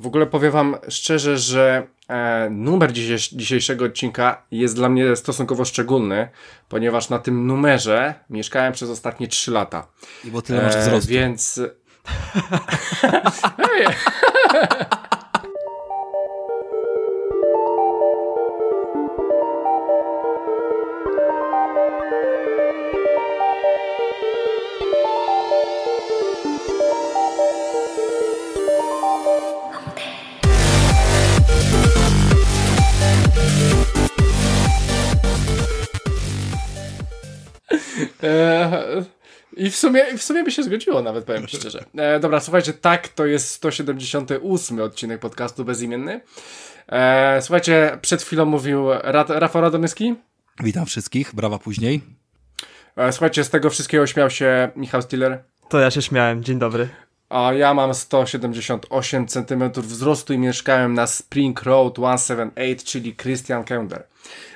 W ogóle powiem wam szczerze, że e, numer dzisiejszego odcinka jest dla mnie stosunkowo szczególny, ponieważ na tym numerze mieszkałem przez ostatnie 3 lata. I bo tyle masz e, wzrostu. Więc... E, I w sumie, w sumie by się zgodziło nawet, powiem szczerze. E, dobra, słuchajcie, tak, to jest 178 odcinek podcastu Bezimienny. E, słuchajcie, przed chwilą mówił Rad Rafał Radomyski. Witam wszystkich, brawa później. E, słuchajcie, z tego wszystkiego śmiał się Michał Stiller. To ja się śmiałem, dzień dobry. A ja mam 178 cm wzrostu i mieszkałem na Spring Road 178, czyli Christian Kender.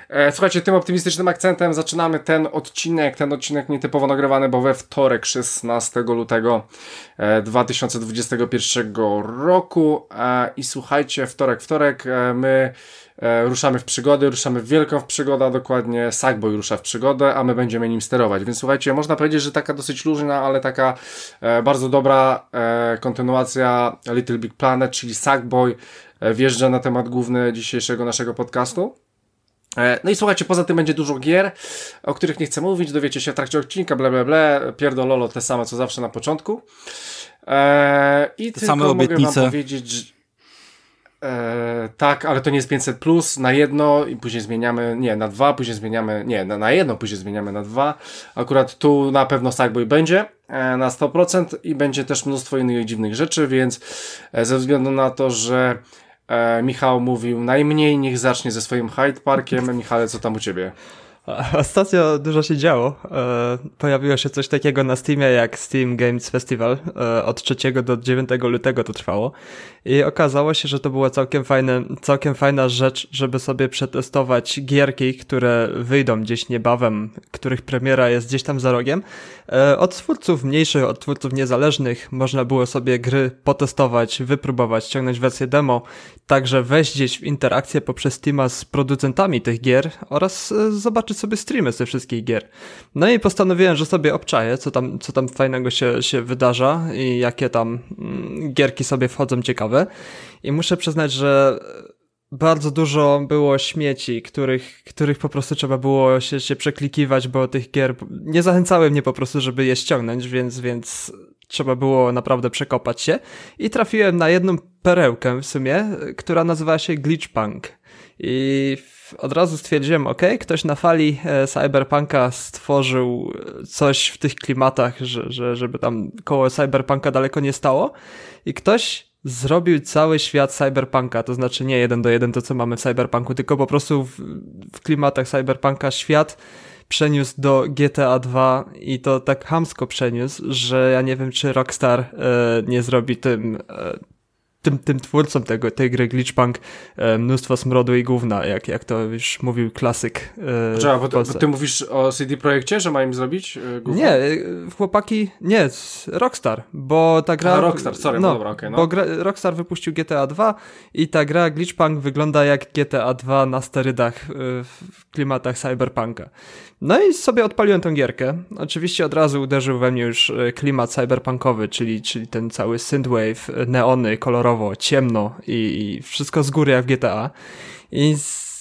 E, słuchajcie, tym optymistycznym akcentem zaczynamy ten odcinek, ten odcinek nietypowo nagrywany, bo we wtorek 16 lutego 2021 e, roku e, i słuchajcie, wtorek, wtorek, my ruszamy w przygody, ruszamy w wielką w przygodę, dokładnie Sackboy rusza w przygodę, a my będziemy nim sterować. Więc słuchajcie, można powiedzieć, że taka dosyć luźna, ale taka bardzo dobra kontynuacja Little Big Planet, czyli Sackboy wjeżdża na temat główny dzisiejszego naszego podcastu. E, no i słuchajcie, poza tym będzie dużo gier, o których nie chcę mówić, dowiecie się w trakcie odcinka, bla bla bla, pierdololo, te same co zawsze na początku. Eee, I te tylko same obietnice. mogę wam powiedzieć, że eee, tak, ale to nie jest 500 plus na jedno i później zmieniamy, nie, na dwa, później zmieniamy, nie, na, na jedno, później zmieniamy na dwa. Akurat tu na pewno Sackboy będzie e, na 100% i będzie też mnóstwo innych dziwnych rzeczy, więc e, ze względu na to, że E, Michał mówił najmniej, niech zacznie ze swoim Hyde Parkiem. Michale, co tam u ciebie? Ostatnio dużo się działo. E, pojawiło się coś takiego na Steamie jak Steam Games Festival. E, od 3 do 9 lutego to trwało. I okazało się, że to była całkiem, fajne, całkiem fajna rzecz, żeby sobie przetestować gierki, które wyjdą gdzieś niebawem, których premiera jest gdzieś tam za rogiem. E, od twórców mniejszych, od twórców niezależnych można było sobie gry potestować, wypróbować, ściągnąć wersję demo, także wejść gdzieś w interakcję poprzez Steama z producentami tych gier oraz zobaczyć zobaczyć sobie streamy ze wszystkich gier. No i postanowiłem, że sobie obczaję, co tam, co tam fajnego się, się wydarza i jakie tam mm, gierki sobie wchodzą ciekawe. I muszę przyznać, że bardzo dużo było śmieci, których, których po prostu trzeba było się, się przeklikiwać, bo tych gier nie zachęcały mnie po prostu, żeby je ściągnąć, więc, więc trzeba było naprawdę przekopać się. I trafiłem na jedną perełkę w sumie, która nazywa się Glitchpunk. I od razu stwierdziłem, ok, ktoś na fali e, cyberpunka stworzył coś w tych klimatach, że, że, żeby tam koło cyberpunka daleko nie stało i ktoś zrobił cały świat cyberpunka, to znaczy nie jeden do jeden to, co mamy w cyberpunku, tylko po prostu w, w klimatach cyberpunka świat przeniósł do GTA 2 i to tak hamsko przeniósł, że ja nie wiem, czy Rockstar e, nie zrobi tym e, tym, tym twórcom tego, tej gry Glitchpunk e, mnóstwo smrodu i gówna, jak, jak to już mówił klasyk e, bo, bo, ty mówisz o CD Projekcie, że mają im zrobić e, gówno? Nie, chłopaki, nie, Rockstar, bo ta gra... A, Rockstar, sorry, no, no dobra, okay, no. Bo gra, Rockstar wypuścił GTA 2 i ta gra Glitchpunk wygląda jak GTA 2 na sterydach w klimatach cyberpunka. No i sobie odpaliłem tę gierkę. Oczywiście od razu uderzył we mnie już e, klimat cyberpunkowy, czyli, czyli ten cały synthwave, neony, kolorowo, ciemno i, i wszystko z góry jak w GTA. I z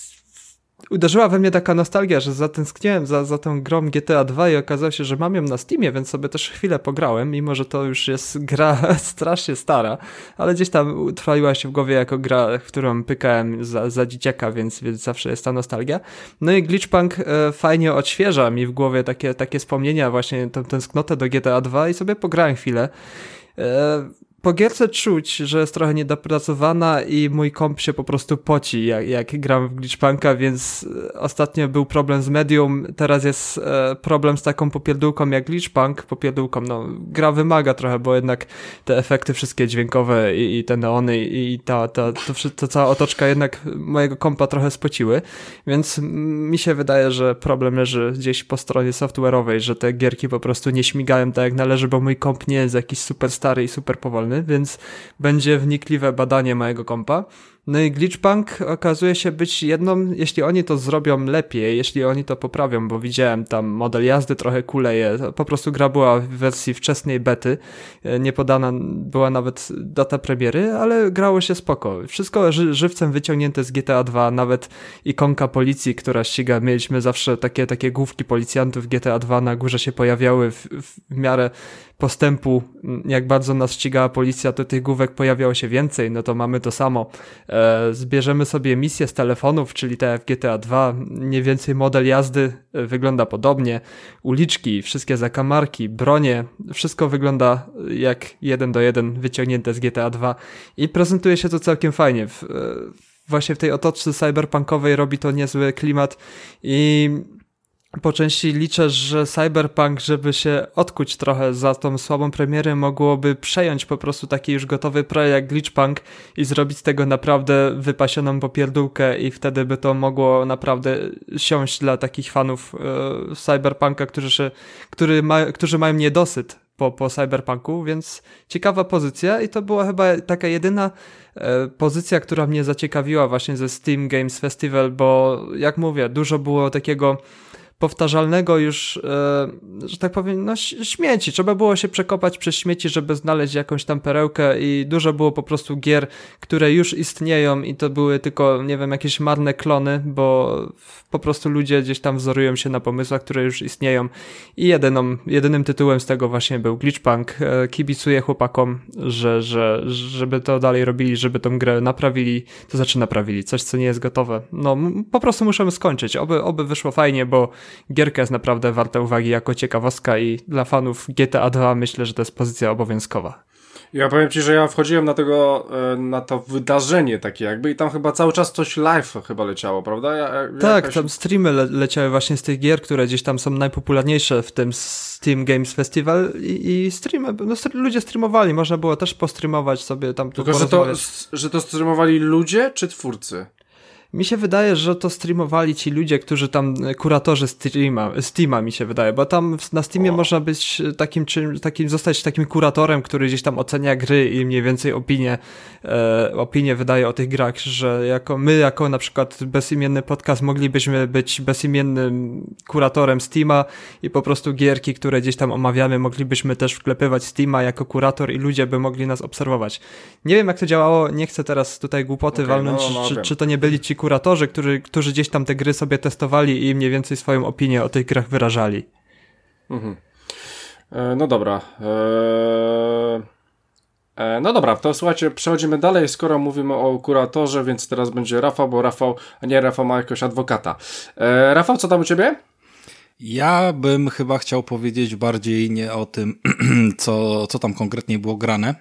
uderzyła we mnie taka nostalgia, że zatęskniłem za, za tą grą GTA 2 i okazało się, że mam ją na Steamie, więc sobie też chwilę pograłem, mimo że to już jest gra strasznie stara, ale gdzieś tam utrwaliła się w głowie jako gra, którą pykałem za, za dzieciaka, więc, więc zawsze jest ta nostalgia. No i Glitchpunk e, fajnie odświeża mi w głowie takie, takie wspomnienia, właśnie tę tęsknotę do GTA 2 i sobie pograłem chwilę. Po gierce czuć, że jest trochę niedopracowana i mój komp się po prostu poci, jak, jak gram w Glitchpunka, więc e, ostatnio był problem z Medium, teraz jest e, problem z taką popierdółką jak Glitchpunk, popierdółką, no, gra wymaga trochę, bo jednak te efekty wszystkie dźwiękowe i, i te neony i ta, ta, to, to cała otoczka jednak mojego kompa trochę spociły, więc mi się wydaje, że problem leży gdzieś po stronie software'owej, że te gierki po prostu nie śmigają tak jak należy, bo mój komp nie jest jakiś super stary i super powolny, więc będzie wnikliwe badanie mojego kompa. No i Glitchpunk okazuje się być jedną, jeśli oni to zrobią lepiej, jeśli oni to poprawią, bo widziałem tam model jazdy trochę kuleje, po prostu gra była w wersji wczesnej bety, e, nie podana była nawet data premiery, ale grało się spoko. Wszystko ży żywcem wyciągnięte z GTA 2, nawet ikonka policji, która ściga, mieliśmy zawsze takie, takie główki policjantów GTA 2 na górze się pojawiały w, w miarę postępu, jak bardzo nas ścigała policja, to tych główek pojawiało się więcej, no to mamy to samo. E, zbierzemy sobie misję z telefonów, czyli te w GTA 2, mniej więcej model jazdy e, wygląda podobnie, uliczki, wszystkie zakamarki, bronie, wszystko wygląda jak jeden do jeden wyciągnięte z GTA 2 i prezentuje się to całkiem fajnie. E, właśnie w tej otoczce cyberpunkowej robi to niezły klimat i po części liczę, że Cyberpunk, żeby się odkuć trochę za tą słabą premierę, mogłoby przejąć po prostu taki już gotowy projekt Glitchpunk i zrobić z tego naprawdę wypasioną popierdółkę i wtedy by to mogło naprawdę siąść dla takich fanów e, Cyberpunka, którzy, który ma, którzy mają niedosyt po, po Cyberpunku, więc ciekawa pozycja i to była chyba taka jedyna e, pozycja, która mnie zaciekawiła właśnie ze Steam Games Festival, bo jak mówię, dużo było takiego powtarzalnego już, e, że tak powiem, no śmieci. Trzeba było się przekopać przez śmieci, żeby znaleźć jakąś tam perełkę i dużo było po prostu gier, które już istnieją i to były tylko, nie wiem, jakieś marne klony, bo po prostu ludzie gdzieś tam wzorują się na pomysłach, które już istnieją i jedyną, jedynym tytułem z tego właśnie był Glitchpunk. E, kibicuję chłopakom, że, że, żeby to dalej robili, żeby tą grę naprawili, to znaczy naprawili, coś co nie jest gotowe. No, po prostu muszę skończyć. Oby, oby wyszło fajnie, bo gierka jest naprawdę warta uwagi jako ciekawostka i dla fanów GTA 2 myślę, że to jest pozycja obowiązkowa. Ja powiem Ci, że ja wchodziłem na tego, e, na to wydarzenie takie jakby i tam chyba cały czas coś live chyba leciało, prawda? Ja, ja tak, jakaś... tam streamy le leciały właśnie z tych gier, które gdzieś tam są najpopularniejsze w tym Steam Games Festival i, i streamy, no, ludzie streamowali, można było też postreamować sobie tam. Tylko, że to, że to streamowali ludzie czy twórcy? Mi się wydaje, że to streamowali ci ludzie, którzy tam, e, kuratorzy streama, Steama mi się wydaje, bo tam na Steamie o. można być takim, czym, takim, zostać takim kuratorem, który gdzieś tam ocenia gry i mniej więcej opinie, e, opinie wydaje o tych grach, że jako my, jako na przykład bezimienny podcast moglibyśmy być bezimiennym kuratorem Steama i po prostu gierki, które gdzieś tam omawiamy, moglibyśmy też wklepywać Steama jako kurator i ludzie by mogli nas obserwować. Nie wiem jak to działało, nie chcę teraz tutaj głupoty okay, walnąć, no, no, czy, czy to nie byli ci kuratorzy, którzy, którzy gdzieś tam te gry sobie testowali i mniej więcej swoją opinię o tych grach wyrażali. Mhm. E, no dobra. E, e, no dobra, to słuchajcie, przechodzimy dalej, skoro mówimy o kuratorze, więc teraz będzie Rafał, bo Rafał, a nie Rafał ma jakiegoś adwokata. E, Rafał, co tam u Ciebie? Ja bym chyba chciał powiedzieć bardziej nie o tym, co, co tam konkretnie było grane,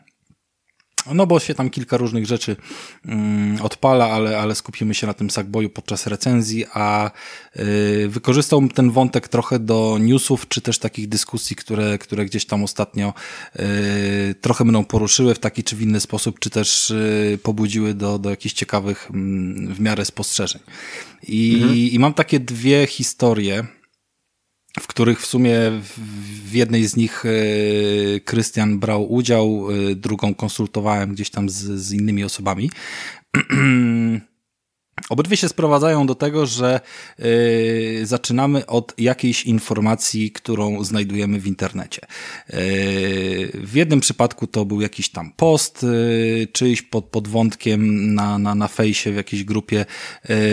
no bo się tam kilka różnych rzeczy mm, odpala, ale, ale skupimy się na tym Sackboyu podczas recenzji, a y, wykorzystał ten wątek trochę do newsów, czy też takich dyskusji, które, które gdzieś tam ostatnio y, trochę mną poruszyły w taki czy w inny sposób, czy też y, pobudziły do, do jakichś ciekawych mm, w miarę spostrzeżeń. I, mhm. I mam takie dwie historie, w których w sumie w jednej z nich e, Krystian brał udział, e, drugą konsultowałem gdzieś tam z, z innymi osobami. Obydwie się sprowadzają do tego, że yy, zaczynamy od jakiejś informacji, którą znajdujemy w internecie. Yy, w jednym przypadku to był jakiś tam post yy, czyjś pod, pod wątkiem na, na, na fejsie w jakiejś grupie.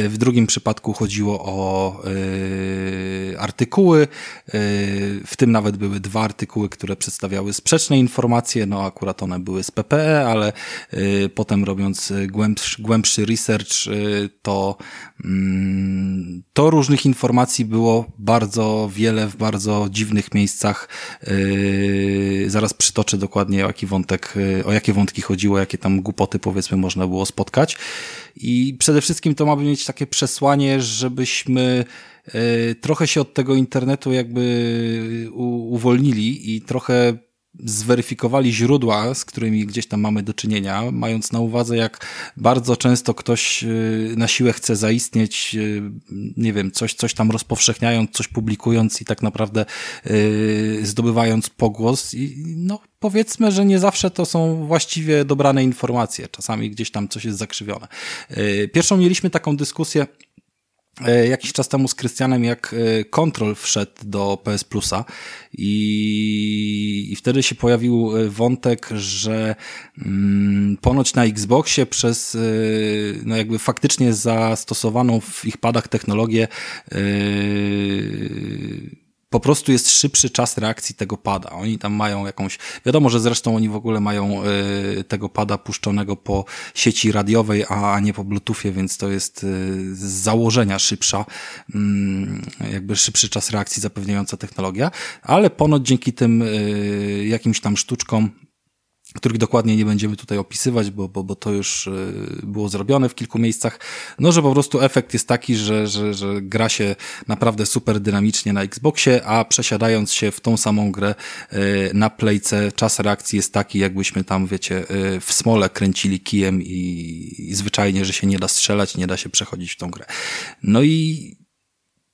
w drugim przypadku chodziło o artykuły. w tym nawet były dwa artykuły, które przedstawiały sprzeczne informacje. No akurat one były z PPE, ale potem robiąc głębszy, głębszy research to, mm, to różnych informacji było bardzo wiele w bardzo dziwnych miejscach. Yy, zaraz przytoczę dokładnie o jaki wątek, yy, o jakie wątki chodziło, jakie tam głupoty powiedzmy można było spotkać. I przede wszystkim to ma mieć takie przesłanie, żebyśmy yy, trochę się od tego internetu jakby uwolnili i trochę zweryfikowali źródła, z którymi gdzieś tam mamy do czynienia, mając na uwadze, jak bardzo często ktoś y, na siłę chce zaistnieć, y, nie wiem, coś, coś tam rozpowszechniając, coś publikując i tak naprawdę yy, zdobywając pogłos. I no, powiedzmy, że nie zawsze to są właściwie dobrane informacje. Czasami gdzieś tam coś jest zakrzywione. Pierwszą mieliśmy taką dyskusję jakiś czas temu z Krystianem, jak e, Control wszedł do PS Plusa i, i wtedy się pojawił e, wątek, że mm, ponoć na Xboxie przez no jakby faktycznie zastosowaną w ich padach technologię po prostu jest szybszy czas reakcji tego pada. Oni tam mają jakąś, wiadomo, że zresztą oni w ogóle mają y, tego pada puszczonego po sieci radiowej, a nie po bluetoothie, więc to jest y, z założenia szybsza, y, jakby szybszy czas reakcji zapewniająca technologia, ale ponoć dzięki tym y, jakimś tam sztuczkom których dokładnie nie będziemy tutaj opisywać, bo, bo, bo to już e, było zrobione w kilku miejscach, no że po prostu efekt jest taki, że, że, że gra się naprawdę super dynamicznie na Xboxie, a przesiadając się w tą samą grę e, na playce, czas reakcji jest taki, jakbyśmy tam, wiecie, e, w smole kręcili kijem i, i zwyczajnie, że się nie da strzelać, nie da się przechodzić w tą grę. No i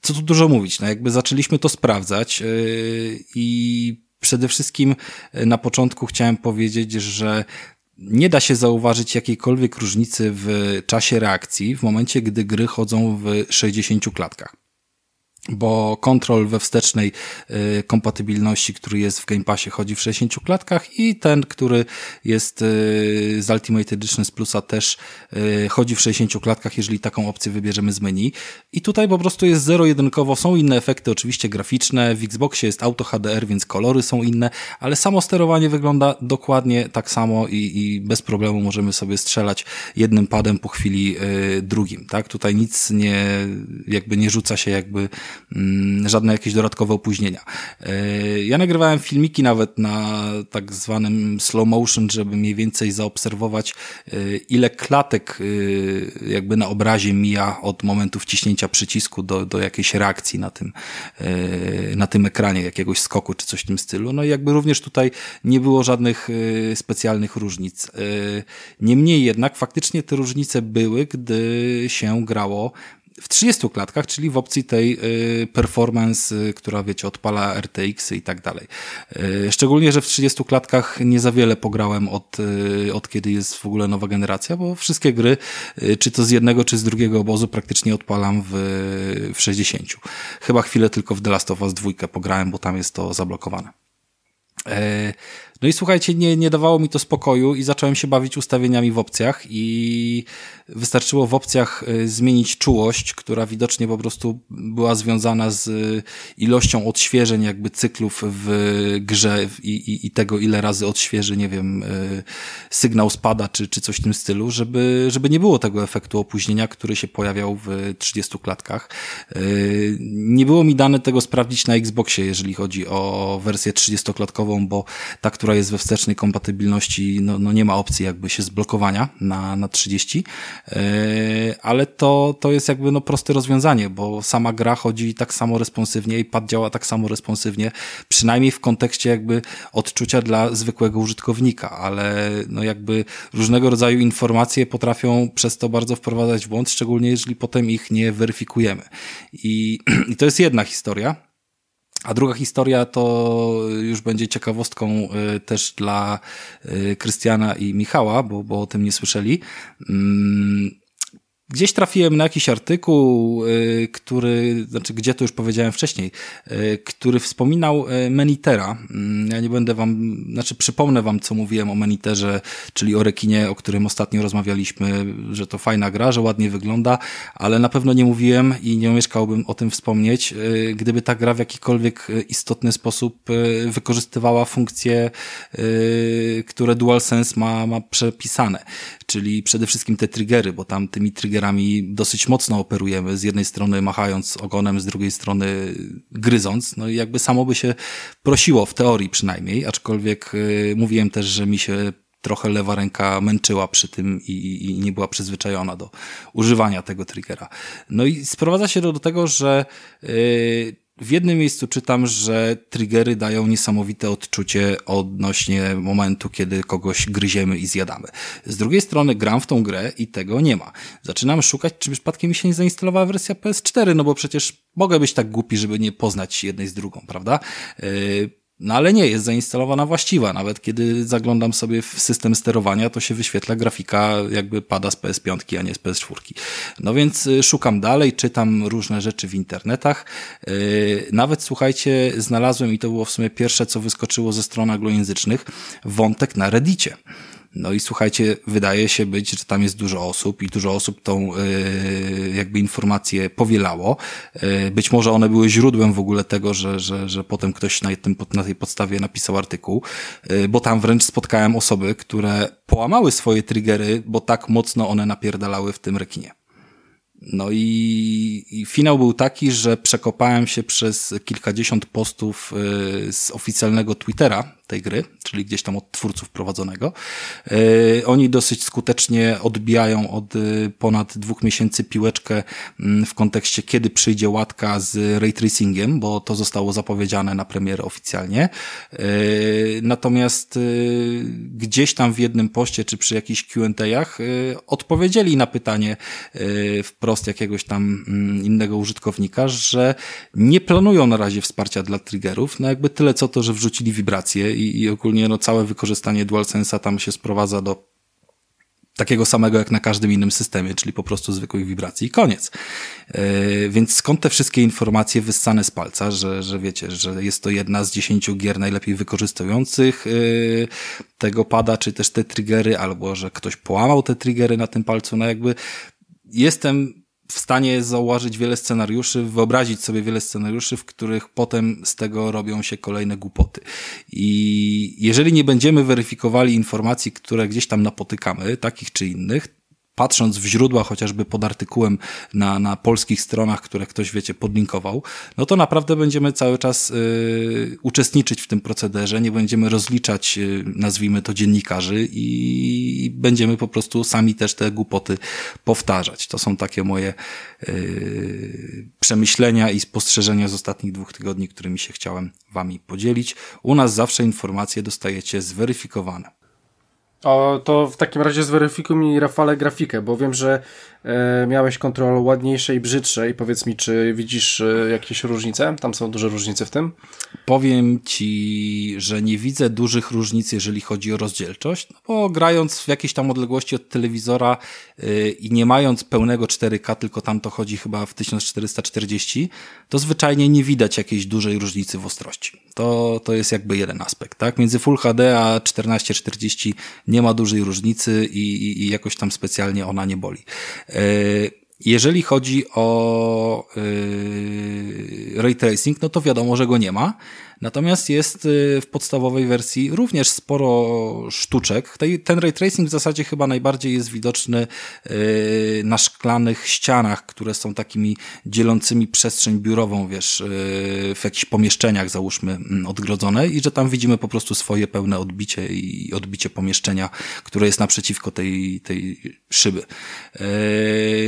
co tu dużo mówić, no jakby zaczęliśmy to sprawdzać yy, i przede wszystkim e, na początku chciałem powiedzieć, że nie da się zauważyć jakiejkolwiek różnicy w czasie reakcji w momencie, gdy gry chodzą w 60 klatkach bo kontrol we wstecznej y, kompatybilności, który jest w Game Passie, chodzi w 60 klatkach i ten, który jest y, z Ultimate Edition z Plusa też y, chodzi w 60 klatkach, jeżeli taką opcję wybierzemy z menu. I tutaj po prostu jest zero-jedynkowo, są inne efekty oczywiście graficzne, w Xboxie jest Auto HDR, więc kolory są inne, ale samo sterowanie wygląda dokładnie tak samo i, i bez problemu możemy sobie strzelać jednym padem po chwili drugim, tak? Tutaj nic nie, jakby nie rzuca się jakby żadne jakieś dodatkowe opóźnienia. E, ja nagrywałem filmiki nawet na tak zwanym slow motion, żeby mniej więcej zaobserwować, e, ile klatek e, jakby na obrazie mija od momentu wciśnięcia przycisku do, do jakiejś reakcji na tym, na tym ekranie, jakiegoś skoku czy coś w tym stylu. No i jakby również tutaj nie było żadnych specjalnych różnic. Niemniej jednak faktycznie te różnice były, gdy się grało w 30 klatkach, czyli w opcji tej y, performance, y, która wiecie, odpala RTX i tak dalej. Y, szczególnie, że w 30 klatkach nie za wiele pograłem od, od kiedy jest w ogóle nowa generacja, bo wszystkie gry, czy to z jednego, czy z drugiego obozu praktycznie odpalam w, w 60. Chyba chwilę tylko w The Last of Us 2 pograłem, bo tam jest to zablokowane. No i słuchajcie, nie, nie dawało mi to spokoju i zacząłem się bawić ustawieniami w opcjach i wystarczyło w opcjach y, zmienić czułość, która widocznie po prostu była związana z y, ilością odświeżeń jakby cyklów w grze i, i, i tego, ile razy odświeży, nie wiem, y, sygnał spada czy, czy coś w tym stylu, żeby, żeby nie było tego efektu opóźnienia, który się pojawiał w 30 klatkach. Nie było mi dane tego sprawdzić na Xboxie, jeżeli chodzi o wersję 30-klatkową, bo ta, która jest we wstecznej kompatybilności, no, no nie ma opcji jakby się zblokowania na, na 30, yy, ale to, to jest jakby no proste rozwiązanie, bo sama gra chodzi tak samo responsywnie i pad działa tak samo responsywnie, przynajmniej w kontekście jakby odczucia dla zwykłego użytkownika, ale no jakby różnego rodzaju informacje potrafią przez to bardzo wprowadzać w błąd, szczególnie jeżeli potem ich nie weryfikujemy. I, i to jest jedna historia. A druga historia to już będzie ciekawostką y, też dla y, Krystiana i Michała, bo, bo o tym nie słyszeli. Gdzieś trafiłem na jakiś artykuł, y, który, znaczy gdzie to już powiedziałem wcześniej, y, który wspominał y, Menitera. Mm, ja nie będę wam, znaczy przypomnę wam, co mówiłem o Meniterze, czyli o rekinie, o którym ostatnio rozmawialiśmy, że to fajna gra, że ładnie wygląda, ale na pewno nie mówiłem i nie omieszkałbym o tym wspomnieć, gdyby ta gra w jakikolwiek istotny sposób wykorzystywała funkcje, które DualSense ma, ma przepisane, czyli przede wszystkim te triggery, bo tam tymi triggerami triggerami dosyć mocno operujemy, z jednej strony machając ogonem, z drugiej strony gryząc, no i jakby samo by się prosiło, w teorii przynajmniej, aczkolwiek yy, mówiłem też, że mi się trochę lewa ręka męczyła przy tym i, i, nie była przyzwyczajona do używania tego triggera. No i sprowadza się do, do tego, że yy, w jednym miejscu czytam, że triggery dają niesamowite odczucie odnośnie momentu, kiedy kogoś gryziemy i zjadamy. Z drugiej strony gram w tą grę i tego nie ma. Zaczynam szukać, czy przypadkiem mi się nie zainstalowała wersja PS4, no bo przecież mogę być tak głupi, żeby nie poznać jednej z drugą, prawda? Yy, no ale nie, jest zainstalowana właściwa. Nawet kiedy zaglądam sobie w system sterowania, to się wyświetla grafika, jakby pada z PS5, a nie z PS4. No więc y, szukam dalej, czytam różne rzeczy w internetach. Y, nawet słuchajcie, znalazłem i to było w sumie pierwsze, co wyskoczyło ze stron anglojęzycznych, wątek na Reddicie. No i słuchajcie, wydaje się być, że tam jest dużo osób i dużo osób tą yy, jakby informację powielało. Yy, być może one były źródłem w ogóle tego, że, że, że potem ktoś na, tym, na tej podstawie napisał artykuł, yy, bo tam wręcz spotkałem osoby, które połamały swoje triggery, bo tak mocno one napierdalały w tym rekinie. No i, i, finał był taki, że przekopałem się przez kilkadziesiąt postów z oficjalnego Twittera tej gry, czyli gdzieś tam od twórców prowadzonego. E, oni dosyć skutecznie odbijają od e, ponad dwóch miesięcy piłeczkę mm, w kontekście, kiedy przyjdzie łatka z ray tracingiem, bo to zostało zapowiedziane na premierę oficjalnie. E, natomiast gdzieś tam w jednym poście, czy przy jakichś Q&A'ach odpowiedzieli na pytanie wprost jakiegoś tam mm, innego użytkownika, że nie planują na razie wsparcia dla triggerów, no jakby tyle co to, że wrzucili wibracje i, i ogólnie no, całe wykorzystanie DualSense'a tam się sprowadza do takiego samego jak na każdym innym systemie, czyli po prostu zwykłych wibracji i koniec. Yy, więc skąd te wszystkie informacje wyssane z palca, że, że wiecie, że jest to jedna z dziesięciu gier najlepiej wykorzystujących yy, tego pada, czy też te triggery, albo że ktoś połamał te triggery na tym palcu, no jakby jestem w stanie zauważyć wiele scenariuszy, wyobrazić sobie wiele scenariuszy, w których potem z tego robią się kolejne głupoty. I jeżeli nie będziemy weryfikowali informacji, które gdzieś tam napotykamy, takich czy innych, patrząc w źródła chociażby pod artykułem na, na polskich stronach, które ktoś, wiecie, podlinkował, no to naprawdę będziemy cały czas y, uczestniczyć w tym procederze, nie będziemy rozliczać, y, nazwijmy to, dziennikarzy i będziemy po prostu sami też te głupoty powtarzać. To są takie moje y, przemyślenia i spostrzeżenia z ostatnich dwóch tygodni, którymi się chciałem wami podzielić. U nas zawsze informacje dostajecie zweryfikowane. O, to w takim razie zweryfikuj mi, Rafale, grafikę, bo wiem, że e, miałeś kontrol ładniejsze i brzydsze i powiedz mi, czy widzisz e, jakieś różnice? Tam są duże różnice w tym? Powiem ci, że nie widzę dużych różnic, jeżeli chodzi o rozdzielczość, no bo grając w jakiejś tam odległości od telewizora e, i nie mając pełnego 4K, tylko tam to chodzi chyba w 1440, to zwyczajnie nie widać jakiejś dużej różnicy w ostrości. To, to jest jakby jeden aspekt, tak? Między Full HD a 1440 nie ma dużej różnicy i, i, i jakoś tam specjalnie ona nie boli. E, jeżeli chodzi o yy, ray tracing, no to wiadomo, że go nie ma. Natomiast jest y, w podstawowej wersji również sporo sztuczek. Ten ray tracing w zasadzie chyba najbardziej jest widoczny y, na szklanych ścianach, które są takimi dzielącymi przestrzeń biurową, wiesz, y, w jakichś pomieszczeniach załóżmy mm, odgrodzone i że tam widzimy po prostu swoje pełne odbicie i odbicie pomieszczenia, które jest naprzeciwko tej, tej szyby.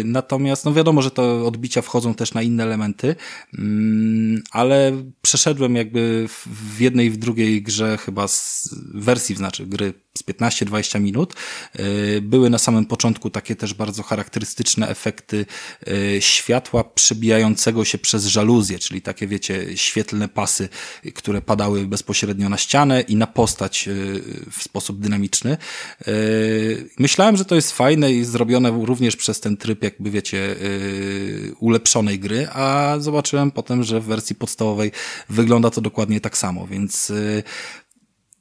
Natomiast, no wiadomo, że te odbicia wchodzą też na inne elementy, mm, ale przeszedłem jakby w jednej w drugiej grze chyba z wersji, znaczy gry z 15-20 minut. E, były na samym początku takie też bardzo charakterystyczne efekty e, światła przebijającego się przez żaluzję, czyli takie wiecie, świetlne pasy, które padały bezpośrednio na ścianę i na postać e, w sposób dynamiczny. Myślałem, że to jest fajne i zrobione również przez ten tryb, jakby wiecie, ulepszonej gry, a zobaczyłem potem, że w wersji podstawowej wygląda to dokładnie tak samo, więc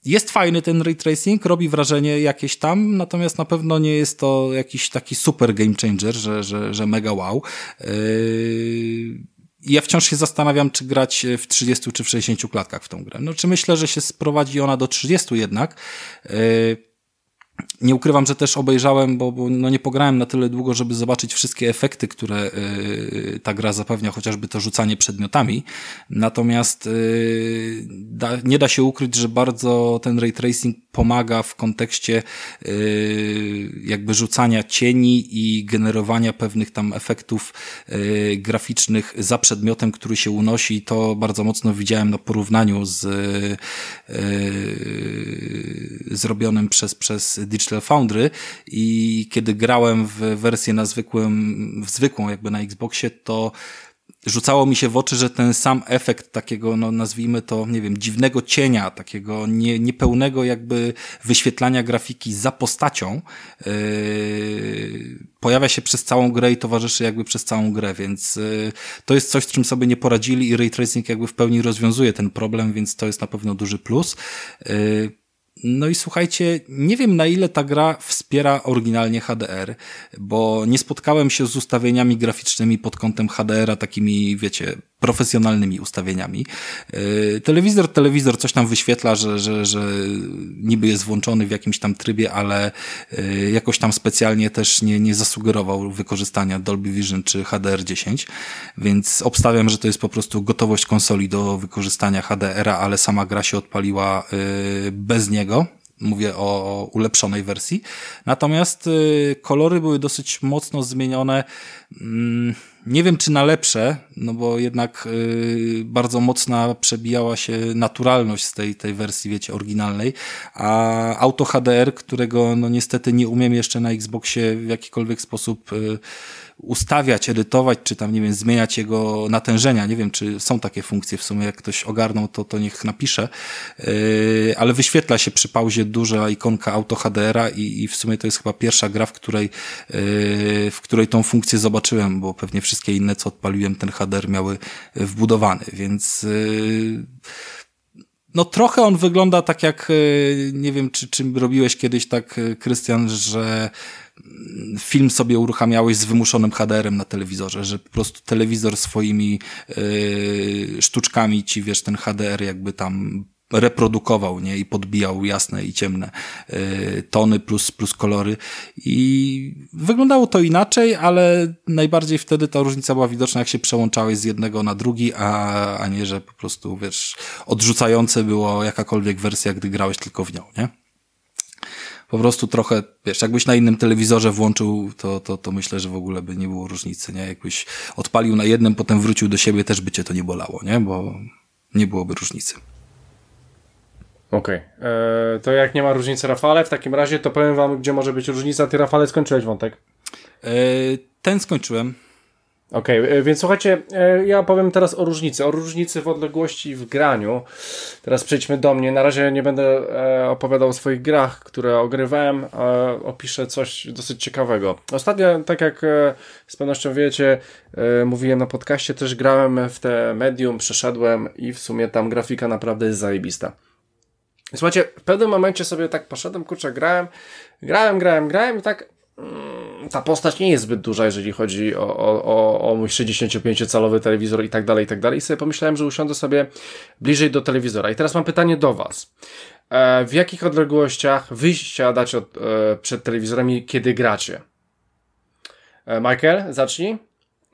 jest fajny ten ray tracing, robi wrażenie jakieś tam, natomiast na pewno nie jest to jakiś taki super game changer, że, że, że mega wow. Yy... Ja wciąż się zastanawiam, czy grać w 30 czy w 60 klatkach w tą grę. No, czy myślę, że się sprowadzi ona do 30 jednak. Yy nie ukrywam, że też obejrzałem, bo, bo no nie pograłem na tyle długo, żeby zobaczyć wszystkie efekty, które yy, ta gra zapewnia, chociażby to rzucanie przedmiotami. Natomiast yy, da, nie da się ukryć, że bardzo ten ray tracing pomaga w kontekście yy, jakby rzucania cieni i generowania pewnych tam efektów yy, graficznych za przedmiotem, który się unosi. To bardzo mocno widziałem na porównaniu z yy, zrobionym przez, przez Digital Foundry i kiedy grałem w wersję na zwykłym, w zwykłą jakby na Xboxie, to rzucało mi się w oczy, że ten sam efekt takiego, no nazwijmy to, nie wiem, dziwnego cienia, takiego nie, niepełnego jakby wyświetlania grafiki za postacią, yy, pojawia się przez całą grę i towarzyszy jakby przez całą grę, więc yy, to jest coś, z czym sobie nie poradzili i ray tracing jakby w pełni rozwiązuje ten problem, więc to jest na pewno duży plus. Yy, no i słuchajcie, nie wiem na ile ta gra wspiera oryginalnie HDR, bo nie spotkałem się z ustawieniami graficznymi pod kątem HDR-a takimi, wiecie, profesjonalnymi ustawieniami. Yy, telewizor, telewizor coś tam wyświetla, że, że, że niby jest włączony w jakimś tam trybie, ale yy, jakoś tam specjalnie też nie, nie zasugerował wykorzystania Dolby Vision czy HDR10, więc obstawiam, że to jest po prostu gotowość konsoli do wykorzystania HDR-a, ale sama gra się odpaliła yy, bez niego, Mówię o ulepszonej wersji. Natomiast kolory były dosyć mocno zmienione. Nie wiem, czy na lepsze, no bo jednak y, bardzo mocna przebijała się naturalność z tej, tej wersji, wiecie, oryginalnej. A Auto HDR, którego no niestety nie umiem jeszcze na Xboxie w jakikolwiek sposób y, ustawiać, edytować, czy tam, nie wiem, zmieniać jego natężenia. Nie wiem, czy są takie funkcje w sumie, jak ktoś ogarnął, to, to niech napisze. Yy, ale wyświetla się przy pauzie duża ikonka Auto HDR-a i, i w sumie to jest chyba pierwsza gra, w której, yy, w której tą funkcję zobaczyłem, bo pewnie wszystkie inne, co odpaliłem, ten HDR miały wbudowany, więc yy, no trochę on wygląda tak jak, nie wiem, czy, czy robiłeś kiedyś tak, Krystian, że film sobie uruchamiałeś z wymuszonym HDR-em na telewizorze, że po prostu telewizor swoimi yy, sztuczkami ci, wiesz, ten HDR jakby tam reprodukował, nie? I podbijał jasne i ciemne y, tony plus, plus kolory. I wyglądało to inaczej, ale najbardziej wtedy ta różnica była widoczna, jak się przełączałeś z jednego na drugi, a, a nie, że po prostu, wiesz, odrzucające było jakakolwiek wersja, gdy grałeś tylko w nią, nie? Po prostu trochę, wiesz, jakbyś na innym telewizorze włączył, to, to, to myślę, że w ogóle by nie było różnicy, nie? Jakbyś odpalił na jednym, potem wrócił do siebie, też by cię to nie bolało, nie? Bo nie byłoby różnicy. Okej. Okay. E, to jak nie ma różnicy Rafale, w takim razie to powiem wam, gdzie może być różnica. Ty Rafale skończyłeś wątek? E, ten skończyłem. Okej, okay, e, więc słuchajcie, e, ja powiem teraz o różnicy, o różnicy w odległości w graniu. Teraz przejdźmy do mnie. Na razie nie będę e, opowiadał o swoich grach, które ogrywałem, opiszę coś dosyć ciekawego. Ostatnio, tak jak z pewnością wiecie, mówiłem na podcaście, też grałem w te medium, przeszedłem i w sumie tam grafika naprawdę jest zajebista. Słuchajcie, w pewnym momencie sobie tak poszedłem, kurczę, grałem, grałem, grałem, grałem i tak Mm, ta postać nie jest zbyt duża, jeżeli chodzi o, o, o mój 65-calowy telewizor i tak dalej, i tak dalej. I sobie pomyślałem, że usiądę sobie bliżej do telewizora. I teraz mam pytanie do Was. E, w jakich odległościach wyjścia dać od, e, przed telewizorem i kiedy gracie? E, Michael, zacznij.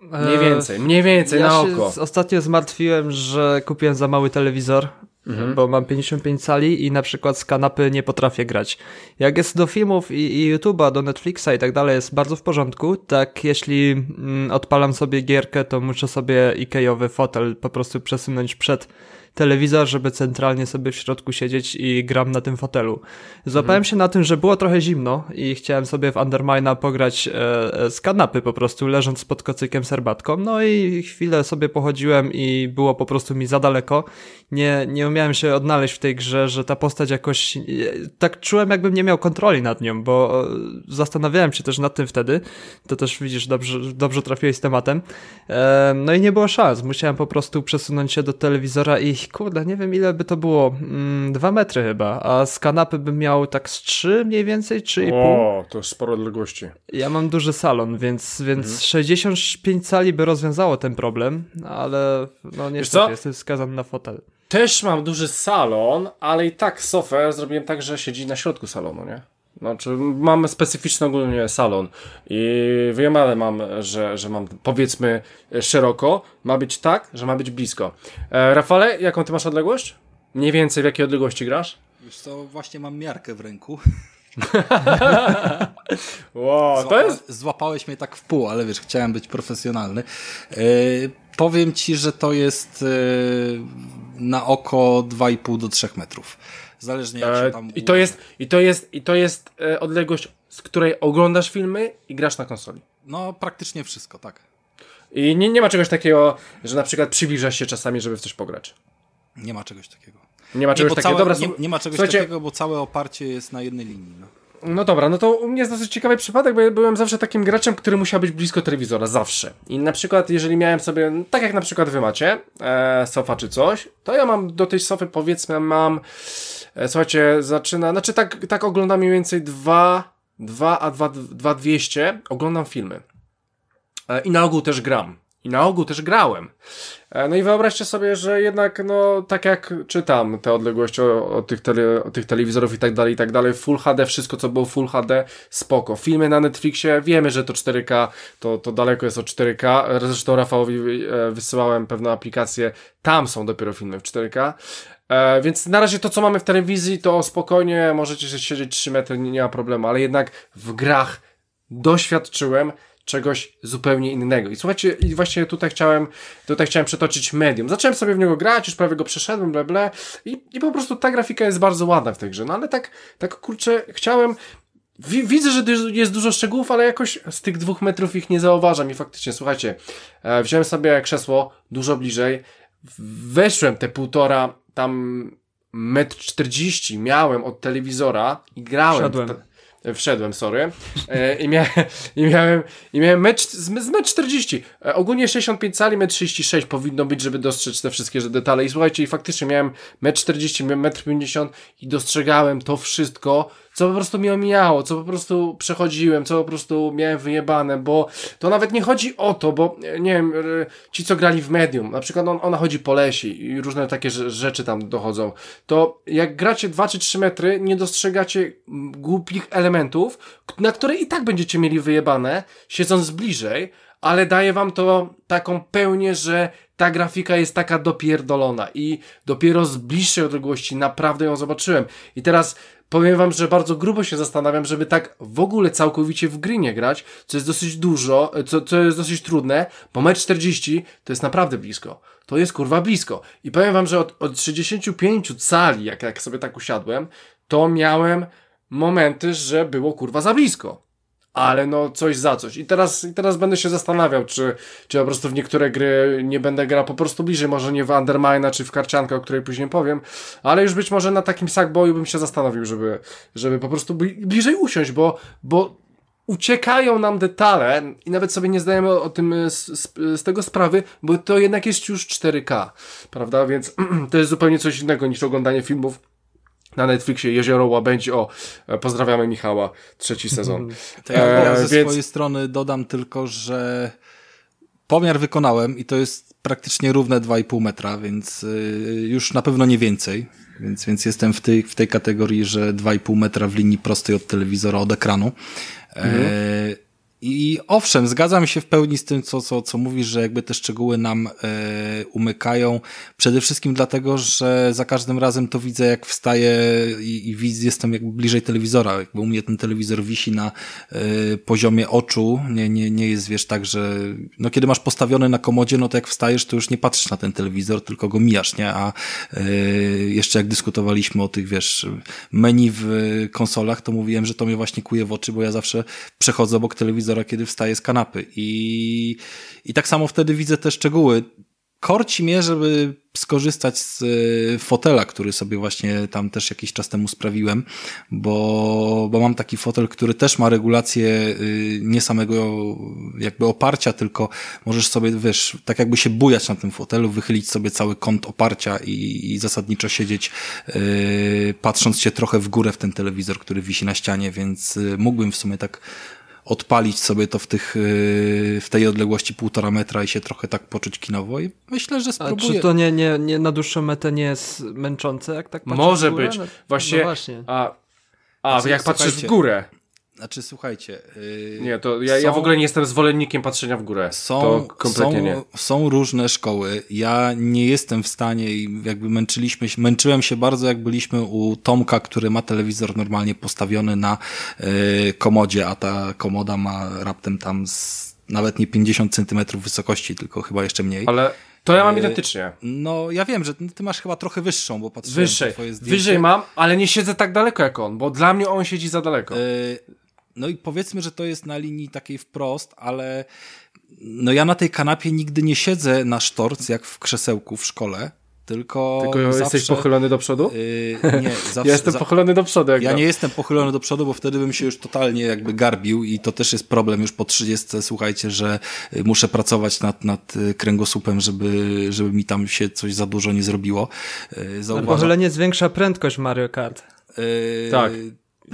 Mniej więcej, mniej więcej ja na oko. Się ostatnio zmartwiłem, że kupiłem za mały telewizor Mhm. Bo mam 55 cali i na przykład z kanapy nie potrafię grać. Jak jest do filmów i, i YouTube'a, do Netflixa i tak dalej, jest bardzo w porządku. Tak, jeśli mm, odpalam sobie gierkę, to muszę sobie Ikeowy fotel po prostu przesunąć przed telewizor, żeby centralnie sobie w środku siedzieć i gram na tym fotelu. Złapałem mhm. się na tym, że było trochę zimno i chciałem sobie w Undermina pograć e, e, z kanapy po prostu, leżąc pod kocykiem serbatką. No i chwilę sobie pochodziłem i było po prostu mi za daleko. Nie, nie umiałem się odnaleźć w tej grze, że ta postać jakoś... Tak czułem, jakbym nie miał kontroli nad nią, bo e, zastanawiałem się też nad tym wtedy. To też widzisz, dobrze, dobrze trafiłeś z tematem. E, no i nie było szans. Musiałem po prostu przesunąć się do telewizora i kurde, nie wiem ile by to było, mm, dwa metry chyba, a z kanapy bym miał tak z trzy mniej więcej, trzy i pół. O, to jest sporo odległości. Ja mam duży salon, więc, więc mhm. 65 cali by rozwiązało ten problem, ale no niestety jestem skazany na fotel. Też mam duży salon, ale i tak software zrobiłem tak, że siedzi na środku salonu, nie? Znaczy, mam specyficzny ogólnie salon i wiem, ale mam, że, że mam powiedzmy szeroko, ma być tak, że ma być blisko. E, Rafale, jaką ty masz odległość? Mniej więcej w jakiej odległości grasz? Wiesz co, właśnie mam miarkę w ręku. wow, to jest... Złapałeś mnie tak w pół, ale wiesz, chciałem być profesjonalny. Yy, powiem ci, że to jest yy, na oko 2,5 do 3 metrów. Zależnie jak się tam... E, I to jest, i to jest, i to jest e, odległość, z której oglądasz filmy i grasz na konsoli. No, praktycznie wszystko, tak. I nie, nie ma czegoś takiego, że na przykład przybliżasz się czasami, żeby w coś pograć. Nie ma czegoś takiego. Nie ma czegoś nie, takiego. Całe, dobra, nie, nie, ma czegoś Słuchajcie, takiego, bo całe oparcie jest na jednej linii. No. No dobra, no to u mnie jest dosyć ciekawy przypadek, bo ja byłem zawsze takim graczem, który musiał być blisko telewizora, zawsze. I na przykład, jeżeli miałem sobie, tak jak na przykład wy macie, e, sofa czy coś, to ja mam do tej sofy, powiedzmy, mam, e, słuchajcie, zaczyna, znaczy tak, tak oglądam mniej więcej 2, 2 a 2, 200, oglądam filmy. E, I na ogół też gram. I na ogół też grałem. E, no i wyobraźcie sobie, że jednak, no, tak jak czytam te odległości od tych, tele, tych telewizorów i tak dalej, i tak dalej, Full HD, wszystko co było Full HD, spoko. Filmy na Netflixie, wiemy, że to 4K, to, to daleko jest od 4K. Zresztą Rafałowi e, wysyłałem pewną aplikację, tam są dopiero filmy w 4K. E, więc na razie to, co mamy w telewizji, to spokojnie możecie siedzieć 3 metry, nie, nie ma problemu, ale jednak w grach doświadczyłem, czegoś zupełnie innego. I słuchajcie, i właśnie tutaj chciałem, tutaj chciałem przetoczyć medium. Zacząłem sobie w niego grać, już prawie go przeszedłem, ble, ble i, i po prostu ta grafika jest bardzo ładna w tej grze. No ale tak, tak kurczę, chciałem, widzę, że jest dużo szczegółów, ale jakoś z tych dwóch metrów ich nie zauważam i faktycznie, słuchajcie, e, wziąłem sobie krzesło dużo bliżej, weszłem te półtora, tam metr czterdzieści miałem od telewizora i grałem. Wszedłem wszedłem, sorry, e, i, mia i miałem, i miałem mecz z, z mecz 40. E, ogólnie 65 cali, metr 36 powinno być, żeby dostrzec te wszystkie detale. I słuchajcie, i faktycznie miałem metr 40, metr 50 i dostrzegałem to wszystko, co po prostu mi omijało, co po prostu przechodziłem, co po prostu miałem wyjebane, bo to nawet nie chodzi o to, bo nie wiem, ci co grali w medium, na przykład on, ona chodzi po lesie i różne takie rzeczy tam dochodzą, to jak gracie 2 czy 3 metry, nie dostrzegacie głupich elementów, na które i tak będziecie mieli wyjebane, siedząc bliżej, ale daje wam to taką pełnię, że ta grafika jest taka dopierdolona i dopiero z bliższej odległości naprawdę ją zobaczyłem. I teraz powiem wam, że bardzo grubo się zastanawiam, żeby tak w ogóle całkowicie w gry nie grać, co jest dosyć dużo, co, co jest dosyć trudne, bo mecz 40 to jest naprawdę blisko. To jest kurwa blisko. I powiem wam, że od, od 65 cali, jak, jak sobie tak usiadłem, to miałem momenty, że było kurwa za blisko ale no coś za coś. I teraz, i teraz będę się zastanawiał, czy, czy po prostu w niektóre gry nie będę grał po prostu bliżej, może nie w Undermina czy w Karciankę, o której później powiem, ale już być może na takim Sackboyu bym się zastanowił, żeby, żeby po prostu bliżej usiąść, bo, bo uciekają nam detale i nawet sobie nie zdajemy o, tym z, z, z, tego sprawy, bo to jednak jest już 4K, prawda? Więc to jest zupełnie coś innego niż oglądanie filmów na Netflixie Jezioro Łabędzi. O, e, pozdrawiamy Michała, trzeci sezon. To ja, ja ze więc... swojej strony dodam tylko, że pomiar wykonałem i to jest praktycznie równe 2,5 metra, więc y, już na pewno nie więcej. Więc, więc jestem w tej, w tej kategorii, że 2,5 metra w linii prostej od telewizora, od ekranu. Mhm. E i owszem, zgadzam się w pełni z tym, co, co, co mówisz, że jakby te szczegóły nam e, umykają. Przede wszystkim dlatego, że za każdym razem to widzę, jak wstaję i, i jestem jakby bliżej telewizora. Jakby u mnie ten telewizor wisi na e, poziomie oczu. Nie, nie, nie jest, wiesz, tak, że no kiedy masz postawiony na komodzie, no to jak wstajesz, to już nie patrzysz na ten telewizor, tylko go mijasz, nie? A e, jeszcze jak dyskutowaliśmy o tych, wiesz, menu w konsolach, to mówiłem, że to mnie właśnie kuje w oczy, bo ja zawsze przechodzę obok telewizora telewizora, kiedy wstaje z kanapy. I, i tak samo wtedy widzę te szczegóły. Korci mnie, żeby skorzystać z e, fotela, który sobie właśnie tam też jakiś czas temu sprawiłem, bo, bo mam taki fotel, który też ma regulację y, nie samego jakby oparcia, tylko możesz sobie, wiesz, tak jakby się bujać na tym fotelu, wychylić sobie cały kąt oparcia i, i zasadniczo siedzieć yy, patrząc się trochę w górę w ten telewizor, który wisi na ścianie, więc y, mógłbym w sumie tak odpalić sobie to w, tych, y, w tej odległości półtora metra i się trochę tak poczuć kinowo i myślę, że spróbuję. A czy to nie, nie, nie na dłuższą metę nie jest męczące, jak tak Może być. No, właśnie, no właśnie. A A, Znaczy, jak patrzysz w górę. Znaczy, słuchajcie. Yy, Nie, to ja, ja są- w ogóle nie jestem zwolennikiem patrzenia w górę. Są, to kompletnie są, nie. są różne szkoły. Ja nie jestem w stanie jakby męczyliśmy się, męczyłem się bardzo, jak byliśmy u Tomka, który ma telewizor normalnie postawiony na y, komodzie, a ta komoda ma raptem tam z, nawet nie 50 centymetrów wysokości, tylko chyba jeszcze mniej. Ale to ja mam Yy, identycznie. No, ja wiem, że ty masz chyba trochę wyższą, bo patrzyłem Wyżej. na twoje zdjęcie. Wyżej mam, ale nie siedzę tak daleko jak on, bo dla mnie on siedzi za daleko. Y, No i powiedzmy, że to jest na linii takiej wprost, ale no ja na tej kanapie nigdy nie siedzę na sztorc jak w krzesełku w szkole, tylko, Tylko zawsze, jesteś pochylony do przodu? Y, nie, zawsze, ja jestem za- pochylony do przodu. Jak ja nie jestem pochylony do przodu, bo wtedy bym się już totalnie jakby garbił i to też jest problem już po 30, słuchajcie, że y, muszę pracować nad, nad y, kręgosłupem, żeby, żeby mi tam się coś za dużo nie zrobiło. Y, Zauważam. Pochylenie zwiększa prędkość Mario Kart. Y, Tak.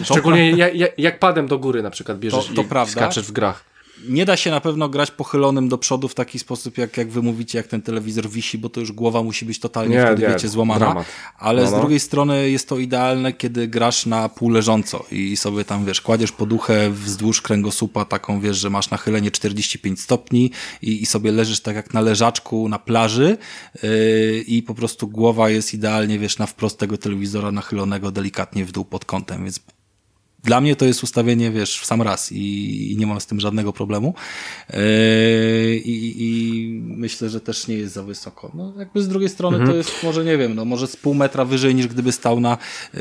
Szczególnie jak, jak, padem do góry na przykład bierzesz To- to i prawda. skaczesz w grach. Nie da się na pewno grać pochylonym do przodu w taki sposób, jak, jak wy mówicie, jak ten telewizor wisi, bo to już głowa musi być totalnie Nie, wtedy, nie, wiecie, złamana. dramat. Ale No, z no. drugiej strony jest to idealne, kiedy grasz na pół leżąco i sobie tam, wiesz, kładziesz poduchę wzdłuż kręgosłupa, taką, wiesz, że masz nachylenie 45 stopni i, i sobie leżysz tak jak na leżaczku na plaży yy, i po prostu głowa jest idealnie, wiesz, na wprost tego telewizora nachylonego delikatnie w dół pod kątem, więc dla mnie to jest ustawienie, wiesz, w sam raz i, i nie mam z tym żadnego problemu. Yy, i, I myślę, że też nie jest za wysoko. No, jakby z drugiej strony to jest może, nie wiem, no może z pół metra wyżej niż gdyby stał na, yy,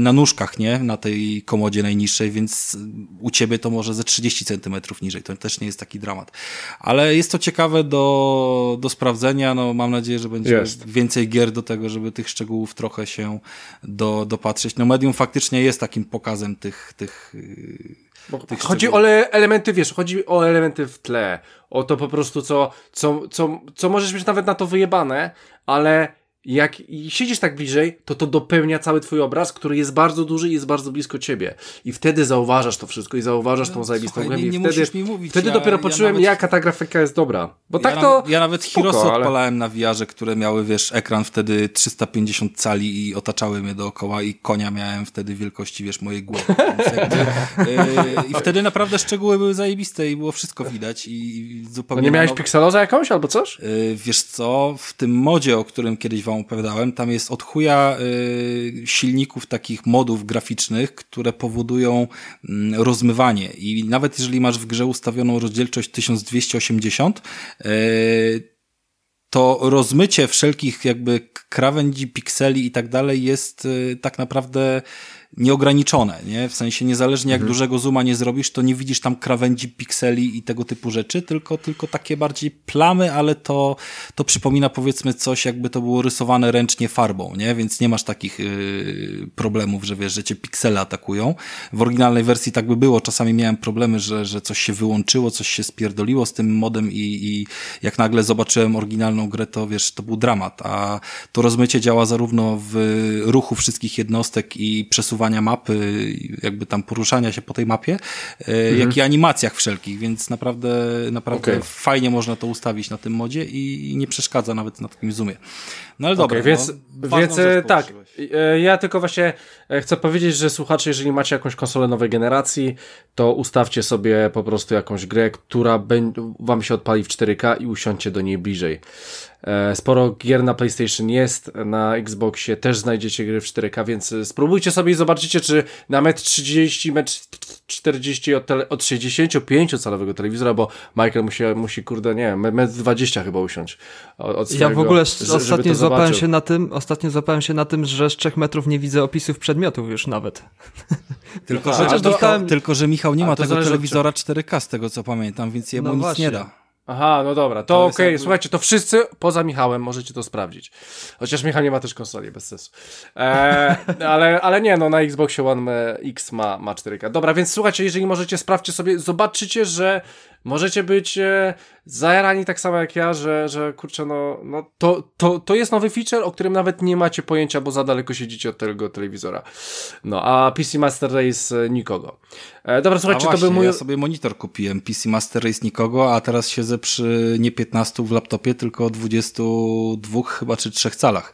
na nóżkach, nie? Na tej komodzie najniższej, więc u ciebie to może ze 30 centymetrów niżej. To też nie jest taki dramat. Ale jest to ciekawe do, do sprawdzenia. No, mam nadzieję, że będzie Jest. więcej gier do tego, żeby tych szczegółów trochę się do, dopatrzeć. No medium faktycznie jest takim pokazem tych, tych yy, Bo tych chodzi szczegółów. o le- elementy, wiesz, chodzi o elementy w tle. O to po prostu, co, co, co, co możesz mieć nawet na to wyjebane, ale jak siedzisz tak bliżej, to to dopełnia cały twój obraz, który jest bardzo duży i jest bardzo blisko ciebie. I wtedy zauważasz to wszystko i zauważasz tą zajebistą No, głębię. I nie wtedy, musisz mi mówić, wtedy ja- dopiero ja poczułem, nawet- jaka ta grafika jest dobra. Bo tak ja to... Nawet, ja nawet spoko, Hirosy ale- odpalałem na wiarze, które miały, wiesz, ekran wtedy 350 cali i otaczały mnie dookoła i konia miałem wtedy wielkości, wiesz, mojej głowy. Jakby, yy, I wtedy naprawdę szczegóły były zajebiste i było wszystko widać i, i No zupełnie... nie miałeś nowo- pikseloza jakąś albo coś? Yy, Wiesz co, w tym modzie, o którym kiedyś wam opowiadałem, tam jest od chuja yy, silników takich modów graficznych, które powodują mm, rozmywanie. I nawet jeżeli masz w grze ustawioną rozdzielczość 1280, yy, to rozmycie wszelkich jakby krawędzi, pikseli i tak dalej jest y, tak naprawdę nieograniczone, nie? W sensie niezależnie jak dużego zooma nie zrobisz, to nie widzisz tam krawędzi, pikseli i tego typu rzeczy, tylko, tylko takie bardziej plamy, ale to, to przypomina powiedzmy coś, jakby to było rysowane ręcznie farbą, nie? Więc nie masz takich yy, problemów, że wiesz, że cię piksele atakują. W oryginalnej wersji tak by było. Czasami miałem problemy, że, że coś się wyłączyło, coś się spierdoliło z tym modem i, i jak nagle zobaczyłem oryginalną grę, to wiesz, to był dramat, a to rozmycie działa zarówno w ruchu wszystkich jednostek i przesuwania mapy, jakby tam poruszania się po tej mapie, e, jak i animacjach wszelkich, więc naprawdę, naprawdę Okej. fajnie można to ustawić na tym modzie i, nie przeszkadza nawet na takim zoomie. No ale dobra, Okej, więc, no, więc e, tak, e, ja tylko właśnie chcę powiedzieć, że słuchacze, jeżeli macie jakąś konsolę nowej generacji, to ustawcie sobie po prostu jakąś grę, która wam się odpali w 4K i usiądźcie do niej bliżej. E, Sporo gier na PlayStation jest, na Xboxie też znajdziecie gry w 4K, więc e, spróbujcie sobie i zobaczycie, czy na metr 30, metr 40 od, tele, od 65-calowego telewizora, bo Michael musi, musi kurde, nie wiem, metr 20 chyba usiąść. Od, od Ja w swojego, ogóle ostatnio złapałem się na tym, ostatnio złapałem się na tym, że z trzech metrów nie widzę opisów przedmiotów już nawet. Tylko, że, to- dostałem, tylko, że Michał nie ma tego telewizora 4K z tego co pamiętam, więc jemu No nic właśnie. nie da. Aha, no dobra, to, To okej, jakby- słuchajcie, to wszyscy poza Michałem możecie to sprawdzić. Chociaż Michał nie ma też konsoli, bez sensu. E, ale, ale nie, no na Xboxie One X ma, ma 4K. Dobra, więc słuchajcie, jeżeli możecie, sprawdźcie sobie, zobaczycie, że możecie być e, zajarani tak samo jak ja, że, że kurczę, no, no to, to, to jest nowy feature, o którym nawet nie macie pojęcia, bo za daleko siedzicie od tego telewizora. No, a PC Master Race e, nikogo. E, dobra, słuchajcie, właśnie, to był mój... ja sobie monitor kupiłem, PC Master Race nikogo, a teraz siedzę przy nie 15 w laptopie, tylko 22 chyba czy 3 calach.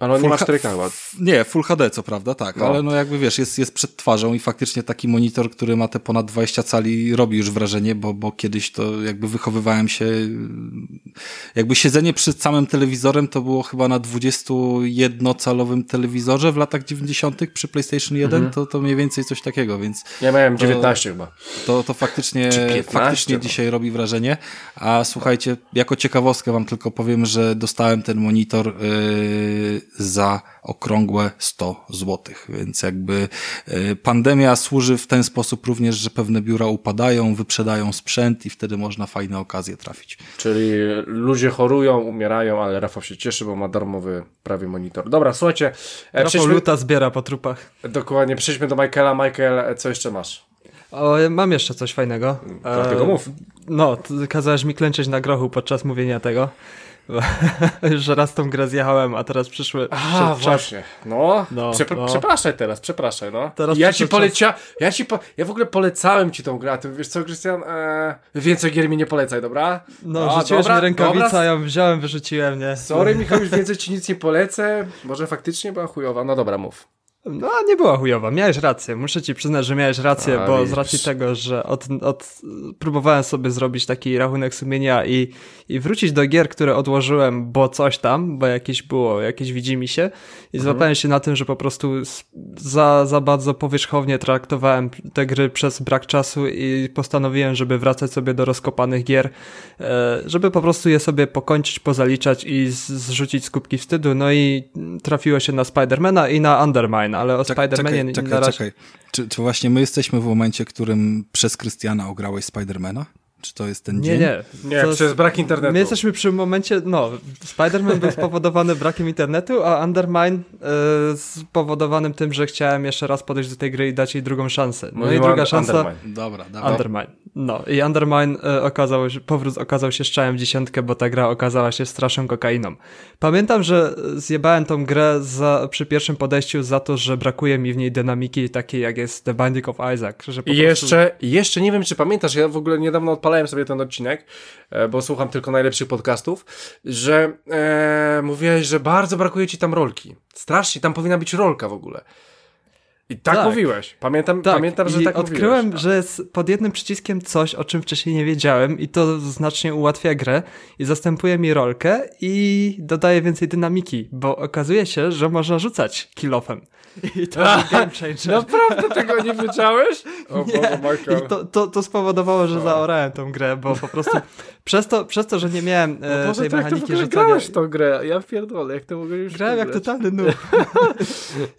Ale on nie ma 4K chyba. Nie, Full HD co prawda, tak, No. ale no jakby wiesz, jest, jest przed twarzą i faktycznie taki monitor, który ma te ponad 20 cali robi już wrażenie, bo, bo kiedyś to jakby wychowywałem się, jakby siedzenie przed samym telewizorem to było chyba na 21-calowym telewizorze w latach 90. przy PlayStation 1, Mhm. to, to mniej więcej coś takiego, więc Ja miałem 19 chyba. to, to faktycznie, Czy 15, faktycznie no. dzisiaj robi wrażenie. A słuchajcie, jako ciekawostkę wam tylko powiem, że dostałem ten monitor yy, za okrągłe 100 złotych, więc jakby yy, pandemia służy w ten sposób również, że pewne biura upadają, wyprzedają sprzęt i wtedy można fajne okazje trafić. Czyli ludzie chorują, umierają, ale Rafał się cieszy, bo ma darmowy prawie monitor. Dobra, słuchajcie, e, Rafał przejdźmy, luta zbiera po trupach. dokładnie, przejdźmy do Michaela. Michael, co jeszcze masz? O, mam jeszcze coś fajnego. Dlatego E, mów. No, ty kazałeś mi klęczeć na grochu podczas mówienia tego. Już raz tą grę zjechałem, a teraz przyszły... A, czas. właśnie. No, No, Przepra- no. przepraszaj teraz, przepraszaj, no. Teraz ja ci przyszedł polecia, ja ci po, ja w ogóle polecałem ci tą grę, a ty wiesz co, Krystian, e, więcej gier mi nie polecaj, dobra? No, A, rzuciłeś dobra, mi rękawicę, dobra. ja ją wziąłem, wyrzuciłem, nie? Sorry, Michał, już więcej ci nic nie polecę. Może faktycznie była chujowa. No dobra, mów. No, nie była chujowa, miałeś rację. Muszę ci przyznać, że miałeś rację, A, bo z racji tego, że od, od, próbowałem sobie zrobić taki rachunek sumienia i, i wrócić do gier, które odłożyłem, bo coś tam, bo jakieś było, jakieś widzi mi się i Mhm. złapałem się na tym, że po prostu za, za bardzo powierzchownie traktowałem te gry przez brak czasu i postanowiłem, żeby wracać sobie do rozkopanych gier, e, żeby po prostu je sobie pokończyć, pozaliczać i zrzucić z kubki wstydu. No i trafiło się na Spidermana i na Undermine, ale o Czek- Spidermanie czekaj, czekaj, razie... czekaj. Czy, czy właśnie my jesteśmy w momencie, którym przez Krystiana ograłeś Spidermana? Czy to jest ten Nie, dzień? nie. Nie, To- przez brak internetu. My jesteśmy przy momencie, no, Spider-Man był spowodowany brakiem internetu, a Undermine y, spowodowanym tym, że chciałem jeszcze raz podejść do tej gry i dać jej drugą szansę. No Mówimy i druga szansa... Undermine. Dobra, dobra. Undermine. No i Undermine y, okazał się, powrót okazał się strzałem w dziesiątkę, bo ta gra okazała się straszną kokainą. Pamiętam, że zjebałem tą grę za, przy pierwszym podejściu za to, że brakuje mi w niej dynamiki takiej jak jest The Binding of Isaac. Że po I prostu- jeszcze, jeszcze nie wiem, czy pamiętasz, ja w ogóle niedawno odpalałem sobie ten odcinek, e, bo słucham tylko najlepszych podcastów, że e, mówiłeś, że bardzo brakuje ci tam rolki. Strasznie, tam powinna być rolka w ogóle. I tak, Tak. mówiłeś. Pamiętam, Tak, pamiętam że i tak odkryłem, mówiłeś. że jest pod jednym przyciskiem coś, o czym wcześniej nie wiedziałem i to znacznie ułatwia grę i zastępuje mi rolkę i dodaje więcej dynamiki, bo okazuje się, że można rzucać kilofem. I to game changer. Naprawdę tego nie wiedziałeś? O Boże, Nie. Michael. I to, to, to spowodowało, że zaorałem tą grę, bo po prostu przez to, przez to że nie miałem e, Boże, tej to jak ty w mechaniki ogóle rzucania... grałeś w tą grę? Ja pierdolę, jak to mogę już Grałem jak grać? totalny noob. Ja,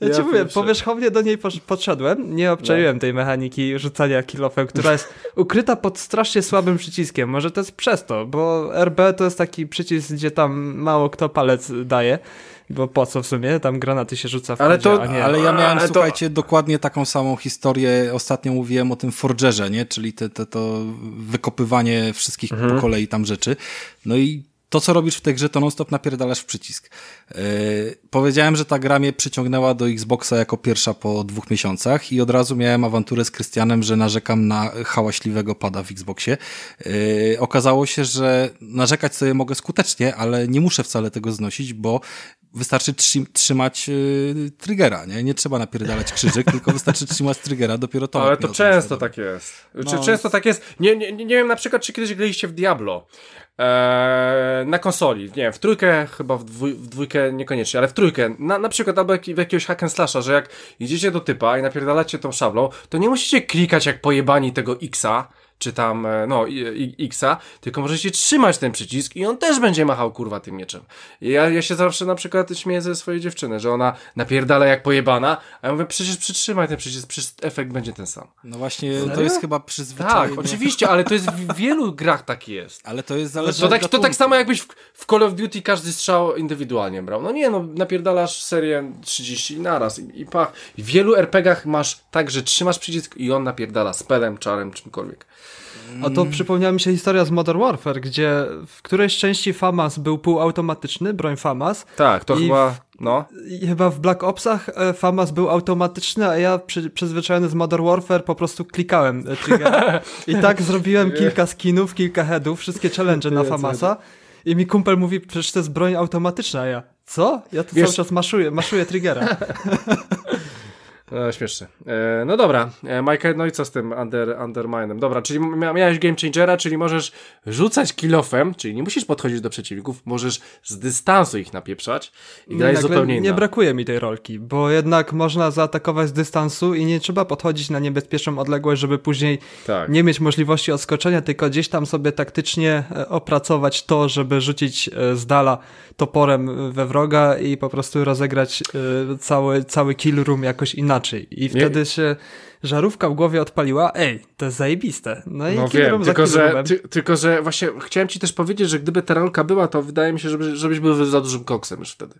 Ja ci mówię, pierwszy. powierzchownie do niej podszedłem, nie obczaiłem tej mechaniki rzucania kilofem, która jest ukryta pod strasznie słabym przyciskiem. Może to jest przez to, bo RB to jest taki przycisk, gdzie tam mało kto palec daje, bo po co w sumie, tam granaty się rzuca w Ale kodzie, to- a nie... Ale ja miałem, Ale to- słuchajcie, dokładnie taką samą historię. Ostatnio mówiłem o tym Forgerze, nie? Czyli te, te, to wykopywanie wszystkich Mhm. po kolei tam rzeczy. No i to, co robisz w tej grze, to non-stop napierdalasz w przycisk. Yy, powiedziałem, że ta gra mnie przyciągnęła do Xboxa jako pierwsza po dwóch miesiącach i od razu miałem awanturę z Krystianem, że narzekam na hałaśliwego pada w Xboxie. Yy, okazało się, że narzekać sobie mogę skutecznie, ale nie muszę wcale tego znosić, bo wystarczy trzy, trzymać yy, triggera, nie? Nie trzeba napierdalać krzyżyk, tylko wystarczy trzymać triggera, dopiero to Ale to często tak jest. No, często tak jest? Nie, nie, nie wiem na przykład, czy kiedyś graliście w Diablo. Eee, na konsoli, nie wiem, w trójkę, chyba w, dwój, w dwójkę niekoniecznie, ale w trójkę, na, na przykład albo jak, w jakiegoś hack and slasha, że jak idziecie do typa i napierdalacie tą szablą, to nie musicie klikać jak pojebani tego X-a, czy tam, e, no, X-a, tylko możecie trzymać ten przycisk i on też będzie machał kurwa tym mieczem. Ja, ja się zawsze na przykład śmieję ze swojej dziewczyny, że ona napierdala jak pojebana, a ja mówię, przecież przytrzymaj ten przycisk, przecież efekt będzie ten sam. No właśnie, to Serio? jest chyba przyzwyczajenie. Tak, oczywiście, ale to jest w wielu grach tak jest. Ale to jest zależne To tak, to tak samo jakbyś w, w Call of Duty każdy strzał indywidualnie brał. No nie, no napierdalasz serię 30 naraz i, i pach. W wielu RPGach masz tak, że trzymasz przycisk i on napierdala spelem, czarem, czymkolwiek. A to przypomniała mi się historia z Modern Warfare, gdzie w którejś części FAMAS był półautomatyczny, broń FAMAS, Tak, to chyba, no. I chyba w Black Opsach e, FAMAS był automatyczny, a ja przy, przyzwyczajony z Modern Warfare po prostu klikałem e, triggera. I tak zrobiłem kilka skinów, kilka headów, wszystkie challenge na FAMASa. I mi kumpel mówi, przecież to jest broń automatyczna, a ja. Co? Ja tu Wiesz... cały czas maszuję, maszuję triggera. No, śmieszne. E, no dobra, e, Michael, no i co z tym under, Underminem? Dobra, czyli miałeś Game Changera, czyli możesz rzucać kilofem, czyli nie musisz podchodzić do przeciwników, możesz z dystansu ich napieprzać i gra jest zupełnie inna. Nie brakuje mi tej rolki, bo jednak można zaatakować z dystansu i nie trzeba podchodzić na niebezpieczną odległość, żeby później tak. nie mieć możliwości odskoczenia, tylko gdzieś tam sobie taktycznie e, opracować to, żeby rzucić e, z dala toporem we wroga i po prostu rozegrać cały, cały kill room jakoś inaczej inaczej. I wtedy się żarówka w głowie odpaliła, ej, to jest zajebiste. No i no wiem, tylko że, ty, tylko że właśnie chciałem ci też powiedzieć, że gdyby ta rolka była, to wydaje mi się, żeby, żebyś był za dużym koksem już wtedy.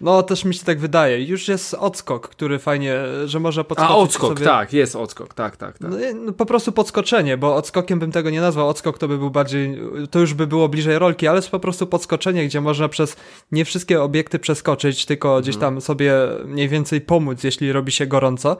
No, też mi się tak wydaje. Już jest odskok, który fajnie, że może podskoczyć A, odskok, sobie... tak, jest odskok, tak, tak, tak. No, no, po prostu podskoczenie, bo odskokiem bym tego nie nazwał. Odskok to by był bardziej, to już by było bliżej rolki, ale jest po prostu podskoczenie, gdzie można przez nie wszystkie obiekty przeskoczyć, tylko mhm. gdzieś tam sobie mniej więcej pomóc, jeśli robi się gorąco.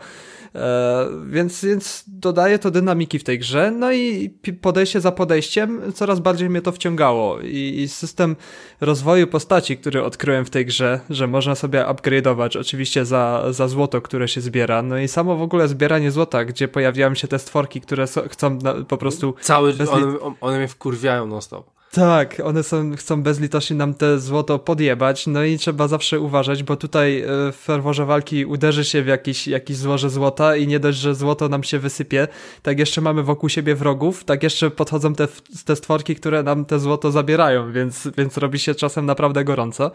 E, więc, więc dodaje to dynamiki w tej grze. No i podejście za podejściem coraz bardziej mnie to wciągało. I, i system rozwoju postaci, który odkryłem w tej grze, że można sobie upgrade'ować, oczywiście za, za złoto, które się zbiera. No i samo w ogóle zbieranie złota, gdzie pojawiają się te stworki, które so, chcą na, po prostu. Cały, one, one mnie wkurwiają non-stop. Tak, one są, chcą bezlitośnie nam te złoto podjebać, no i trzeba zawsze uważać, bo tutaj e, w ferworze walki uderzy się w jakiś, jakiś złoże złota i nie dość, że złoto nam się wysypie, tak jeszcze mamy wokół siebie wrogów, tak jeszcze podchodzą te, te stworki, które nam te złoto zabierają, więc, więc robi się czasem naprawdę gorąco.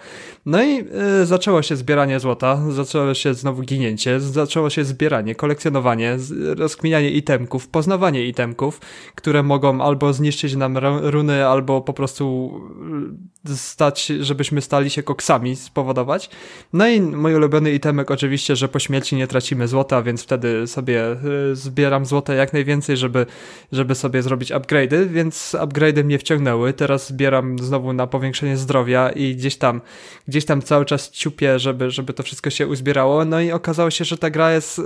No i y, zaczęło się zbieranie złota, zaczęło się znowu ginięcie, zaczęło się zbieranie, kolekcjonowanie, rozkminianie itemków, poznawanie itemków, które mogą albo zniszczyć nam runy, albo po prostu y, stać, żebyśmy stali się koksami spowodować. No i mój ulubiony itemek oczywiście, że po śmierci nie tracimy złota, więc wtedy sobie y, zbieram złote jak najwięcej, żeby, żeby sobie zrobić upgrade'y, więc upgrade'y mnie wciągnęły. Teraz zbieram znowu na powiększenie zdrowia i gdzieś tam, gdzieś tam cały czas ciupię, żeby, żeby to wszystko się uzbierało. No i okazało się, że ta gra jest, y,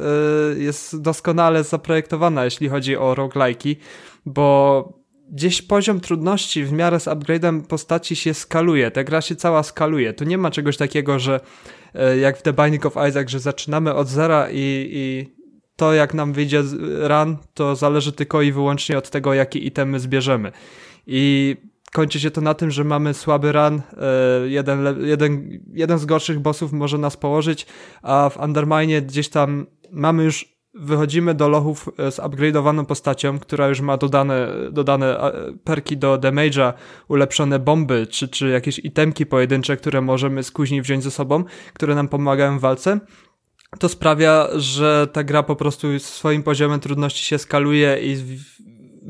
jest doskonale zaprojektowana, jeśli chodzi o roguelike'i, bo gdzieś poziom trudności w miarę z upgrade'em postaci się skaluje. Ta gra się cała skaluje. Tu nie ma czegoś takiego, że e, jak w The Binding of Isaac, że zaczynamy od zera i, i to jak nam wyjdzie run, to zależy tylko i wyłącznie od tego, jakie itemy zbierzemy. I kończy się to na tym, że mamy słaby run, e, jeden, jeden, jeden z gorszych bossów może nas położyć, a w Undermine gdzieś tam mamy już wychodzimy do lochów e, z upgrade'owaną postacią, która już ma dodane, dodane perki do damage'a, ulepszone bomby, czy, czy jakieś itemki pojedyncze, które możemy skóźniej wziąć ze sobą, które nam pomagają w walce. To sprawia, że ta gra po prostu swoim poziomem trudności się skaluje i w,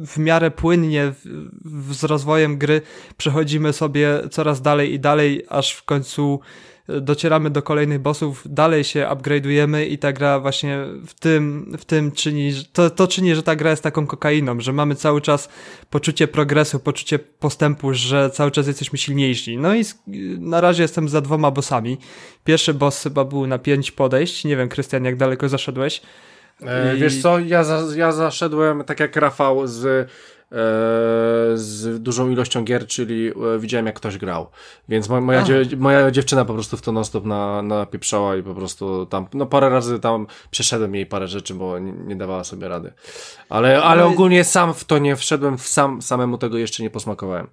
w miarę płynnie w, w, z rozwojem gry przechodzimy sobie coraz dalej i dalej, aż w końcu docieramy do kolejnych bossów, dalej się upgrade'ujemy i ta gra właśnie w tym, w tym czyni, to, to czyni, że ta gra jest taką kokainą, że mamy cały czas poczucie progresu, poczucie postępu, że cały czas jesteśmy silniejsi. No i na razie jestem za dwoma bossami. Pierwszy boss chyba był na pięć podejść, nie wiem Krystian jak daleko zaszedłeś. E, I... Wiesz co, ja, za, ja zaszedłem tak jak Rafał z z dużą ilością gier, czyli e, widziałem jak ktoś grał. Więc moja, dziew moja dziewczyna po prostu w to non-stop na, napieprzała i po prostu tam, no parę razy tam przeszedłem jej parę rzeczy, bo nie, nie dawała sobie rady. Ale, ale ogólnie sam w to nie wszedłem, w sam, samemu tego jeszcze nie posmakowałem.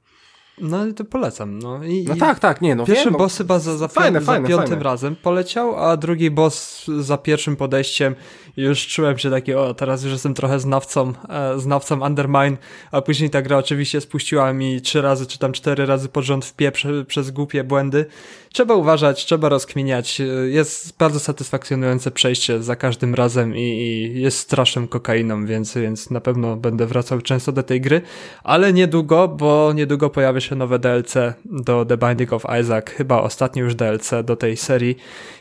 No to polecam. No, I, no tak, tak, nie, no Pierwszy wiem, no, boss chyba za, za, fajne, za fajne, piątym fajne. razem poleciał, a drugi boss za pierwszym podejściem już czułem się taki, o, teraz już jestem trochę znawcą, e, znawcą Undermine, a później ta gra oczywiście spuściła mi trzy razy, czy tam cztery razy pod rząd w pie prze, przez głupie błędy. Trzeba uważać, trzeba rozkminiać. Jest bardzo satysfakcjonujące przejście za każdym razem i, i jest straszną kokainą, więc, więc na pewno będę wracał często do tej gry, ale niedługo, bo niedługo pojawi się nowe DLC do The Binding of Isaac, chyba ostatnie już DLC do tej serii,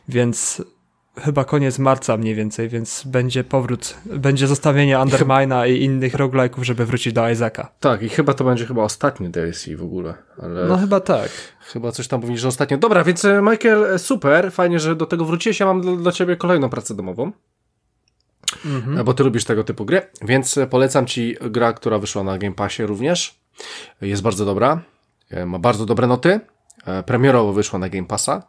więc chyba koniec marca mniej więcej, więc będzie powrót, będzie zostawienie Undermine'a i innych roguelike'ów, żeby wrócić do Isaaca. Tak, i chyba to będzie chyba ostatni DLC w ogóle. Ale no chyba tak. Chyba coś tam mówi, że ostatnio. Dobra, więc e, Michael, e, super, fajnie, że do tego wróciłeś. Ja mam dla, dla ciebie kolejną pracę domową. Mhm. Bo ty lubisz tego typu gry, więc polecam ci gra, która wyszła na Game Passie również. Jest bardzo dobra. E, ma bardzo dobre noty. e, premierowo wyszła na Game Passa.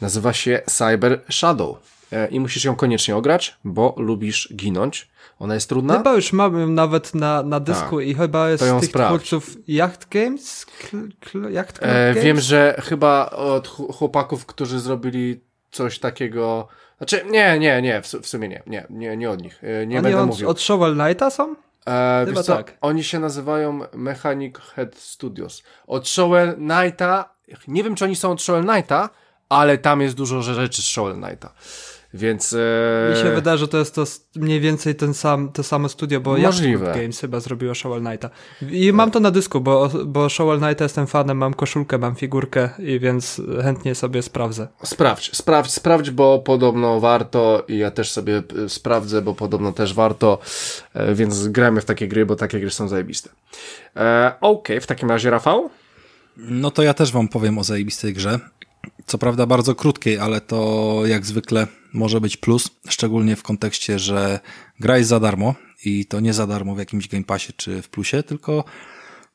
Nazywa się Cyber Shadow e, i musisz ją koniecznie ograć, bo lubisz ginąć. Ona jest trudna? Chyba już mam ją nawet na, na dysku Tak. i chyba jest z tych twórców Yacht Games? Kl, kl, Yacht Club E, Games? wiem, że chyba od ch- chłopaków, którzy zrobili coś takiego. Znaczy, nie, nie, nie, w, su- w sumie nie, nie, nie, nie od nich. Nie Oni będę od, mówił. od Shovel Knighta są? E, Chyba co, tak. Oni się nazywają Mechanic Head Studios. Od Shovel Knighta, nie wiem czy oni są od Shovel Knighta, ale tam jest dużo rzeczy z Shovel Knighta. Więc. E, Mi się wydaje, że to jest to mniej więcej ten sam, to samo studio, bo Możliwe. Club Games chyba zrobiło Shovel Knighta. I mam to na dysku, bo, bo Shovel Knighta jestem fanem, mam koszulkę, mam figurkę i więc chętnie sobie sprawdzę. Sprawdź, sprawdź, sprawdź, bo podobno warto i ja też sobie y, sprawdzę, bo podobno też warto, e, więc gramy w takie gry, bo takie gry są zajebiste. E, Okej, w takim razie Rafał? No to ja też wam powiem o zajebistej grze. Co prawda bardzo krótkiej, ale to jak zwykle może być plus, szczególnie w kontekście, że gra jest za darmo i to nie za darmo w jakimś Game Passie czy w plusie, tylko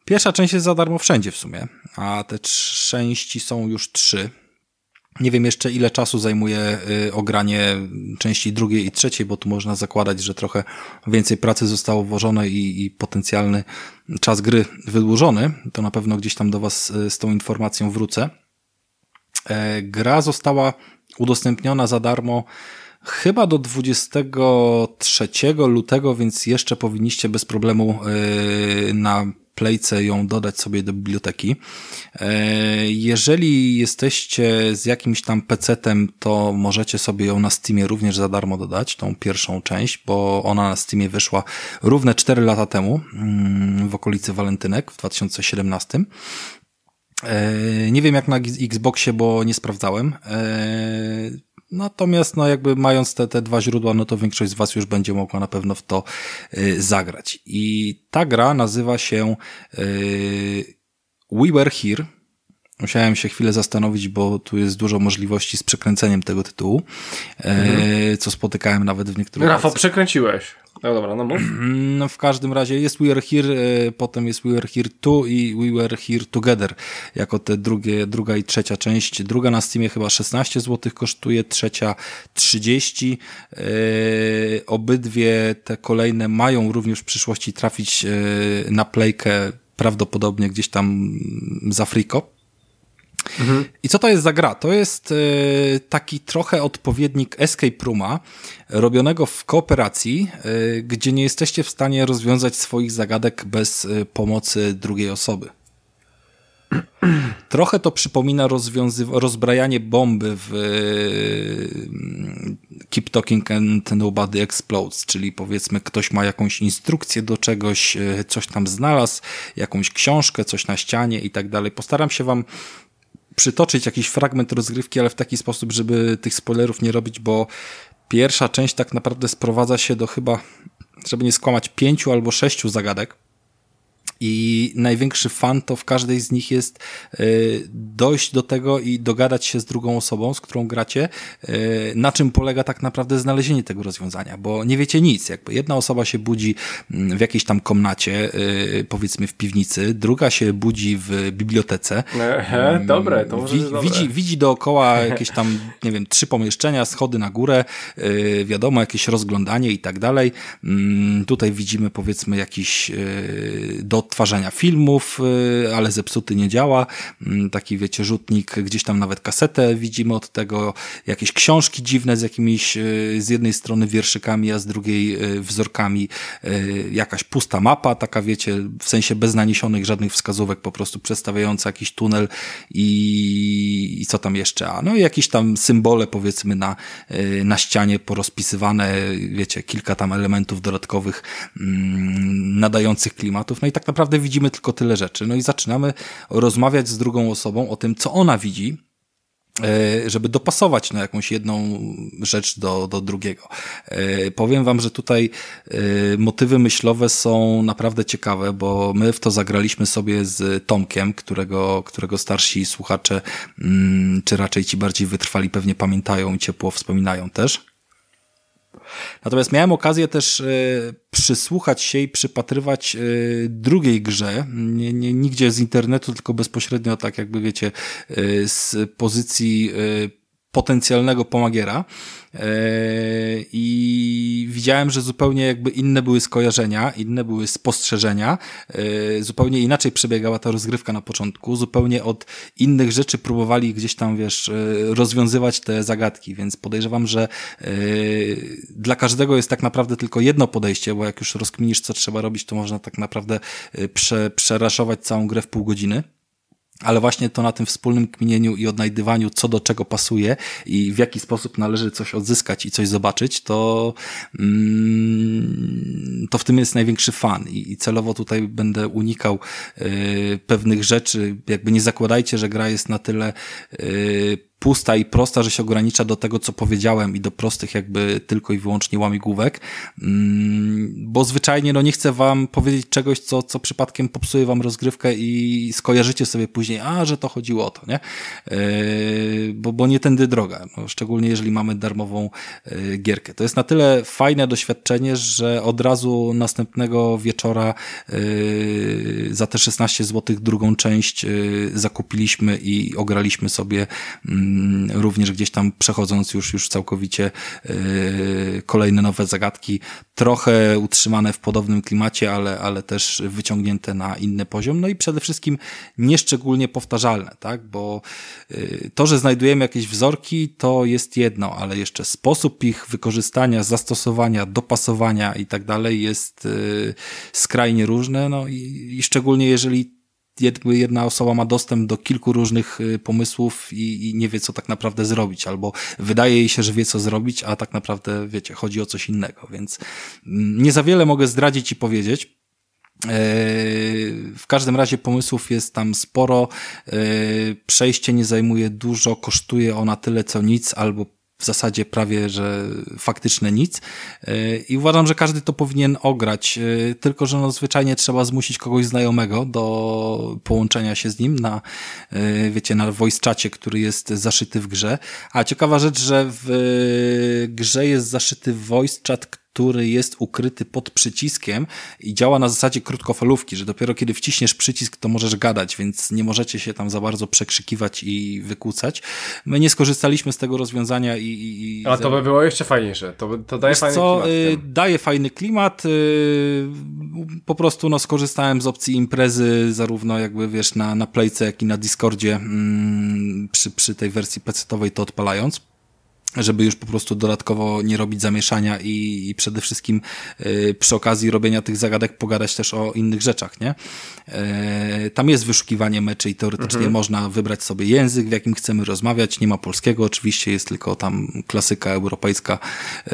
pierwsza część jest za darmo wszędzie w sumie, a te części są już trzy. Nie wiem jeszcze ile czasu zajmuje y, ogranie części drugiej i trzeciej, bo tu można zakładać, że trochę więcej pracy zostało włożone i, i potencjalny czas gry wydłużony. To na pewno gdzieś tam do Was y, z tą informacją wrócę. E, Gra została udostępniona za darmo chyba do 23 lutego, więc jeszcze powinniście bez problemu e, na Playce ją dodać sobie do biblioteki. E, Jeżeli jesteście z jakimś tam PC-tem, to możecie sobie ją na Steamie również za darmo dodać, tą pierwszą część, bo ona na Steamie wyszła równe 4 lata temu, mm, w okolicy walentynek w 2017. E, Nie wiem jak na Xboxie, bo nie sprawdzałem. E, Natomiast no jakby mając te, te dwa źródła, no to większość z Was już będzie mogła na pewno w to e, zagrać. I ta gra nazywa się We Were Here. Musiałem się chwilę zastanowić, bo tu jest dużo możliwości z przekręceniem tego tytułu, e, co spotykałem nawet w niektórych Rafał, przekręciłeś. No dobra, no mów. no w każdym razie jest We Are Here, e, potem jest We Are Here 2 i We Were Here Together, jako te drugie, druga i trzecia część. Druga na Steamie chyba 16 zł kosztuje, trzecia 30. E, obydwie te kolejne mają również w przyszłości trafić e, na playkę prawdopodobnie gdzieś tam za friko. I co to jest za gra? To jest e, taki trochę odpowiednik Escape Rooma, robionego w kooperacji, e, gdzie nie jesteście w stanie rozwiązać swoich zagadek bez e, pomocy drugiej osoby. Trochę to przypomina rozbrajanie bomby w e, Keep Talking and Nobody Explodes, czyli powiedzmy ktoś ma jakąś instrukcję do czegoś, coś tam znalazł, jakąś książkę, coś na ścianie i tak dalej. Postaram się wam przytoczyć jakiś fragment rozgrywki, ale w taki sposób, żeby tych spoilerów nie robić, bo pierwsza część tak naprawdę sprowadza się do chyba, żeby nie skłamać, pięciu albo sześciu zagadek. I największy fan to w każdej z nich jest y, dojść do tego i dogadać się z drugą osobą, z którą gracie, y, na czym polega tak naprawdę znalezienie tego rozwiązania, bo nie wiecie nic. Jakby jedna osoba się budzi mm, w jakiejś tam komnacie, y, powiedzmy w piwnicy, druga się budzi w bibliotece. Ehe, dobre, to może Wi- dobre. widzi, widzi dookoła jakieś tam, nie wiem, trzy pomieszczenia, schody na górę, wiadomo, jakieś rozglądanie i tak dalej. Mm, tutaj widzimy powiedzmy jakiś yy, do odtwarzania filmów, yy, ale zepsuty nie działa. Mm, taki wiecie, rzutnik, gdzieś tam nawet kasetę widzimy od tego, jakieś książki dziwne z jakimiś, yy, z jednej strony wierszykami, a z drugiej yy, wzorkami, jakaś pusta mapa, taka wiecie, w sensie bez naniesionych żadnych wskazówek, po prostu przedstawiająca jakiś tunel i, i co tam jeszcze, a no i jakieś tam symbole powiedzmy na, na ścianie porozpisywane, wiecie, kilka tam elementów dodatkowych mm, nadających klimatów, no i tak naprawdę widzimy tylko tyle rzeczy, no i zaczynamy rozmawiać z drugą osobą o tym, co ona widzi, e, żeby dopasować na jakąś jedną rzecz do, do drugiego. E, Powiem wam, że tutaj e, motywy myślowe są naprawdę ciekawe, bo my w to zagraliśmy sobie z Tomkiem, którego, którego starsi słuchacze, mm, czy raczej ci bardziej wytrwali pewnie pamiętają i ciepło wspominają też. Natomiast miałem okazję też przysłuchać się i przypatrywać drugiej grze, nie, nie, nigdzie z internetu, tylko bezpośrednio tak jakby wiecie, z pozycji potencjalnego pomagiera. E, i widziałem, że zupełnie jakby inne były skojarzenia, inne były spostrzeżenia, e, zupełnie inaczej przebiegała ta rozgrywka na początku, zupełnie od innych rzeczy próbowali gdzieś tam, wiesz, e, rozwiązywać te zagadki, więc podejrzewam, że dla każdego jest tak naprawdę tylko jedno podejście, bo jak już rozkminisz, co trzeba robić, to można tak naprawdę prze, przeraszować całą grę w pół godziny ale właśnie to na tym wspólnym kminieniu i odnajdywaniu, co do czego pasuje i w jaki sposób należy coś odzyskać i coś zobaczyć, to, mm, to w tym jest największy fan i, i celowo tutaj będę unikał y, pewnych rzeczy. Jakby nie zakładajcie, że gra jest na tyle y, pusta i prosta, że się ogranicza do tego, co powiedziałem i do prostych jakby tylko i wyłącznie łamigłówek, mm, bo zwyczajnie no nie chcę wam powiedzieć czegoś, co, co przypadkiem popsuje wam rozgrywkę i skojarzycie sobie później, a, że to chodziło o to, nie? Yy, bo, bo nie tędy droga, no, szczególnie jeżeli mamy darmową yy, gierkę. To jest na tyle fajne doświadczenie, że od razu następnego wieczora yy, za te 16 zł drugą część zakupiliśmy i ograliśmy sobie mm, również gdzieś tam przechodząc już, już całkowicie yy, kolejne nowe zagadki, trochę utrzymane w podobnym klimacie, ale, ale też wyciągnięte na inny poziom, no i przede wszystkim nieszczególnie powtarzalne, tak, bo yy, to, że znajdujemy jakieś wzorki, to jest jedno, ale jeszcze sposób ich wykorzystania, zastosowania, dopasowania i tak dalej jest yy, skrajnie różne, no i, i szczególnie jeżeli jedna osoba ma dostęp do kilku różnych y, pomysłów i, i, nie wie, co tak naprawdę zrobić, albo wydaje jej się, że wie, co zrobić, a tak naprawdę, wiecie, chodzi o coś innego, więc mm, nie za wiele mogę zdradzić i powiedzieć. E, w każdym razie pomysłów jest tam sporo. E, przejście nie zajmuje dużo, kosztuje ona tyle co nic, albo w zasadzie prawie, że faktyczne nic. E, I uważam, że każdy to powinien ograć, e, tylko że no zwyczajnie trzeba zmusić kogoś znajomego do połączenia się z nim na, e, wiecie, na voice czacie, który jest zaszyty w grze. A ciekawa rzecz, że w grze jest zaszyty voice chat, który jest ukryty pod przyciskiem i działa na zasadzie krótkofalówki, że dopiero kiedy wciśniesz przycisk, to możesz gadać, więc nie możecie się tam za bardzo przekrzykiwać i wykłócać. My nie skorzystaliśmy z tego rozwiązania i... i A to by było jeszcze fajniejsze. To, to daje fajny co, klimat. Y, daje fajny klimat. Y, po prostu no, skorzystałem z opcji imprezy zarówno jakby wiesz na, na Playce, jak i na Discordzie mm, przy, przy tej wersji PC-owej to odpalając żeby już po prostu dodatkowo nie robić zamieszania i, i przede wszystkim y, przy okazji robienia tych zagadek pogadać też o innych rzeczach, nie? E, tam jest wyszukiwanie meczy i teoretycznie mhm. można wybrać sobie język, w jakim chcemy rozmawiać. Nie ma polskiego, oczywiście jest tylko tam klasyka europejska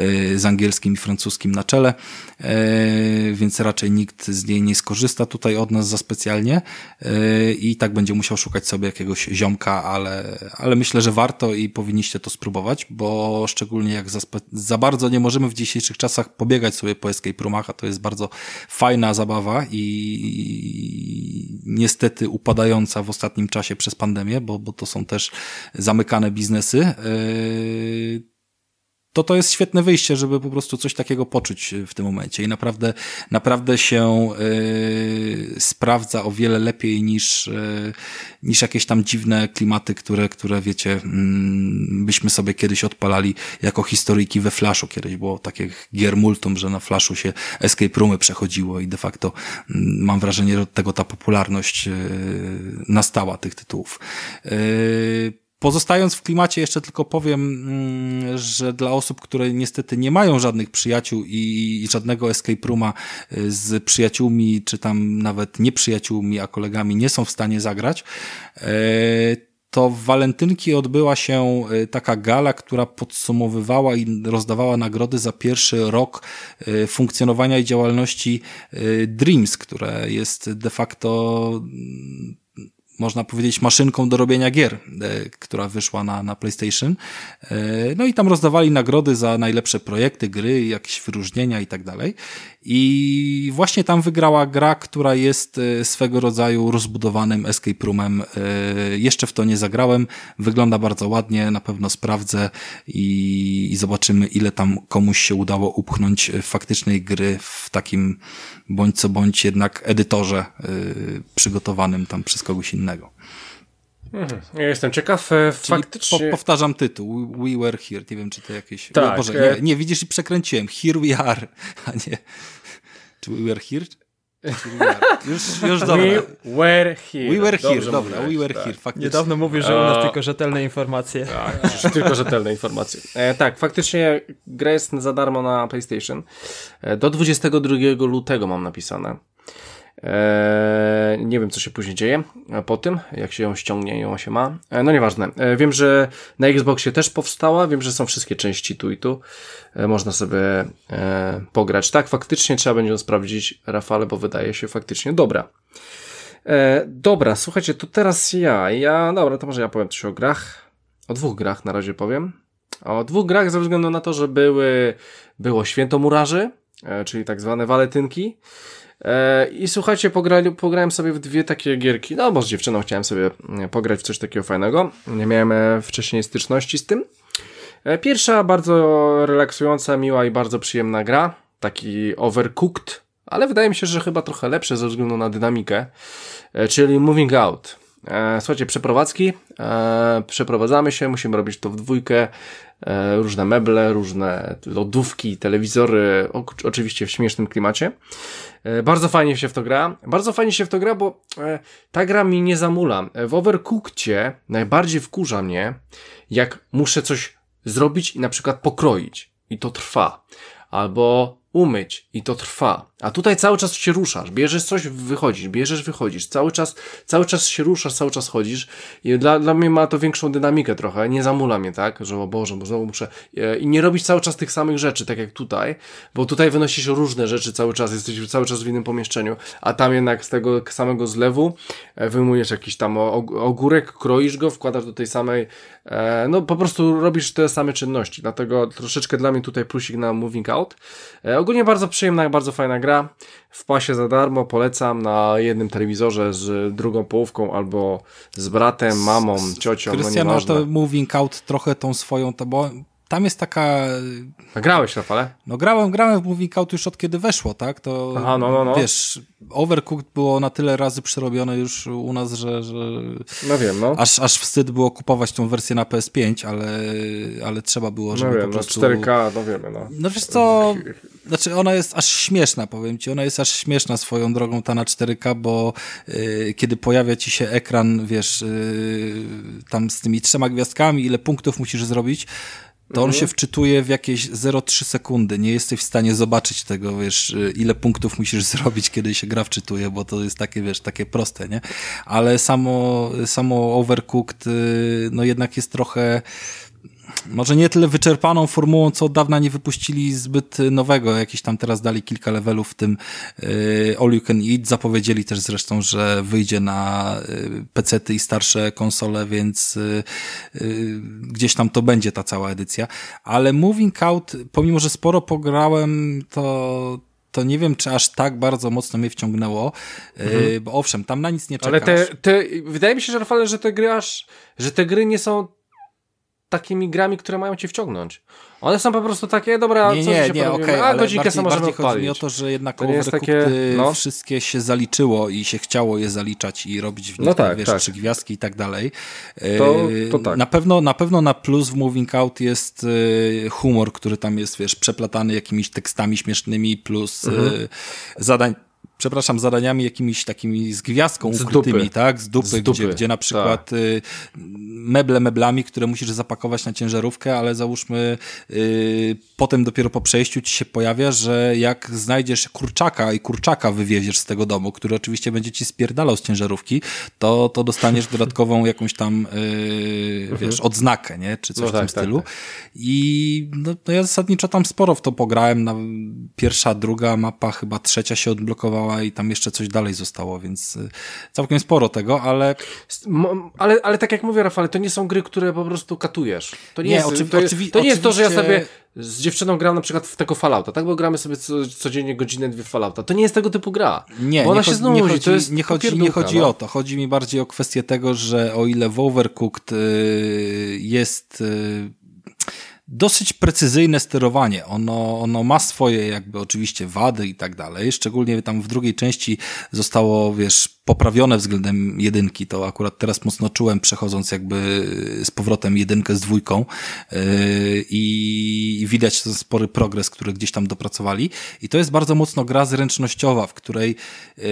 y, z angielskim i francuskim na czele, e, więc raczej nikt z niej nie skorzysta tutaj od nas za specjalnie e, i tak będzie musiał szukać sobie jakiegoś ziomka, ale, ale myślę, że warto i powinniście to spróbować, bo bo szczególnie jak za, za bardzo nie możemy w dzisiejszych czasach pobiegać sobie po escape roomach, a to jest bardzo fajna zabawa i niestety upadająca w ostatnim czasie przez pandemię, bo, bo to są też zamykane biznesy. Yy, to to jest świetne wyjście, żeby po prostu coś takiego poczuć w tym momencie i naprawdę, naprawdę się yy, sprawdza o wiele lepiej niż, yy, niż jakieś tam dziwne klimaty, które, które wiecie, yy, byśmy sobie kiedyś odpalali jako historyjki we Flashu. Kiedyś było takie gier multum, że na Flashu się escape roomy przechodziło i de facto mm, mam wrażenie, że od tego ta popularność yy, nastała tych tytułów. Pozostając w klimacie, jeszcze tylko powiem, mm, że dla osób, które niestety nie mają żadnych przyjaciół i żadnego escape rooma y, z przyjaciółmi, czy tam nawet nie przyjaciółmi, a kolegami nie są w stanie zagrać, y, to w walentynki odbyła się y, taka gala, która podsumowywała i rozdawała nagrody za pierwszy rok funkcjonowania i działalności Dreams, które jest de facto można powiedzieć, maszynką do robienia gier, e, która wyszła na, na PlayStation. E, no i tam rozdawali nagrody za najlepsze projekty, gry, jakieś wyróżnienia i tak dalej. I właśnie tam wygrała gra, która jest e, swego rodzaju rozbudowanym escape roomem. Jeszcze w to nie zagrałem. Wygląda bardzo ładnie, na pewno sprawdzę i, i zobaczymy, ile tam komuś się udało upchnąć faktycznej gry w takim bądź co bądź jednak edytorze przygotowanym tam przez kogoś innego. Mhm. Ja jestem ciekaw, e, Czyli faktycznie... Po, powtarzam tytuł, We Were Here, nie wiem czy to jakieś... Tak. Boże, nie, e- nie, widzisz i przekręciłem, Here We Are, a nie... Czy We Were Here? Już, już dobra. We were here. We were here, Dobrze dobra, mówiłeś, we were tak. here, faktycznie. Niedawno mówił, że u nas tylko rzetelne informacje. Tak, tylko rzetelne informacje. E, tak, faktycznie gra jest za darmo na PlayStation. E, do 22 lutego mam napisane. Eee, nie wiem, co się później dzieje po tym, jak się ją ściągnie i ją się ma. Eee, no nieważne. Eee, wiem, że na Xboxie też powstała, wiem, że są wszystkie części tu i tu. Eee, można sobie eee, pograć. Tak, faktycznie trzeba będzie ją sprawdzić, Rafale, bo wydaje się faktycznie dobra. Eee, dobra, słuchajcie, to teraz ja. Ja, dobra, to może ja powiem coś o grach. O dwóch grach na razie powiem. O dwóch grach ze względu na to, że były, było święto murarzy, czyli tak zwane walentynki. E, I słuchajcie, pograli, pograłem sobie w dwie takie gierki. No, bo z dziewczyną chciałem sobie mm, pograć w coś takiego fajnego. Nie miałem e, wcześniej styczności z tym. E, pierwsza bardzo relaksująca, miła i bardzo przyjemna gra. Taki overcooked, ale wydaje mi się, że chyba trochę lepsze ze względu na dynamikę. Czyli Moving Out. Słuchajcie, przeprowadzki. Przeprowadzamy się, musimy robić to w dwójkę. E, różne meble, różne lodówki, telewizory, oczywiście w śmiesznym klimacie. E, bardzo fajnie się w to gra. Bardzo fajnie się w to gra, bo e, ta gra mi nie zamula. W Overcookcie najbardziej wkurza mnie, jak muszę coś zrobić i na przykład pokroić. I to trwa. Albo umyć i to trwa. A tutaj cały czas się ruszasz, bierzesz coś, wychodzisz, bierzesz, wychodzisz, cały czas, cały czas się ruszasz, cały czas chodzisz. I dla, dla mnie ma to większą dynamikę trochę, nie zamula mnie, tak, że o Boże, bo znowu muszę i nie robić cały czas tych samych rzeczy, tak jak tutaj, bo tutaj wynosisz różne rzeczy cały czas, jesteś cały czas w innym pomieszczeniu, a tam jednak z tego samego zlewu e, wyjmujesz jakiś tam ogórek, kroisz go, wkładasz do tej samej, e, no po prostu robisz te same czynności, dlatego troszeczkę dla mnie tutaj plusik na moving out. Ogólnie bardzo przyjemna, bardzo fajna gra, w pasie za darmo, polecam na jednym telewizorze z drugą połówką albo z bratem, mamą, ciocią, Krystiano, no to Moving Out trochę tą swoją, to bo tam jest taka... A grałeś, Rafale? No grałem, grałem w Moving Out już od kiedy weszło, tak? To Aha, no, no, no. wiesz, Overcooked było na tyle razy przerobione już u nas, że, że no wiem, no. Aż, aż wstyd było kupować tą wersję na PS5, ale, ale trzeba było, żeby no wiem, po prostu... No 4K, no wiemy, no. No wiesz co, znaczy ona jest aż śmieszna, powiem ci, ona jest aż śmieszna swoją drogą ta na 4K, bo yy, kiedy pojawia ci się ekran, wiesz, yy, tam z tymi trzema gwiazdkami, ile punktów musisz zrobić, to on mhm. się wczytuje w jakieś 0,3 sekundy. Nie jesteś w stanie zobaczyć tego, wiesz, ile punktów musisz zrobić, kiedy się gra wczytuje, bo to jest takie, wiesz, takie proste, nie? Ale samo, samo Overcooked, y, no jednak jest trochę może nie tyle wyczerpaną formułą, co od dawna nie wypuścili zbyt nowego. Jakiś tam teraz dali kilka levelów w tym y, All You Can Eat. Zapowiedzieli też zresztą, że wyjdzie na y, PC-ty i starsze konsole, więc y, gdzieś tam to będzie ta cała edycja. Ale Moving Out, pomimo, że sporo pograłem, to to nie wiem, czy aż tak bardzo mocno mnie wciągnęło, mhm. bo owszem, tam na nic nie czekasz. Ale te, te, wydaje mi się, że Rafale, że te gry aż, że te gry nie są takimi grami, które mają cię wciągnąć. One są po prostu takie, dobra, nie, co nie, nie, okay, a godzinkę bardziej, możemy bardziej odpalić. chodzi mi o to, że jednak to takie, no. wszystkie się zaliczyło i się chciało je zaliczać i robić w nich, no tak, wiesz, tak. trzy gwiazdki i tak dalej. To, to tak. Na pewno, na pewno na plus w Moving Out jest y, humor, który tam jest, wiesz, przeplatany jakimiś tekstami śmiesznymi, plus mhm. Y, zadań przepraszam, zadaniami jakimiś takimi z gwiazdką z ukrytymi, dupy. tak? Z dupy, z dupy. Gdzie, gdzie na przykład tak. y, meble meblami, które musisz zapakować na ciężarówkę, ale załóżmy y, potem dopiero po przejściu ci się pojawia, że jak znajdziesz kurczaka i kurczaka wywieziesz z tego domu, który oczywiście będzie ci spierdalał z ciężarówki, to, to dostaniesz dodatkową jakąś tam y, mhm. wiesz, odznakę, nie? Czy coś no w tak, tym tak, stylu. Tak, I no, no ja zasadniczo tam sporo w to pograłem. Na, pierwsza, druga mapa, chyba trzecia się odblokowała i tam jeszcze coś dalej zostało, więc y, całkiem sporo tego, ale... Ale, ale tak jak mówię, Rafale, to nie są gry, które po prostu katujesz. To nie, nie jest, oczywi- to, jest, oczywi- to nie jest to, że ja sobie z dziewczyną gram na przykład w tego Fallouta, tak? Bo gramy sobie co, codziennie godzinę, dwie Fallouta. To nie jest tego typu gra. Nie, bo ona nie, się znudzi, nie chodzi, to jest nie chodzi, nie chodzi no. o to. Chodzi mi bardziej o kwestię tego, że o ile Overcooked y, jest y, dosyć precyzyjne sterowanie. Ono, ono ma swoje jakby oczywiście wady i tak dalej. Szczególnie tam w drugiej części zostało, wiesz, poprawione względem jedynki. To akurat teraz mocno czułem, przechodząc jakby z powrotem jedynkę z dwójką yy, i widać ten spory progres, który gdzieś tam dopracowali. I to jest bardzo mocno gra zręcznościowa, w której yy,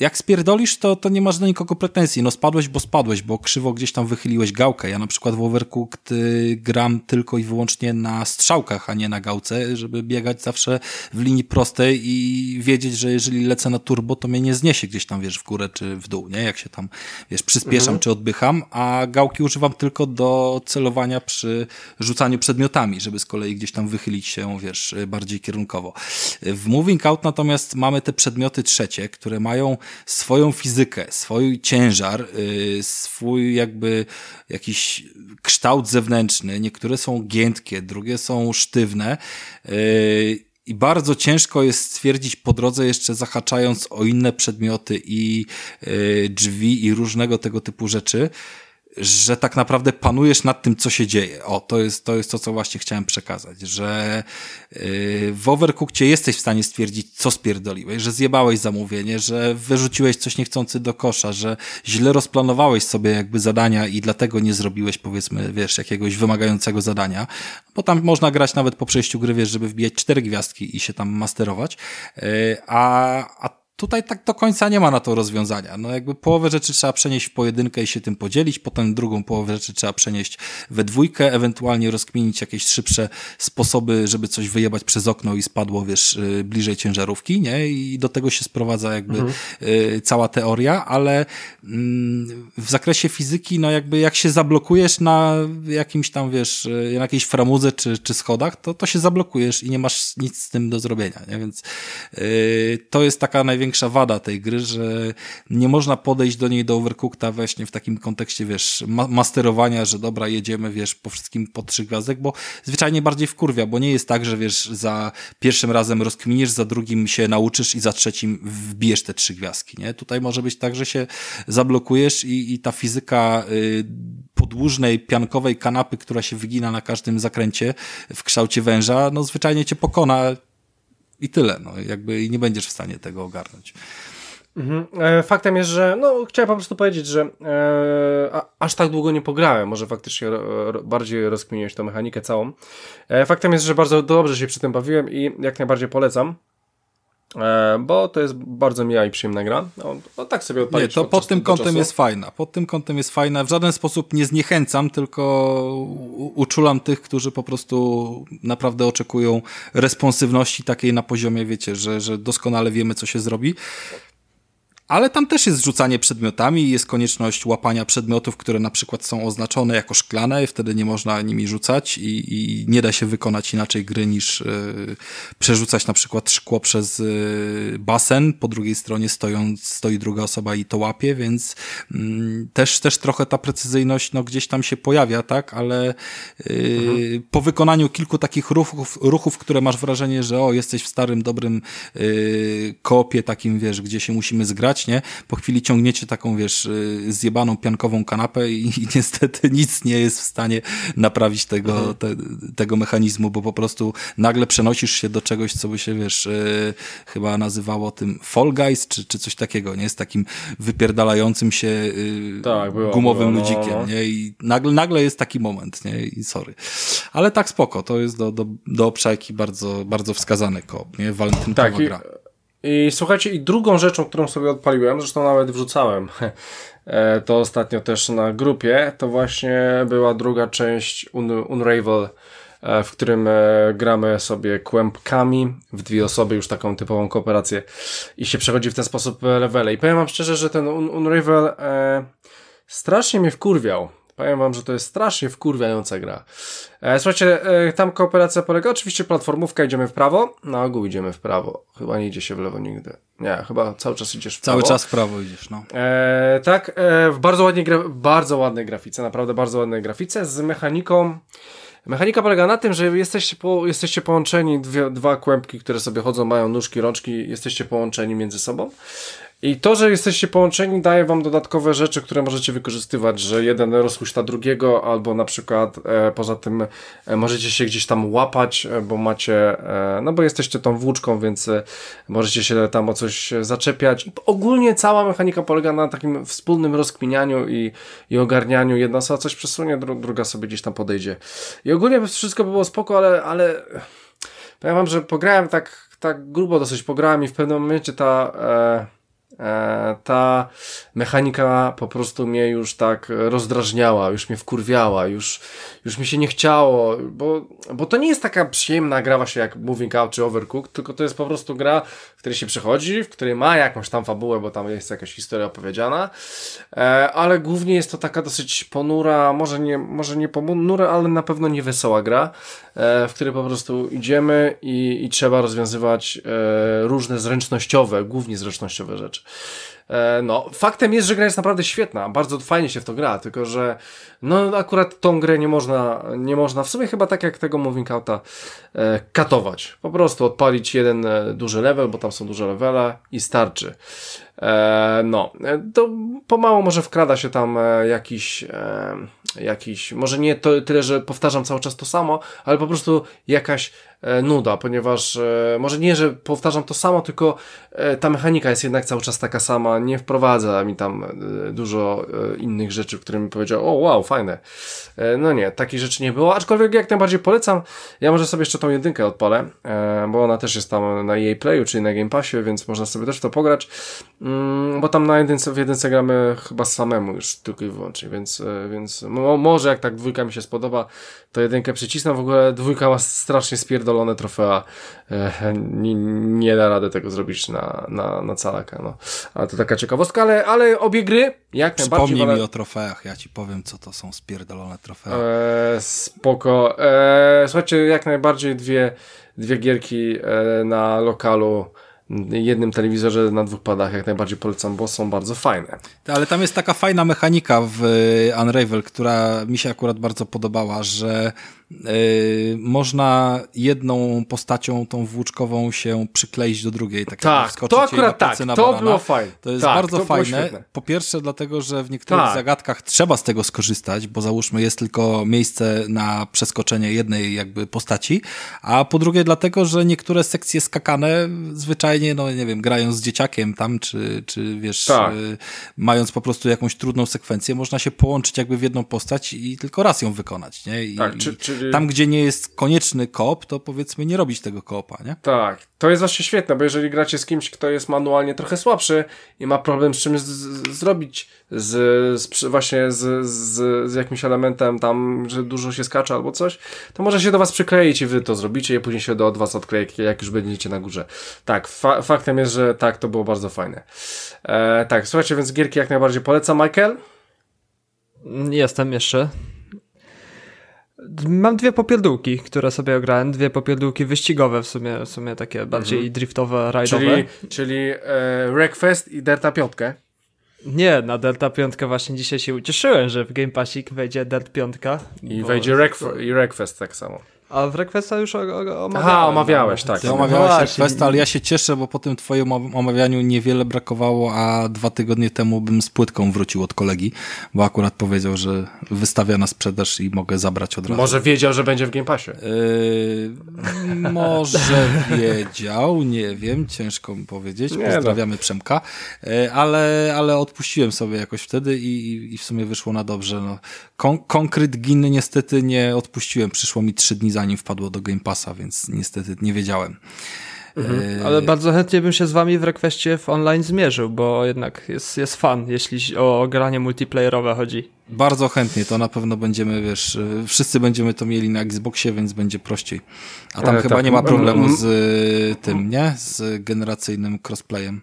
jak spierdolisz, to, to nie masz do nikogo pretensji. No spadłeś, bo spadłeś, bo krzywo gdzieś tam wychyliłeś gałkę. Ja na przykład w Overcooked yy, gram tylko i wyłącznie na strzałkach, a nie na gałce, żeby biegać zawsze w linii prostej i wiedzieć, że jeżeli lecę na turbo, to mnie nie zniesie gdzieś tam, wiesz, w górę czy w dół, nie? Jak się tam, wiesz, przyspieszam czy odbycham, a gałki używam tylko do celowania przy rzucaniu przedmiotami, żeby z kolei gdzieś tam wychylić się, wiesz, bardziej kierunkowo. W Moving Out natomiast mamy te przedmioty trzecie, które mają swoją fizykę, swój ciężar, yy, swój jakby jakiś kształt zewnętrzny. Niektóre są giętkie, drugie są sztywne. I bardzo ciężko jest stwierdzić po drodze, jeszcze zahaczając o inne przedmioty i y, drzwi i różnego tego typu rzeczy, że tak naprawdę panujesz nad tym, co się dzieje. O, to jest to, jest to co właśnie chciałem przekazać, że yy, w Overcookcie jesteś w stanie stwierdzić, co spierdoliłeś, że zjebałeś zamówienie, że wyrzuciłeś coś niechcący do kosza, że źle rozplanowałeś sobie jakby zadania i dlatego nie zrobiłeś, powiedzmy, wiesz, jakiegoś wymagającego zadania, bo tam można grać nawet po przejściu gry, wiesz, żeby wbijać cztery gwiazdki i się tam masterować, yy, a, a Tutaj tak do końca nie ma na to rozwiązania. No jakby połowę rzeczy trzeba przenieść w pojedynkę i się tym podzielić, potem drugą połowę rzeczy trzeba przenieść we dwójkę, ewentualnie rozkminić jakieś szybsze sposoby, żeby coś wyjebać przez okno i spadło, wiesz, y, bliżej ciężarówki, nie? I do tego się sprowadza jakby mhm. cała teoria, ale mm, w zakresie fizyki, no jakby jak się zablokujesz na jakimś tam, wiesz, y, na jakiejś framudze czy, czy schodach, to, to się zablokujesz i nie masz nic z tym do zrobienia, nie? Więc to jest taka największa największa wada tej gry, że nie można podejść do niej do Overcookta właśnie w takim kontekście, wiesz, ma masterowania, że dobra, jedziemy, wiesz, po wszystkim po trzy gwiazdek, bo zwyczajnie bardziej wkurwia, bo nie jest tak, że wiesz, za pierwszym razem rozkminisz, za drugim się nauczysz i za trzecim wbijesz te trzy gwiazdki, nie? Tutaj może być tak, że się zablokujesz i, i ta fizyka y, podłużnej, piankowej kanapy, która się wygina na każdym zakręcie w kształcie węża, no zwyczajnie cię pokona i tyle, no jakby nie będziesz w stanie tego ogarnąć. Mhm. E, faktem jest, że no chciałem po prostu powiedzieć, że e, aż tak długo nie pograłem, może faktycznie ro, bardziej rozkminiłeś tą mechanikę całą. E, faktem jest, że bardzo dobrze się przy tym bawiłem i jak najbardziej polecam. E, bo to jest bardzo miła i przyjemna gra. No, no tak sobie odpalić. Nie, to pod tym kątem jest fajna. Pod tym kątem jest fajna. W żaden sposób nie zniechęcam, tylko uczulam tych, którzy po prostu naprawdę oczekują responsywności takiej na poziomie, wiecie, że, że doskonale wiemy, co się zrobi. Ale tam też jest rzucanie przedmiotami, jest konieczność łapania przedmiotów, które na przykład są oznaczone jako szklane, wtedy nie można nimi rzucać i, i nie da się wykonać inaczej gry niż y, przerzucać na przykład szkło przez y, basen, po drugiej stronie stojąc, stoi druga osoba i to łapie, więc y, też, też trochę ta precyzyjność no, gdzieś tam się pojawia, tak, ale mhm. po wykonaniu kilku takich ruchów, ruchów, które masz wrażenie, że o, jesteś w starym, dobrym kopie takim, wiesz, gdzie się musimy zgrać, nie? Po chwili ciągniecie taką, wiesz, zjebaną piankową kanapę i, i niestety nic nie jest w stanie naprawić tego, mhm. te, tego mechanizmu, bo po prostu nagle przenosisz się do czegoś, co by się, wiesz, yy, chyba nazywało tym Fall Guys, czy, czy coś takiego, nie? Z takim wypierdalającym się yy, tak, było, gumowym było, no, ludzikiem, no. nie? I nagle, nagle jest taki moment, nie? I sorry. Ale tak spoko, to jest do, do, do obszajki bardzo, bardzo wskazany koop, nie? Walentynkowa tak, gra. I słuchajcie, i drugą rzeczą, którą sobie odpaliłem, zresztą nawet wrzucałem to ostatnio też na grupie, to właśnie była druga część Un Unravel, w którym gramy sobie kłębkami w dwie osoby, już taką typową kooperację i się przechodzi w ten sposób levele. I powiem wam szczerze, że ten Un Unravel e, strasznie mnie wkurwiał Powiem wam, że to jest strasznie wkurwiająca gra. E, słuchajcie, e, tam kooperacja polega, oczywiście platformówka, idziemy w prawo, na ogół idziemy w prawo. Chyba nie idzie się w lewo nigdy. Nie, chyba cały czas idziesz w prawo. Cały czas w prawo idziesz, no. E, tak, e, w bardzo, ładnie bardzo ładnej grafice, naprawdę bardzo ładnej grafice, z mechaniką. Mechanika polega na tym, że jesteście, po, jesteście połączeni, dwie, dwa kłębki, które sobie chodzą, mają nóżki, rączki, jesteście połączeni między sobą. I to, że jesteście połączeni, daje wam dodatkowe rzeczy, które możecie wykorzystywać, że jeden rozhuśta drugiego, albo na przykład e, poza tym e, możecie się gdzieś tam łapać, e, bo macie, e, no bo jesteście tą włóczką, więc e, możecie się tam o coś zaczepiać. Ogólnie cała mechanika polega na takim wspólnym rozkminianiu i, i ogarnianiu. Jedna osoba coś przesunie, dru druga sobie gdzieś tam podejdzie. I ogólnie wszystko by było spoko, ale, ale powiem wam, że pograłem tak, tak grubo dosyć pograłem i w pewnym momencie ta... E, ta mechanika po prostu mnie już tak rozdrażniała, już mnie wkurwiała, już, już mi się nie chciało, bo, bo to nie jest taka przyjemna gra właśnie jak Moving Out czy Overcooked, tylko to jest po prostu gra, w której się przechodzi, w której ma jakąś tam fabułę, bo tam jest jakaś historia opowiedziana, e, ale głównie jest to taka dosyć ponura, może nie, może nie ponura, ale na pewno nie wesoła gra, w której po prostu idziemy i, i trzeba rozwiązywać różne zręcznościowe, głównie zręcznościowe rzeczy. E, no, faktem jest, że gra jest naprawdę świetna, bardzo fajnie się w to gra, tylko że no akurat tą grę nie można, nie można w sumie chyba tak jak tego Moving Outa e, katować. Po prostu odpalić jeden e, duży level, bo tam są duże levele i starczy. E, no, e, to pomału może wkrada się tam e, jakiś, e, jakiś, może nie to, tyle, że powtarzam cały czas to samo, ale po prostu jakaś nuda, ponieważ e, może nie, że powtarzam to samo, tylko e, ta mechanika jest jednak cały czas taka sama, nie wprowadza mi tam e, dużo e, innych rzeczy, które mi powiedział, o wow, fajne. E, no nie, takich rzeczy nie było, aczkolwiek jak najbardziej polecam, ja może sobie jeszcze tą jedynkę odpalę, e, bo ona też jest tam na jej playu, czyli na Game Passie, więc można sobie też w to pograć, mm, bo tam na jedynce, w jedynce gramy chyba samemu już tylko i wyłącznie, więc, e, więc mo, może jak tak dwójka mi się spodoba, to jedynkę przycisnę, w ogóle dwójka ma strasznie spierdolone trofea, e, nie, nie da rady tego zrobić na, na, na calaka, no. Ale to taka ciekawostka, ale, ale obie gry, jak najbardziej Przypomnij mi o trofeach, ja ci powiem, co to są spierdolone trofea. E, spoko. E, słuchajcie, jak najbardziej dwie, dwie gierki e, na lokalu, jednym telewizorze na dwóch padach, jak najbardziej polecam, bo są bardzo fajne. Ale tam jest taka fajna mechanika w Unravel, która mi się akurat bardzo podobała, że można jedną postacią, tą włóczkową się przykleić do drugiej. Tak, Tak, to akurat tak, to było fajne. To jest Tak, bardzo to fajne. Po pierwsze dlatego, że w niektórych Tak. zagadkach trzeba z tego skorzystać, bo załóżmy jest tylko miejsce na przeskoczenie jednej jakby postaci, a po drugie dlatego, że niektóre sekcje skakane zwyczajnie, no nie wiem, grając z dzieciakiem tam, czy, czy wiesz, Tak. y, mając po prostu jakąś trudną sekwencję, można się połączyć jakby w jedną postać i tylko raz ją wykonać, nie? I, Tak, czy- i czyli- tam, gdzie nie jest konieczny koop, to powiedzmy nie robić tego koopa, nie? Tak, to jest właśnie świetne, bo jeżeli gracie z kimś, kto jest manualnie trochę słabszy i ma problem z czymś z, z, zrobić, z, z, właśnie z, z, z jakimś elementem tam, że dużo się skacze albo coś, to może się do was przykleić i wy to zrobicie i później się do od was odkleje, jak już będziecie na górze. Tak, fa faktem jest, że tak, to było bardzo fajne. E, tak, słuchajcie, więc gierki jak najbardziej polecam. Michael? Jestem jeszcze. Mam dwie popierdółki, które sobie ograłem. Dwie popierdółki wyścigowe w sumie, w sumie takie bardziej driftowe, rajdowe. Czyli, czyli e, Wreckfest i Delta Piątkę. Nie, na Delta 5 właśnie dzisiaj się ucieszyłem, że w Game Passik wejdzie Delt 5. I wejdzie Wreckfest tak samo. A w Requesta już omawiałem. Aha, omawiałeś, tak. No omawiałeś właśnie. Requesta, ale ja się cieszę, bo po tym twoim omawianiu niewiele brakowało, a dwa tygodnie temu bym z płytką wrócił od kolegi, bo akurat powiedział, że wystawia na sprzedaż i mogę zabrać od razu. Może wiedział, że będzie w Game Passie. Yy, może wiedział, nie wiem, ciężko mi powiedzieć. Nie Pozdrawiamy Przemka, Yy, ale, ale odpuściłem sobie jakoś wtedy i, i- i w sumie wyszło na dobrze. No. Kon konkret Giny niestety nie odpuściłem. Przyszło mi trzy dni zanim wpadło do Game Passa, więc niestety nie wiedziałem. Yy, Ale bardzo chętnie bym się z wami w Requestie w online zmierzył, bo jednak jest, jest fan, jeśli o granie multiplayerowe chodzi. Bardzo chętnie, to na pewno będziemy, wiesz, yy, wszyscy będziemy to mieli na Xboxie, więc będzie prościej. A tam E, chyba tak. nie ma problemu Mm. z tym, nie? Z generacyjnym crossplayem.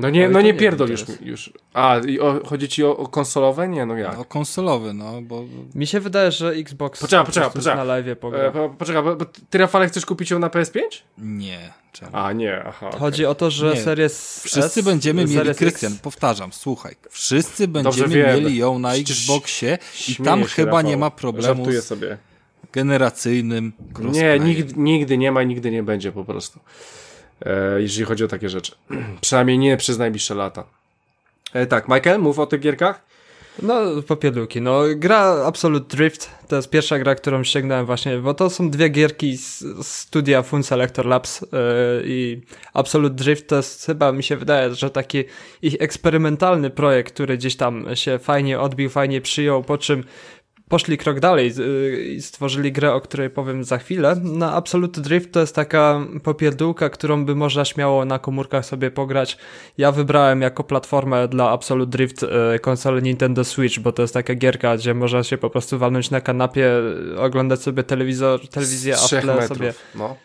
No nie, no nie nie pierdol już, już. A, i o, chodzi ci o, o konsolowe? Nie, no jak? No, konsolowy, no, bo Mi się wydaje, że Xbox Poczekaj, po poczekaj, prostu poczekaj. na live pogra. E, po, poczekaj, bo, bo ty Rafale chcesz kupić ją na PS5? nie. Czemu? A, nie, aha. okej. Chodzi o to, że Nie. Series Wszyscy S, będziemy mieli, Krystian, powtarzam, słuchaj, wszyscy będziemy mieli ją na Xboxie i tam się, chyba Rafał. nie ma problemu Żartuję sobie. generacyjnym Nie, nigdy, nigdy nie ma i nigdy nie będzie po prostu. E, jeżeli chodzi o takie rzeczy. Przynajmniej nie przez najbliższe lata. E, tak, Michael, mów o tych gierkach. No, popierdółki. No, gra Absolute Drift to jest pierwsza gra, którą ściągnąłem właśnie, bo to są dwie gierki z studia Fun Selector Labs yy, i Absolute Drift to jest chyba, mi się wydaje, że taki ich eksperymentalny projekt, który gdzieś tam się fajnie odbił, fajnie przyjął, po czym poszli krok dalej yy, i stworzyli grę, o której powiem za chwilę. Na Absolute Drift to jest taka popierdółka, którą by można śmiało na komórkach sobie pograć. Ja wybrałem jako platformę dla Absolute Drift yy, konsolę Nintendo Switch, bo to jest taka gierka, gdzie można się po prostu walnąć na kanapie, yy, oglądać sobie telewizor, telewizję, a w tle sobie... No.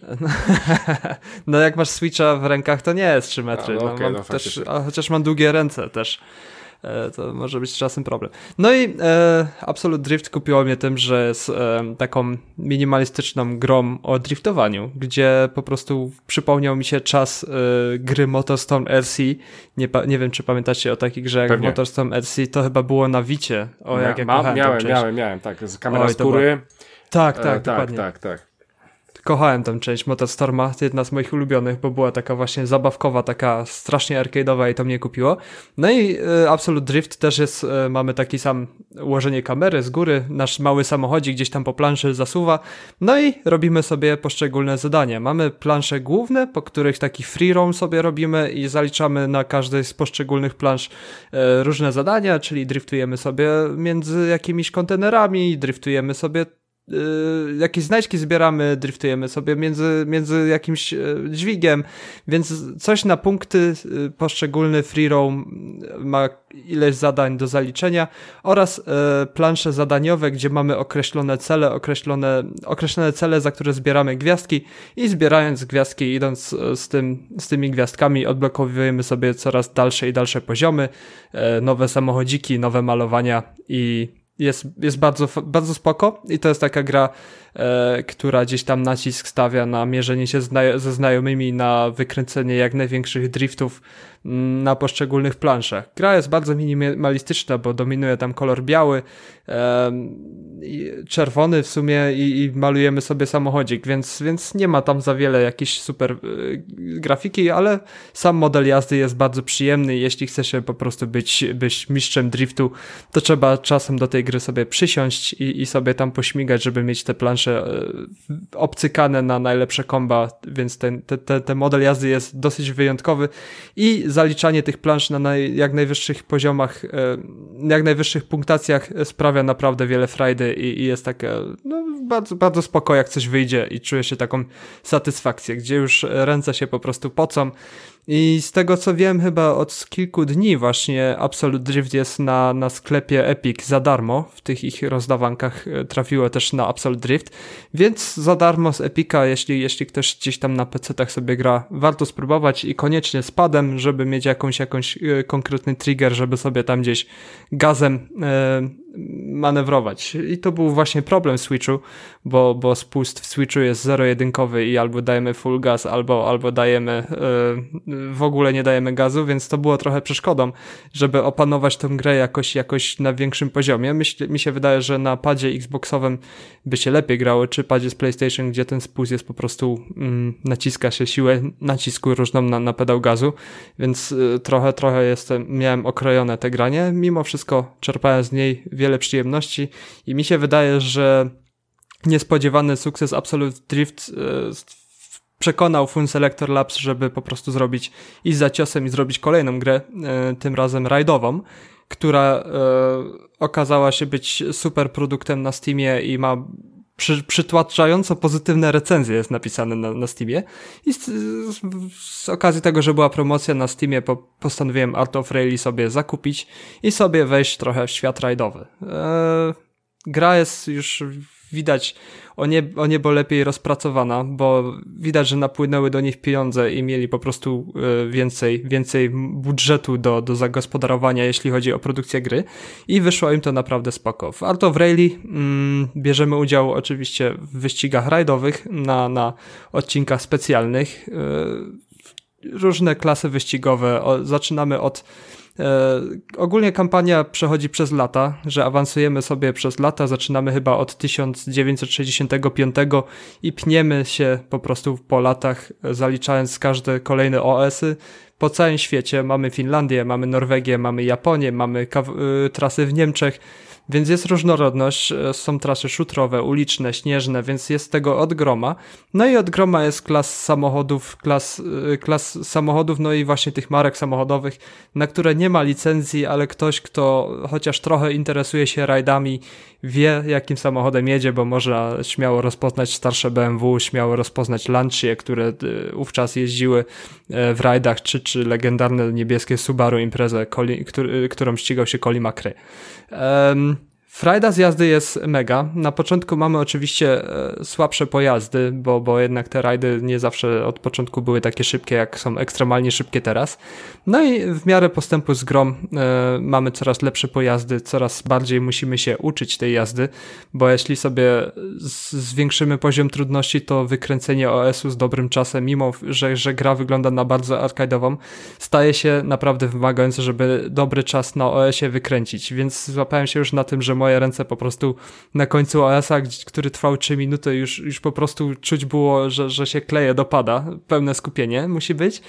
no jak masz Switcha w rękach, to nie jest 3 metry. A, no no, mam no też, chociaż mam długie ręce też. E, To może być czasem problem. No i e, Absolute Drift kupiło mnie tym, że jest e, taką minimalistyczną grą o driftowaniu, gdzie po prostu przypomniał mi się czas e, gry Motorstorm RC. Nie, nie wiem, czy pamiętacie o takiej grze jak Pewnie. Motorstorm RC. To chyba było na Wicie. O, jak ja Ma, kochałem tę miałem, miałem, miałem, tak. Z kamera Oj, z to góry. Tak, E, tak, tak, tak, tak. Kochałem tę część Motorstorma, to jedna z moich ulubionych, bo była taka właśnie zabawkowa, taka strasznie arcade'owa i to mnie kupiło. No i e, Absolute Drift też jest, e, mamy taki sam ułożenie kamery z góry, nasz mały samochodzik gdzieś tam po planszy zasuwa, no i robimy sobie poszczególne zadania. Mamy plansze główne, po których taki free roam sobie robimy i zaliczamy na każdej z poszczególnych plansz e, różne zadania, czyli driftujemy sobie między jakimiś kontenerami, driftujemy sobie jakieś znajdźki zbieramy, driftujemy sobie między, między jakimś y, dźwigiem, więc coś na punkty y, poszczególny free roam ma ileś zadań do zaliczenia oraz y, plansze zadaniowe, gdzie mamy określone cele, określone, określone cele, za które zbieramy gwiazdki i zbierając gwiazdki, idąc y, z, tym, z tymi gwiazdkami, odblokowujemy sobie coraz dalsze i dalsze poziomy, y, nowe samochodziki, nowe malowania i jest, jest bardzo, bardzo spoko i to jest taka gra, e, która gdzieś tam nacisk stawia na mierzenie się zna- ze znajomymi, na wykręcenie jak największych driftów na poszczególnych planszach. Gra jest bardzo minimalistyczna, bo dominuje tam kolor biały, czerwony w sumie i, i malujemy sobie samochodzik, więc, więc nie ma tam za wiele jakiejś super y, grafiki, ale sam model jazdy jest bardzo przyjemny. Jeśli chce się po prostu być, być mistrzem driftu, to trzeba czasem do tej gry sobie przysiąść i, i sobie tam pośmigać, żeby mieć te plansze e, obcykane na najlepsze komba, więc ten, te, te, ten model jazdy jest dosyć wyjątkowy i zaliczanie tych plansz na naj, jak najwyższych poziomach, e, jak najwyższych punktacjach sprawia naprawdę wiele frajdy i, i jest takie no, bardzo, bardzo spoko, jak coś wyjdzie i czuję się taką satysfakcję, gdzie już ręce się po prostu pocą i z tego co wiem, chyba od kilku dni właśnie Absolute Drift jest na, na sklepie Epic za darmo. W tych ich rozdawankach e, trafiło też na Absolute Drift, więc za darmo z Epica, jeśli, jeśli ktoś gdzieś tam na PC-tach sobie gra, warto spróbować i koniecznie z padem, żeby mieć jakąś, jakąś e, konkretny trigger, żeby sobie tam gdzieś gazem e, manewrować. I to był właśnie problem Switchu, bo, bo spust w Switchu jest zero-jedynkowy i albo dajemy full gas, albo, albo dajemy e, w ogóle nie dajemy gazu, więc to było trochę przeszkodą, żeby opanować tę grę jakoś, jakoś na większym poziomie. Myśl, mi się wydaje, że na padzie Xboxowym by się lepiej grało, czy padzie z PlayStation, gdzie ten spust jest po prostu mm, naciska się siłę nacisku różną na, na pedał gazu, więc y, trochę, trochę jestem, miałem okrojone te granie. Mimo wszystko czerpałem z niej wiele przyjemności i mi się wydaje, że niespodziewany sukces Absolute Drift y, przekonał Fun Selector Labs, żeby po prostu zrobić i za ciosem i zrobić kolejną grę, e, tym razem rajdową, która e, okazała się być super produktem na Steamie i ma przy, przytłaczająco pozytywne recenzje jest napisane na, na Steamie i z, z, z okazji tego, że była promocja na Steamie po, postanowiłem Art of Rally sobie zakupić i sobie wejść trochę w świat rajdowy. E, gra jest już widać o, nie, o niebo lepiej rozpracowana, bo widać, że napłynęły do nich pieniądze i mieli po prostu e, więcej, więcej budżetu do, do zagospodarowania, jeśli chodzi o produkcję gry i wyszło im to naprawdę spoko. W Art of Rally mm, bierzemy udział oczywiście w wyścigach rajdowych na, na odcinkach specjalnych. Yy, różne klasy wyścigowe. O, zaczynamy od E, ogólnie kampania przechodzi przez lata, że awansujemy sobie przez lata, zaczynamy chyba od 1965 i pniemy się po prostu po latach, zaliczając każde kolejne OS-y. Po całym świecie mamy Finlandię, mamy Norwegię, mamy Japonię, mamy y, trasy w Niemczech więc jest różnorodność, e, są trasy szutrowe, uliczne, śnieżne, więc jest tego od groma. No i od groma jest klas samochodów, klas, e, klas samochodów, no i właśnie tych marek samochodowych, na które nie ma licencji, ale ktoś, kto chociaż trochę interesuje się rajdami, wie jakim samochodem jedzie, bo można śmiało rozpoznać starsze BMW, śmiało rozpoznać Lancia, które e, ówczas jeździły w rajdach, czy, czy legendarne niebieskie Subaru Imprezę, którą ścigał się Coli Macry. Um, Frajda z jazdy jest mega. Na początku mamy oczywiście e, słabsze pojazdy, bo, bo jednak te rajdy nie zawsze od początku były takie szybkie, jak są ekstremalnie szybkie teraz. No i w miarę postępu z grom e, mamy coraz lepsze pojazdy, coraz bardziej musimy się uczyć tej jazdy, bo jeśli sobie zwiększymy poziom trudności, to wykręcenie OS-u z dobrym czasem, mimo że, że gra wygląda na bardzo arcade'ową, staje się naprawdę wymagające, żeby dobry czas na OS-ie wykręcić, więc złapałem się już na tym, że moje ręce po prostu na końcu OS-a, który trwał 3 minuty, już, już po prostu czuć było, że, że się kleje dopada. Pełne skupienie musi być.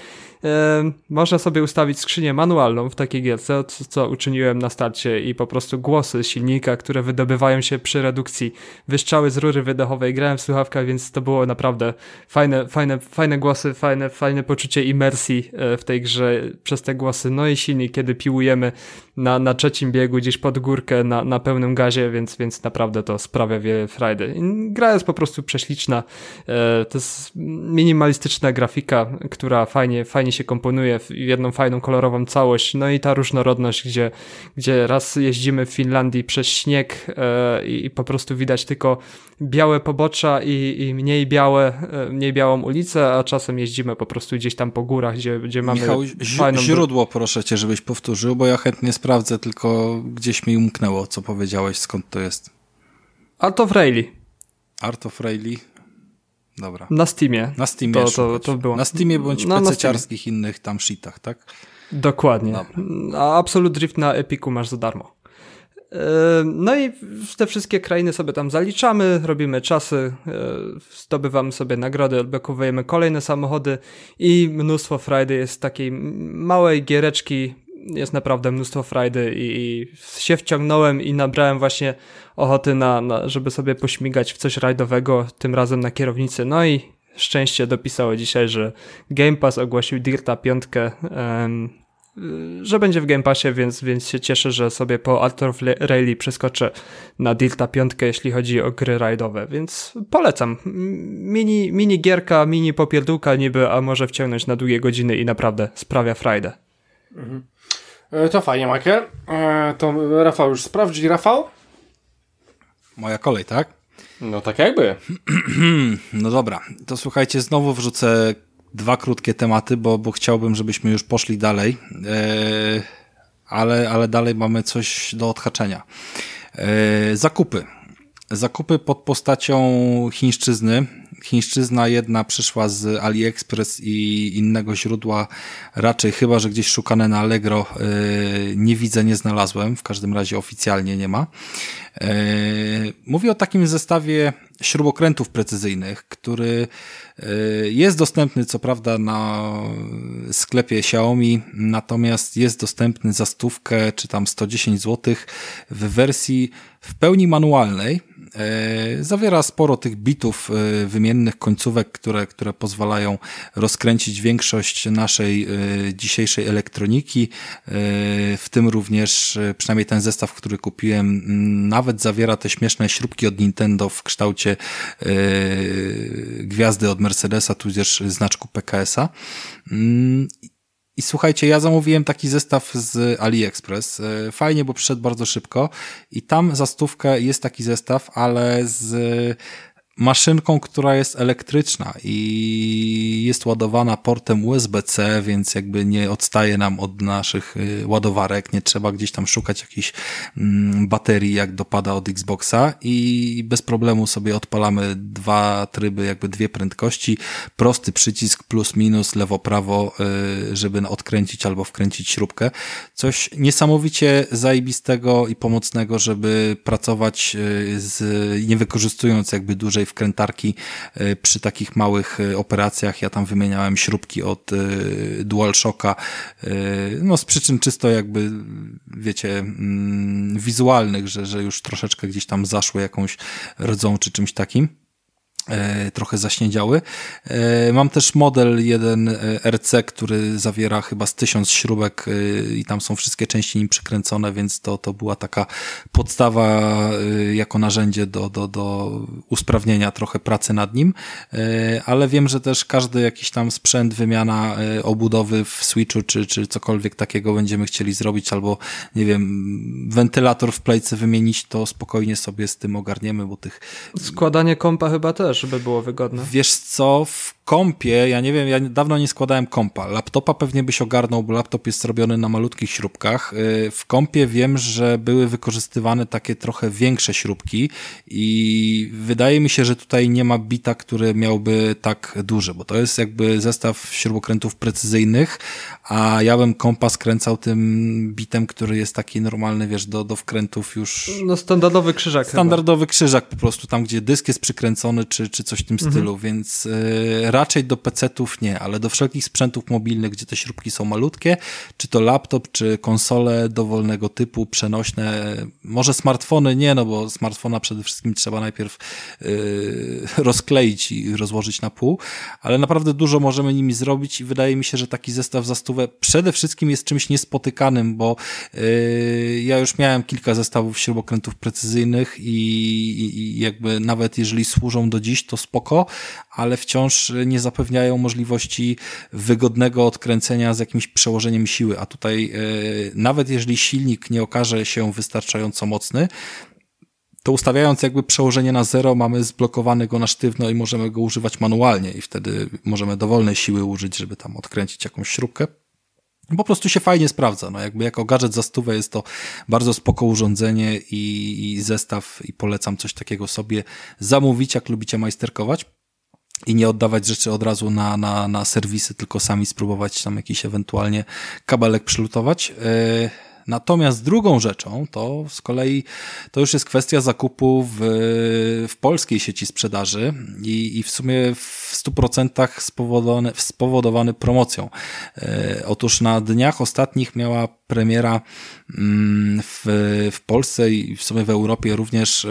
Można sobie ustawić skrzynię manualną w takiej gierce, co, co uczyniłem na starcie i po prostu głosy silnika, które wydobywają się przy redukcji, wystrzały z rury wydechowej, grałem w słuchawkach, więc to było naprawdę fajne, fajne, fajne głosy, fajne, fajne poczucie imersji e, w tej grze przez te głosy, no i silnik, kiedy piłujemy na, na trzecim biegu gdzieś pod górkę na, na pełnym gazie, więc, więc naprawdę to sprawia wiele frajdy. Gra jest po prostu prześliczna, e, to jest minimalistyczna grafika, która fajnie, fajnie się komponuje w jedną fajną, kolorową całość. No i ta różnorodność, gdzie, gdzie raz jeździmy w Finlandii przez śnieg e, i, i, po prostu widać tylko białe pobocza i, i mniej białe, e, mniej białą ulicę, a czasem jeździmy po prostu gdzieś tam po górach, gdzie, gdzie mamy Michał, fajną... źródło proszę cię, żebyś powtórzył, bo ja chętnie sprawdzę, tylko gdzieś mi umknęło, co powiedziałeś, skąd to jest. Art of Rayleigh. Art of Rayleigh. Dobra. Na Steamie. Na Steamie to, to, to było. Na Steamie bądź no, PC-ciarskich innych tam shitach, tak? Dokładnie. Dobra. A Absolute Drift na Epiku masz za darmo. E, no i te wszystkie krainy sobie tam zaliczamy, robimy czasy, e, zdobywamy sobie nagrody, odblokowujemy kolejne samochody i mnóstwo frajdy jest takiej małej giereczki, jest naprawdę mnóstwo frajdy i, i się wciągnąłem i nabrałem właśnie ochoty na, na, żeby sobie pośmigać w coś rajdowego, tym razem na kierownicy. No i szczęście dopisało dzisiaj, że Game Pass ogłosił Dirta 5, um, że będzie w Game Passie, więc, więc się cieszę, że sobie po Art of Rally przeskoczę na Dirta 5, jeśli chodzi o gry rajdowe, więc polecam. Mini, mini gierka, mini popierdółka niby, a może wciągnąć na długie godziny i naprawdę sprawia frajdę. Mhm. E, to fajnie, Michael. E, to Rafał już sprawdzi. Rafał? Moja kolej, tak? No tak jakby. no dobra, to słuchajcie, znowu wrzucę dwa krótkie tematy, bo, bo chciałbym, żebyśmy już poszli dalej, e, ale, ale dalej mamy coś do odhaczenia. Zakupy. Zakupy pod postacią chińszczyzny. Chińszczyzna jedna przyszła z AliExpress i innego źródła, raczej chyba, że gdzieś szukane na Allegro yy, nie widzę, nie znalazłem, w każdym razie oficjalnie nie ma. Yy, mówię o takim zestawie śrubokrętów precyzyjnych, który yy, jest dostępny co prawda na sklepie Xiaomi, natomiast jest dostępny za stówkę czy tam 110 zł w wersji w pełni manualnej, E, zawiera sporo tych bitów e, wymiennych, końcówek, które, które pozwalają rozkręcić większość naszej e, dzisiejszej elektroniki, w tym również przynajmniej ten zestaw, który kupiłem, nawet zawiera te śmieszne śrubki od Nintendo w kształcie gwiazdy od Mercedesa, tudzież znaczku PKS-a. I słuchajcie, ja zamówiłem taki zestaw z AliExpress. Fajnie, bo przyszedł bardzo szybko i tam za stówkę jest taki zestaw, ale z maszynką, która jest elektryczna i jest ładowana portem USB-C, więc jakby nie odstaje nam od naszych y, ładowarek, nie trzeba gdzieś tam szukać jakiejś mm, baterii, jak dopada od Xboxa i bez problemu sobie odpalamy dwa tryby, jakby dwie prędkości, prosty przycisk plus minus, lewo, prawo, y, żeby odkręcić albo wkręcić śrubkę. Coś niesamowicie zajebistego i pomocnego, żeby pracować y, z, nie wykorzystując jakby dużej wkrętarki e, przy takich małych e, operacjach. Ja tam wymieniałem śrubki od e, DualShocka, no z przyczyn czysto jakby, wiecie, mm, wizualnych, że, że już troszeczkę gdzieś tam zaszły jakąś rdzą czy czymś takim. E, trochę zaśniedziały. E, mam też model jeden e, RC, który zawiera chyba z tysiąc śrubek i tam są wszystkie części nim przykręcone, więc to, to była taka podstawa jako narzędzie do, do, do usprawnienia trochę pracy nad nim, ale wiem, że też każdy jakiś tam sprzęt, wymiana obudowy w Switchu czy, czy cokolwiek takiego będziemy chcieli zrobić, albo nie wiem, wentylator w plejce wymienić, to spokojnie sobie z tym ogarniemy, bo tych... Składanie kompa chyba też żeby było wygodne. Wiesz co, w kompie, ja nie wiem, ja dawno nie składałem kompa. Laptopa pewnie byś ogarnął, bo laptop jest zrobiony na malutkich śrubkach. Y, w kompie wiem, że były wykorzystywane takie trochę większe śrubki i wydaje mi się, że tutaj nie ma bita, który miałby tak duży, bo to jest jakby zestaw śrubokrętów precyzyjnych, a ja bym kompa skręcał tym bitem, który jest taki normalny, wiesz, do, do wkrętów już... No standardowy krzyżak Standardowy chyba. krzyżak po prostu, tam gdzie dysk jest przykręcony, czy, czy coś w tym mhm. stylu, więc y, raczej do PC-ów nie, ale do wszelkich sprzętów mobilnych, gdzie te śrubki są malutkie, czy to laptop, czy konsole dowolnego typu, przenośne, może smartfony nie, no bo smartfona przede wszystkim trzeba najpierw yy, rozkleić i rozłożyć na pół, ale naprawdę dużo możemy nimi zrobić i wydaje mi się, że taki zestaw za stówę przede wszystkim jest czymś niespotykanym, bo yy, ja już miałem kilka zestawów śrubokrętów precyzyjnych i, i, i jakby nawet jeżeli służą do dziś, to spoko, ale wciąż nie zapewniają możliwości wygodnego odkręcenia z jakimś przełożeniem siły, a tutaj e, nawet jeżeli silnik nie okaże się wystarczająco mocny, to ustawiając jakby przełożenie na zero, mamy zblokowany go na sztywno i możemy go używać manualnie i wtedy możemy dowolnej siły użyć, żeby tam odkręcić jakąś śrubkę. Po prostu się fajnie sprawdza. No jakby jako gadżet za stówę jest to bardzo spoko urządzenie i, i zestaw i polecam coś takiego sobie zamówić, jak lubicie majsterkować i nie oddawać rzeczy od razu na, na, na serwisy, tylko sami spróbować tam jakiś ewentualnie kabelek przylutować. Yy, Natomiast drugą rzeczą to z kolei to już jest kwestia zakupu w, w polskiej sieci sprzedaży i, i w sumie w 100% spowodowany, spowodowany promocją. E, otóż na dniach ostatnich miała premiera mm, w, w Polsce i w sumie w Europie również e,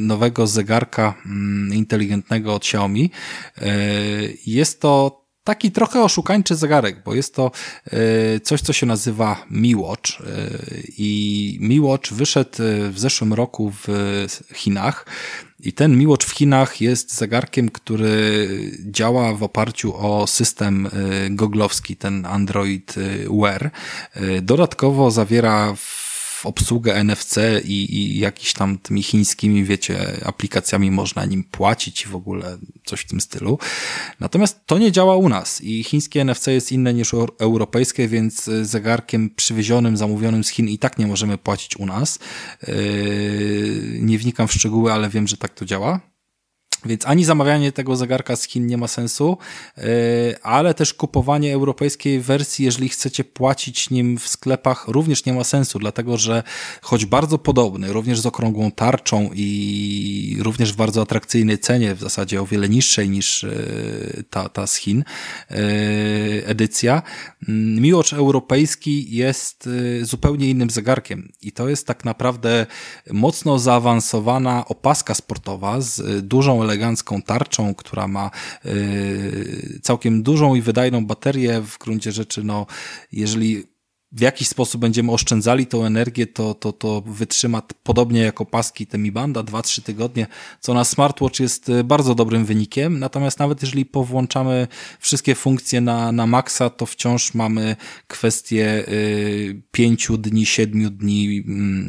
nowego zegarka mm, inteligentnego od Xiaomi. E, jest to taki trochę oszukańczy zegarek, bo jest to e, coś, co się nazywa Mi Watch e, i Mi Watch wyszedł e, w zeszłym roku w Chinach i ten Mi Watch w Chinach jest zegarkiem, który działa w oparciu o system goglowski, ten Android Wear. Dodatkowo zawiera w obsługę NFC i, i jakiś tam tymi chińskimi, wiecie, aplikacjami można nim płacić i w ogóle coś w tym stylu. Natomiast to nie działa u nas i chińskie NFC jest inne niż europejskie, więc zegarkiem przywiezionym, zamówionym z Chin i tak nie możemy płacić u nas. Yy, nie wnikam w szczegóły, ale wiem, że tak to działa. Więc ani zamawianie tego zegarka z Chin nie ma sensu, e, ale też kupowanie europejskiej wersji, jeżeli chcecie płacić nim w sklepach, również nie ma sensu, dlatego że choć bardzo podobny, również z okrągłą tarczą i również w bardzo atrakcyjnej cenie, w zasadzie o wiele niższej niż e, ta, ta z Chin e, edycja, mm, Miłocz europejski jest zupełnie innym zegarkiem. I to jest tak naprawdę mocno zaawansowana opaska sportowa z dużą elegancką tarczą, która ma y, całkiem dużą i wydajną baterię. W gruncie rzeczy, no, jeżeli w jakiś sposób będziemy oszczędzali tą energię, to, to, to wytrzyma podobnie jak opaski te Mi Banda 2-3 tygodnie, co na smartwatch jest e, bardzo dobrym wynikiem. Natomiast nawet jeżeli powłączamy wszystkie funkcje na, na maksa, to wciąż mamy kwestię y, 5 dni, 7 dni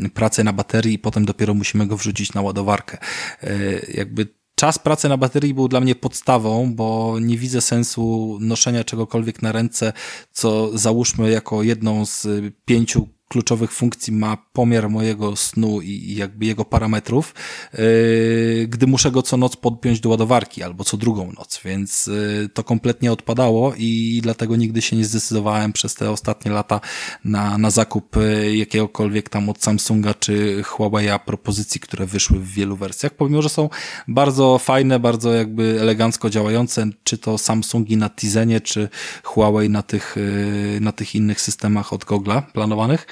y, pracy na baterii i potem dopiero musimy go wrzucić na ładowarkę. Y, jakby czas pracy na baterii był dla mnie podstawą, bo nie widzę sensu noszenia czegokolwiek na ręce, co załóżmy jako jedną z pięciu kluczowych funkcji ma pomiar mojego snu i jakby jego parametrów, yy, gdy muszę go co noc podpiąć do ładowarki albo co drugą noc, więc yy, to kompletnie odpadało i dlatego nigdy się nie zdecydowałem przez te ostatnie lata na, na zakup yy, jakiegokolwiek tam od Samsunga czy Huawei'a propozycji, które wyszły w wielu wersjach, pomimo, że są bardzo fajne, bardzo jakby elegancko działające, czy to Samsungi na Tizenie, czy Huawei na tych, na tych innych systemach od Google'a planowanych.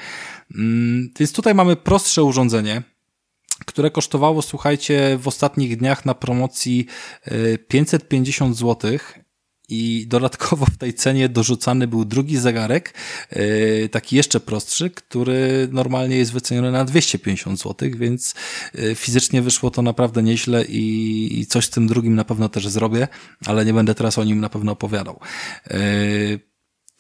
Mm, więc tutaj mamy prostsze urządzenie, które kosztowało, słuchajcie, w ostatnich dniach na promocji 550 e, zł. I dodatkowo w tej cenie dorzucany był drugi zegarek, e, taki jeszcze prostszy, który normalnie jest wyceniony na 250 zł, więc e, fizycznie wyszło to naprawdę nieźle i coś z tym drugim na pewno też zrobię, ale nie będę teraz o nim na pewno opowiadał.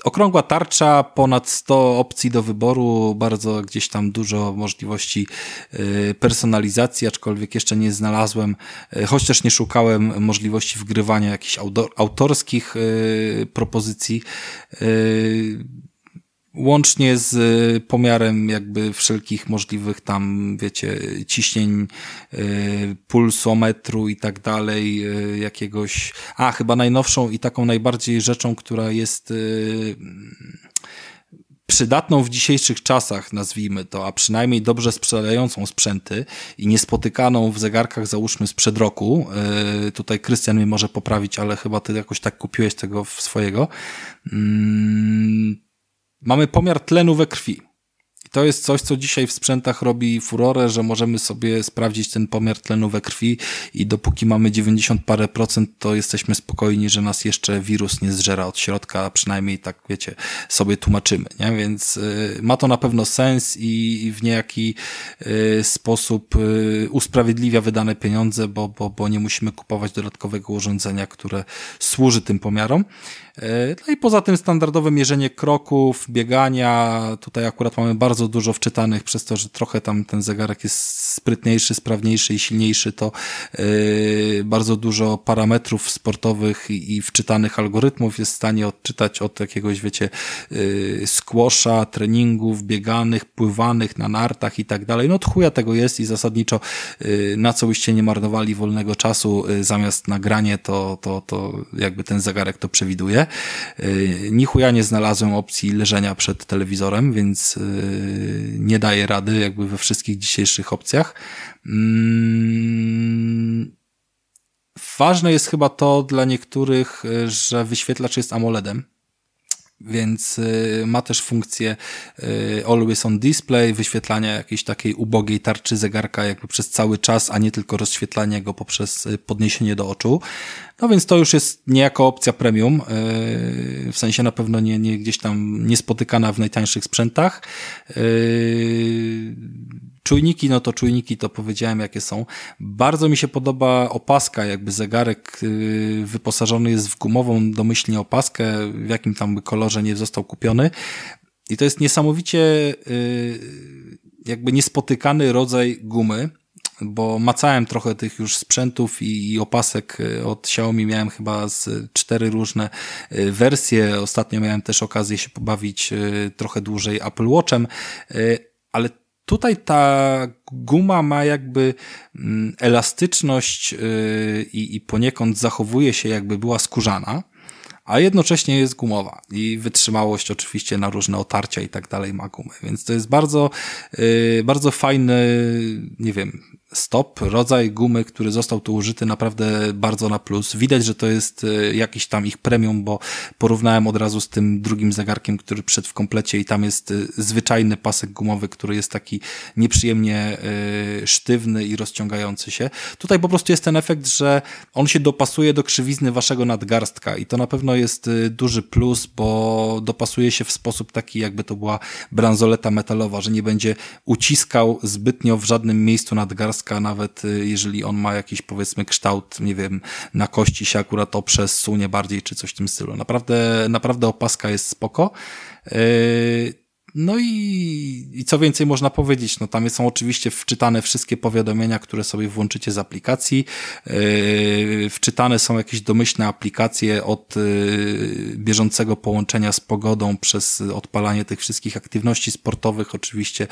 Okrągła tarcza, ponad 100 opcji do wyboru, bardzo gdzieś tam dużo możliwości y, personalizacji, aczkolwiek jeszcze nie znalazłem, y, choć też nie szukałem możliwości wgrywania jakichś autorskich y, propozycji łącznie z y, pomiarem jakby wszelkich możliwych tam, wiecie, ciśnień, y, pulsometru i tak dalej, y, jakiegoś, a chyba najnowszą i taką najbardziej rzeczą, która jest przydatną w dzisiejszych czasach, nazwijmy to, a przynajmniej dobrze sprzedającą sprzęty i niespotykaną w zegarkach, załóżmy sprzed roku. Tutaj Krystian mnie może poprawić, ale chyba ty jakoś tak kupiłeś tego swojego. Mm, Mamy pomiar tlenu we krwi. I to jest coś, co dzisiaj w sprzętach robi furorę, że możemy sobie sprawdzić ten pomiar tlenu we krwi i dopóki mamy 90 parę procent, to jesteśmy spokojni, że nas jeszcze wirus nie zżera od środka, przynajmniej tak, wiecie, sobie tłumaczymy, nie? Więc y, ma to na pewno sens i, i w niejaki y, sposób y, usprawiedliwia wydane pieniądze, bo, bo, bo nie musimy kupować dodatkowego urządzenia, które służy tym pomiarom. E, no i poza tym standardowe mierzenie kroków, biegania. Tutaj akurat mamy bardzo dużo wczytanych przez to, że trochę tam ten zegarek jest sprytniejszy, sprawniejszy i silniejszy, to yy, bardzo dużo parametrów sportowych i, wczytanych algorytmów jest w stanie odczytać od jakiegoś, wiecie, yy, squasha, treningów, bieganych, pływanych na nartach i tak dalej. No od chuja tego jest i zasadniczo na co byście nie marnowali wolnego czasu, zamiast nagranie, to, to, to jakby ten zegarek to przewiduje. Y, Nichu ja nie znalazłem opcji leżenia przed telewizorem, więc y, nie daje rady jakby we wszystkich dzisiejszych opcjach. Mm, ważne jest chyba to dla niektórych, y, że wyświetlacz jest AMOLEDem więc ma też funkcję always on display, wyświetlania jakiejś takiej ubogiej tarczy zegarka jakby przez cały czas, a nie tylko rozświetlanie go poprzez podniesienie do oczu. No więc to już jest niejako opcja premium, w sensie na pewno nie, nie gdzieś tam niespotykana w najtańszych sprzętach. Czujniki, no to czujniki to powiedziałem jakie są. Bardzo mi się podoba opaska, jakby zegarek yy, wyposażony jest w gumową domyślnie opaskę, w jakim tam kolorze nie został kupiony. I to jest niesamowicie jakby niespotykany rodzaj gumy bo macałem trochę tych już sprzętów i, opasek e, od Xiaomi. Miałem chyba z cztery różne wersje. Ostatnio miałem też okazję się pobawić trochę dłużej Apple Watchem, ale tutaj ta guma ma jakby mm, elastyczność i, i poniekąd zachowuje się jakby była skórzana a jednocześnie jest gumowa. I wytrzymałość oczywiście na różne otarcia i tak dalej ma gumę, więc to jest bardzo, bardzo fajny, nie wiem, stop, rodzaj gumy, który został tu użyty naprawdę bardzo na plus. Widać, że to jest e, jakiś tam ich premium, bo porównałem od razu z tym drugim zegarkiem, który przed w komplecie i tam jest e, zwyczajny pasek gumowy, który jest taki nieprzyjemnie e, sztywny i rozciągający się. Tutaj po prostu jest ten efekt, że on się dopasuje do krzywizny waszego nadgarstka i to na pewno jest duży plus, bo dopasuje się w sposób taki, jakby to była bransoleta metalowa, że nie będzie uciskał zbytnio w żadnym miejscu nadgarstka nawet y, jeżeli on ma jakiś powiedzmy kształt, nie wiem, na kości się akurat oprze, sunie bardziej czy coś w tym stylu. Naprawdę, naprawdę opaska jest spoko. Yy, no i, i co więcej można powiedzieć, no tam są oczywiście wczytane wszystkie powiadomienia, które sobie włączycie z aplikacji. Yy, wczytane są jakieś domyślne aplikacje od yy, bieżącego połączenia z pogodą przez odpalanie tych wszystkich aktywności sportowych, oczywiście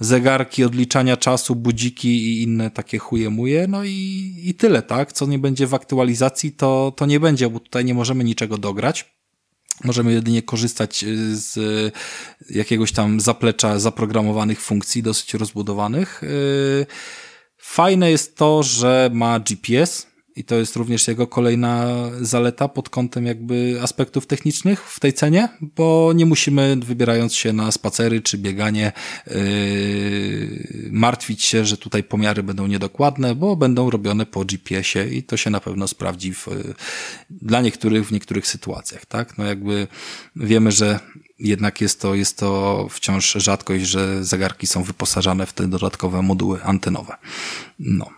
zegarki, odliczania czasu, budziki i inne takie chuje muje. No i, i tyle, tak? Co nie będzie w aktualizacji, to, to nie będzie, bo tutaj nie możemy niczego dograć. Możemy jedynie korzystać y, z jakiegoś tam zaplecza zaprogramowanych funkcji, dosyć rozbudowanych. Y, fajne jest to, że ma GPS, i to jest również jego kolejna zaleta pod kątem jakby aspektów technicznych w tej cenie, bo nie musimy wybierając się na spacery czy bieganie yy, martwić się, że tutaj pomiary będą niedokładne, bo będą robione po GPS-ie i to się na pewno sprawdzi w, dla niektórych w niektórych sytuacjach, tak? No jakby wiemy, że jednak jest to, jest to wciąż rzadkość, że zegarki są wyposażane w te dodatkowe moduły antenowe. No.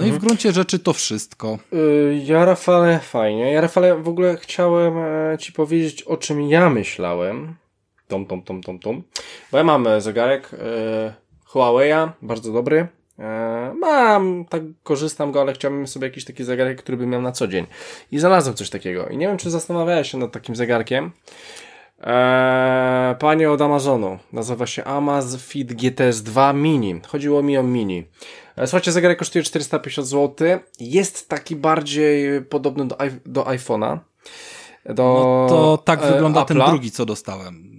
No i w gruncie rzeczy to wszystko. Y, ja, Rafale, fajnie. Ja, Rafale, w ogóle chciałem e, Ci powiedzieć, o czym ja myślałem. Tom, tom, tom, tom, tom. Bo ja mam e, zegarek e, Huawei'a, bardzo dobry. Mam, tak korzystam go, ale chciałbym sobie jakiś taki zegarek, który bym miał na co dzień. I znalazłem coś takiego. I nie wiem, czy zastanawiałeś się nad takim zegarkiem. Eee, panie od Amazonu. Nazywa się Amazfit GTS 2 Mini. Chodziło mi o Mini. E, słuchajcie, zegarek kosztuje 450 zł. Jest taki bardziej podobny do, do iPhone'a. Do, no to tak e, wygląda Apple'a. ten drugi, co dostałem.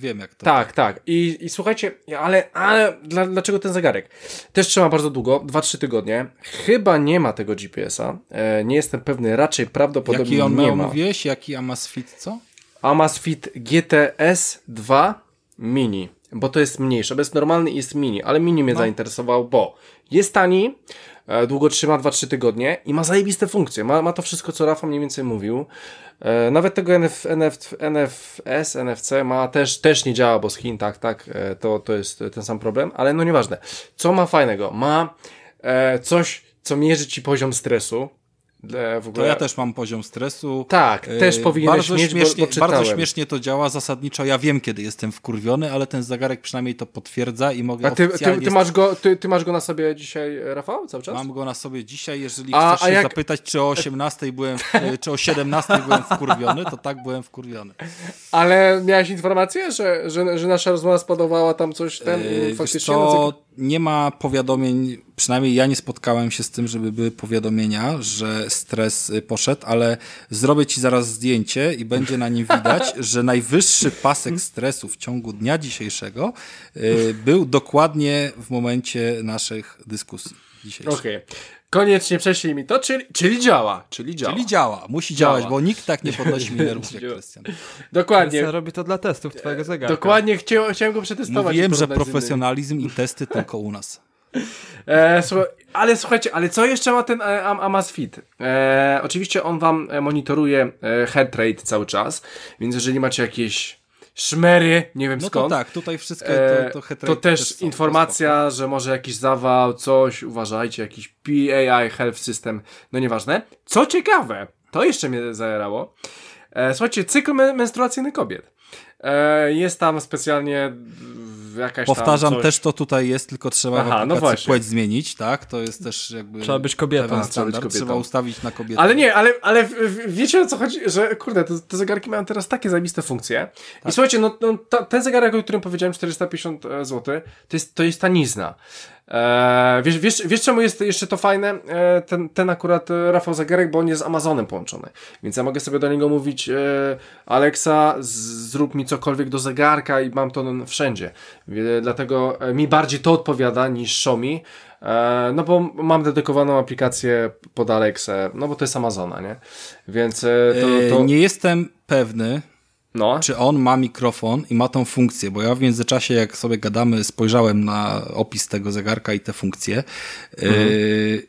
Wiem, jak to. Tak, tak. I, i słuchajcie, ale, ale dla, dlaczego ten zegarek? Też trzyma bardzo długo, 2-3 tygodnie. Chyba nie ma tego GPS-a. E, nie jestem pewny, raczej prawdopodobnie Jaki on nie miał, ma. mówiłeś? Jaki Amazfit, co? Amazfit GTS 2 Mini, bo to jest mniejsze, bo jest normalny i jest mini, ale mini mnie no. zainteresował, bo jest tani, e, długo trzyma 2-3 tygodnie i ma zajebiste funkcje, ma, ma to wszystko, co Rafa mniej więcej mówił. E, nawet tego NF, NF, NFS, NFC ma też, też nie działa, bo z Chin, tak, tak, e, to, to jest ten sam problem, ale no nieważne. Co ma fajnego? Ma coś, co mierzy ci poziom stresu, E, to ja też mam poziom stresu. Tak, e, też powinieneś bardzo mieć, śmiesznie, bo, bo Bardzo śmiesznie to działa, zasadniczo ja wiem, kiedy jestem wkurwiony, ale ten zegarek przynajmniej to potwierdza i mogę A ty, ty, ty masz, go, ty, ty masz go na sobie dzisiaj, Rafał, cały czas? Mam go na sobie dzisiaj, jeżeli a, chcesz a się jak... zapytać, czy o 18 byłem, czy o 17 byłem wkurwiony, to tak byłem wkurwiony. Ale miałeś informację, że, że, że nasza rozmowa spodobała tam coś ten yy, faktycznie? To nie ma powiadomień, przynajmniej ja nie spotkałem się z tym, żeby były powiadomienia, że stres y, poszedł, ale zrobię ci zaraz zdjęcie i będzie na nim widać, że najwyższy pasek stresu w ciągu dnia dzisiejszego y, był dokładnie w momencie naszych dyskusji dzisiejszych. Okej. Okay. Koniecznie prześlij mi to, czyli, czyli działa. Czyli działa. Czyli działa. Musi działa. działać, bo nikt tak nie podnosi mi nerwów jak Krystian. Dokładnie. Krystian robi to dla testów twojego zegarka. Dokładnie, chciałem, chciałem go przetestować. Wiem, że profesjonalizm i testy tylko u nas. E, słuchaj, ale słuchajcie, ale co jeszcze ma ten e, Amazfit? E, oczywiście on wam monitoruje e, heart rate cały czas, więc jeżeli macie jakieś szmery, nie wiem no skąd. No tak, tutaj wszystko to, to, to też, też informacja, że może jakiś zawał, coś, uważajcie, jakiś PAI Health System, no nieważne. Co ciekawe, to jeszcze mnie zajerało. E, słuchajcie, cykl menstruacyjny kobiet. E, jest tam specjalnie jakaś Powtarzam, coś... też to tutaj jest, tylko trzeba Aha, w no płeć zmienić, tak? To jest też jakby... Trzeba być kobietą. Trzeba, być kobietą. trzeba ustawić na kobietę. Ale nie, ale, ale wiecie o co chodzi? Że kurde, te, te zegarki mają teraz takie zajebiste funkcje. Tak. I słuchajcie, no, no ta, ten zegarek, o którym powiedziałem, 450 zł, to jest, to jest tanizna. E, wiesz, wiesz, wiesz czemu jest jeszcze to fajne? E, ten, ten akurat e, Rafał Zagarek, bo on jest z Amazonem połączony. Więc ja mogę sobie do niego mówić Alexa, zrób mi cokolwiek do zegarka i mam to wszędzie. Dlatego mi bardziej to odpowiada niż Xiaomi. No bo mam dedykowaną aplikację pod Alexę, no bo to jest Amazona, nie? Więc to, to... Nie jestem pewny, no. czy on ma mikrofon i ma tą funkcję, bo ja w międzyczasie, jak sobie gadamy, spojrzałem na opis tego zegarka i te funkcje. Mhm. Y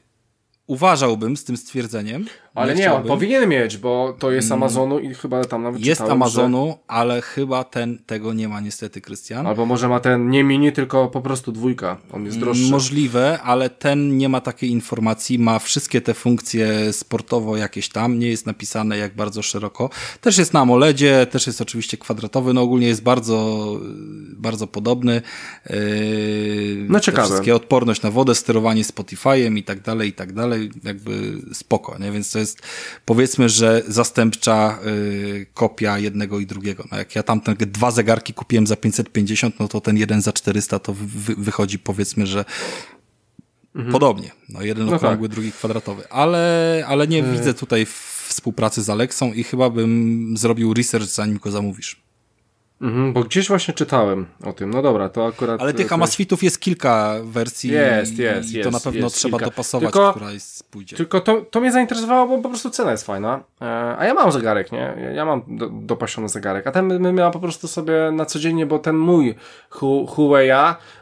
uważałbym z tym stwierdzeniem. Ale nie, nie on powinien mieć, bo to jest mm. Amazonu i chyba tam nawet Jest Amazonu, że... ale chyba ten tego nie ma niestety, Krystian. Albo może ma ten nie mini, tylko po prostu dwójka. On jest droższy. Możliwe, ale ten nie ma takiej informacji. Ma wszystkie te funkcje sportowo jakieś tam. Nie jest napisane jak bardzo szeroko. Też jest na AMOLEDzie, też jest oczywiście kwadratowy. No ogólnie jest bardzo, bardzo podobny. Yy, no ciekawe. Wszystkie odporność na wodę, sterowanie Spotify'em i tak dalej, i tak dalej. Jakby spoko, nie? Więc to jest jest powiedzmy, że zastępcza y, kopia jednego i drugiego. No jak ja tam te dwa zegarki kupiłem za 550, no to ten jeden za 400 to wy, wychodzi powiedzmy, że mhm. podobnie. No jeden no okrągły, tak. drugi kwadratowy. Ale, ale nie y widzę tutaj współpracy z Alexą i chyba bym zrobił research zanim go zamówisz. Mhm, bo gdzieś właśnie czytałem o tym. No dobra, to akurat. Ale tych Amazfitów jest kilka wersji. Jest, jest, jest. To na pewno trzeba kilka. dopasować, tylko, która jest, pójdzie. Tylko to, to mnie zainteresowało, bo po prostu cena jest fajna. E, a ja mam zegarek, nie? Ja mam do, dopasiony zegarek. A ten my miałam po prostu sobie na codziennie, bo ten mój Huawei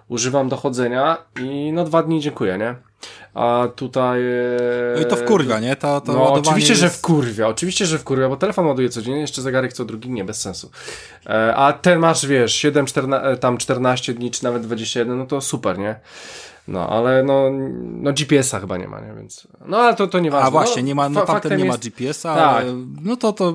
używam do chodzenia i no dwa dni dziękuję, nie? A tutaj. No i to w kurwia, nie? To, to no, oczywiście, jest... że w kurwia, oczywiście, że w kurwia, bo telefon ładuje codziennie, jeszcze zegarek co drugi, nie, bez sensu. E, a ten masz, wiesz, 7, 14, e, tam 14 dni, czy nawet 21, no to super, nie? No, ale no, no GPS-a chyba nie ma, nie? Więc. No, ale to, to nieważne. A właśnie, no, nie ma, no tamten nie ma GPS-a, tak. ale no to to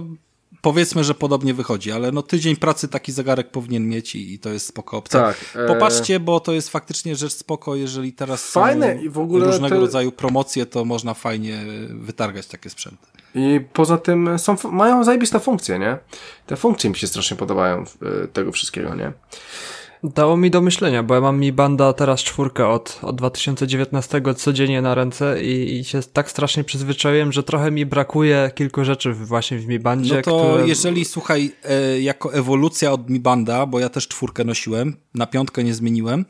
powiedzmy, że podobnie wychodzi, ale no tydzień pracy taki zegarek powinien mieć i, i to jest spoko opcja. Tak, e... Popatrzcie, bo to jest faktycznie rzecz spoko, jeżeli teraz Fajne i w ogóle różnego te... rodzaju promocje, to można fajnie wytargać takie sprzęty. I poza tym są, mają zajebiste funkcje, nie? Te funkcje mi się strasznie podobają e, tego wszystkiego, nie? Dało mi do myślenia, bo ja mam Mi Banda teraz czwórkę od, od 2019 codziennie na ręce i, i się tak strasznie przyzwyczaiłem, że trochę mi brakuje kilku rzeczy właśnie w Mi Bandzie. No to które... jeżeli, słuchaj, e, jako ewolucja od Mi Banda, bo ja też czwórkę nosiłem, na piątkę nie zmieniłem,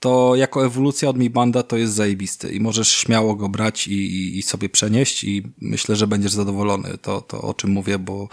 to jako ewolucja od Mi Banda to jest zajebisty i możesz śmiało go brać i, i, i sobie przenieść i myślę, że będziesz zadowolony. To, to o czym mówię, bo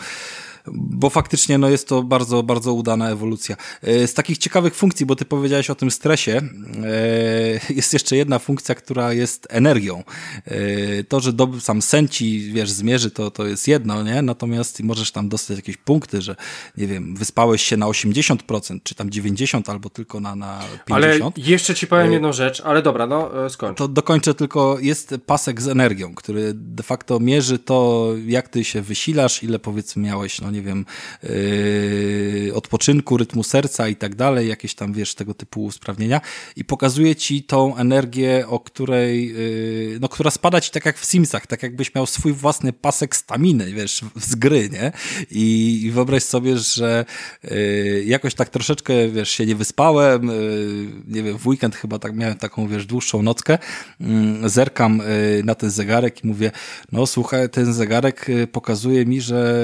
bo faktycznie no, jest to bardzo, bardzo udana ewolucja. E, z takich ciekawych funkcji, bo ty powiedziałeś o tym stresie, e, jest jeszcze jedna funkcja, która jest energią. E, to, że sam sen ci, wiesz, zmierzy, to, to jest jedno, nie? Natomiast możesz tam dostać jakieś punkty, że nie wiem, wyspałeś się na 80%, czy tam 90%, albo tylko na, na 50%. Ale jeszcze ci powiem jedną rzecz, ale dobra, no skończ. To dokończę tylko, jest pasek z energią, który de facto mierzy to, jak ty się wysilasz, ile powiedzmy miałeś, no nie wiem, yy, odpoczynku, rytmu serca i tak dalej, jakieś tam, wiesz, tego typu usprawnienia i pokazuje ci tą energię, o której, yy, no, która spada ci tak jak w Simsach, tak jakbyś miał swój własny pasek staminy, wiesz, z gry, nie? I, i wyobraź sobie, że yy, jakoś tak troszeczkę, wiesz, się nie wyspałem, yy, nie wiem, w weekend chyba tak miałem taką, wiesz, dłuższą nockę, yy, zerkam yy, na ten zegarek i mówię, no słuchaj, ten zegarek yy, pokazuje mi, że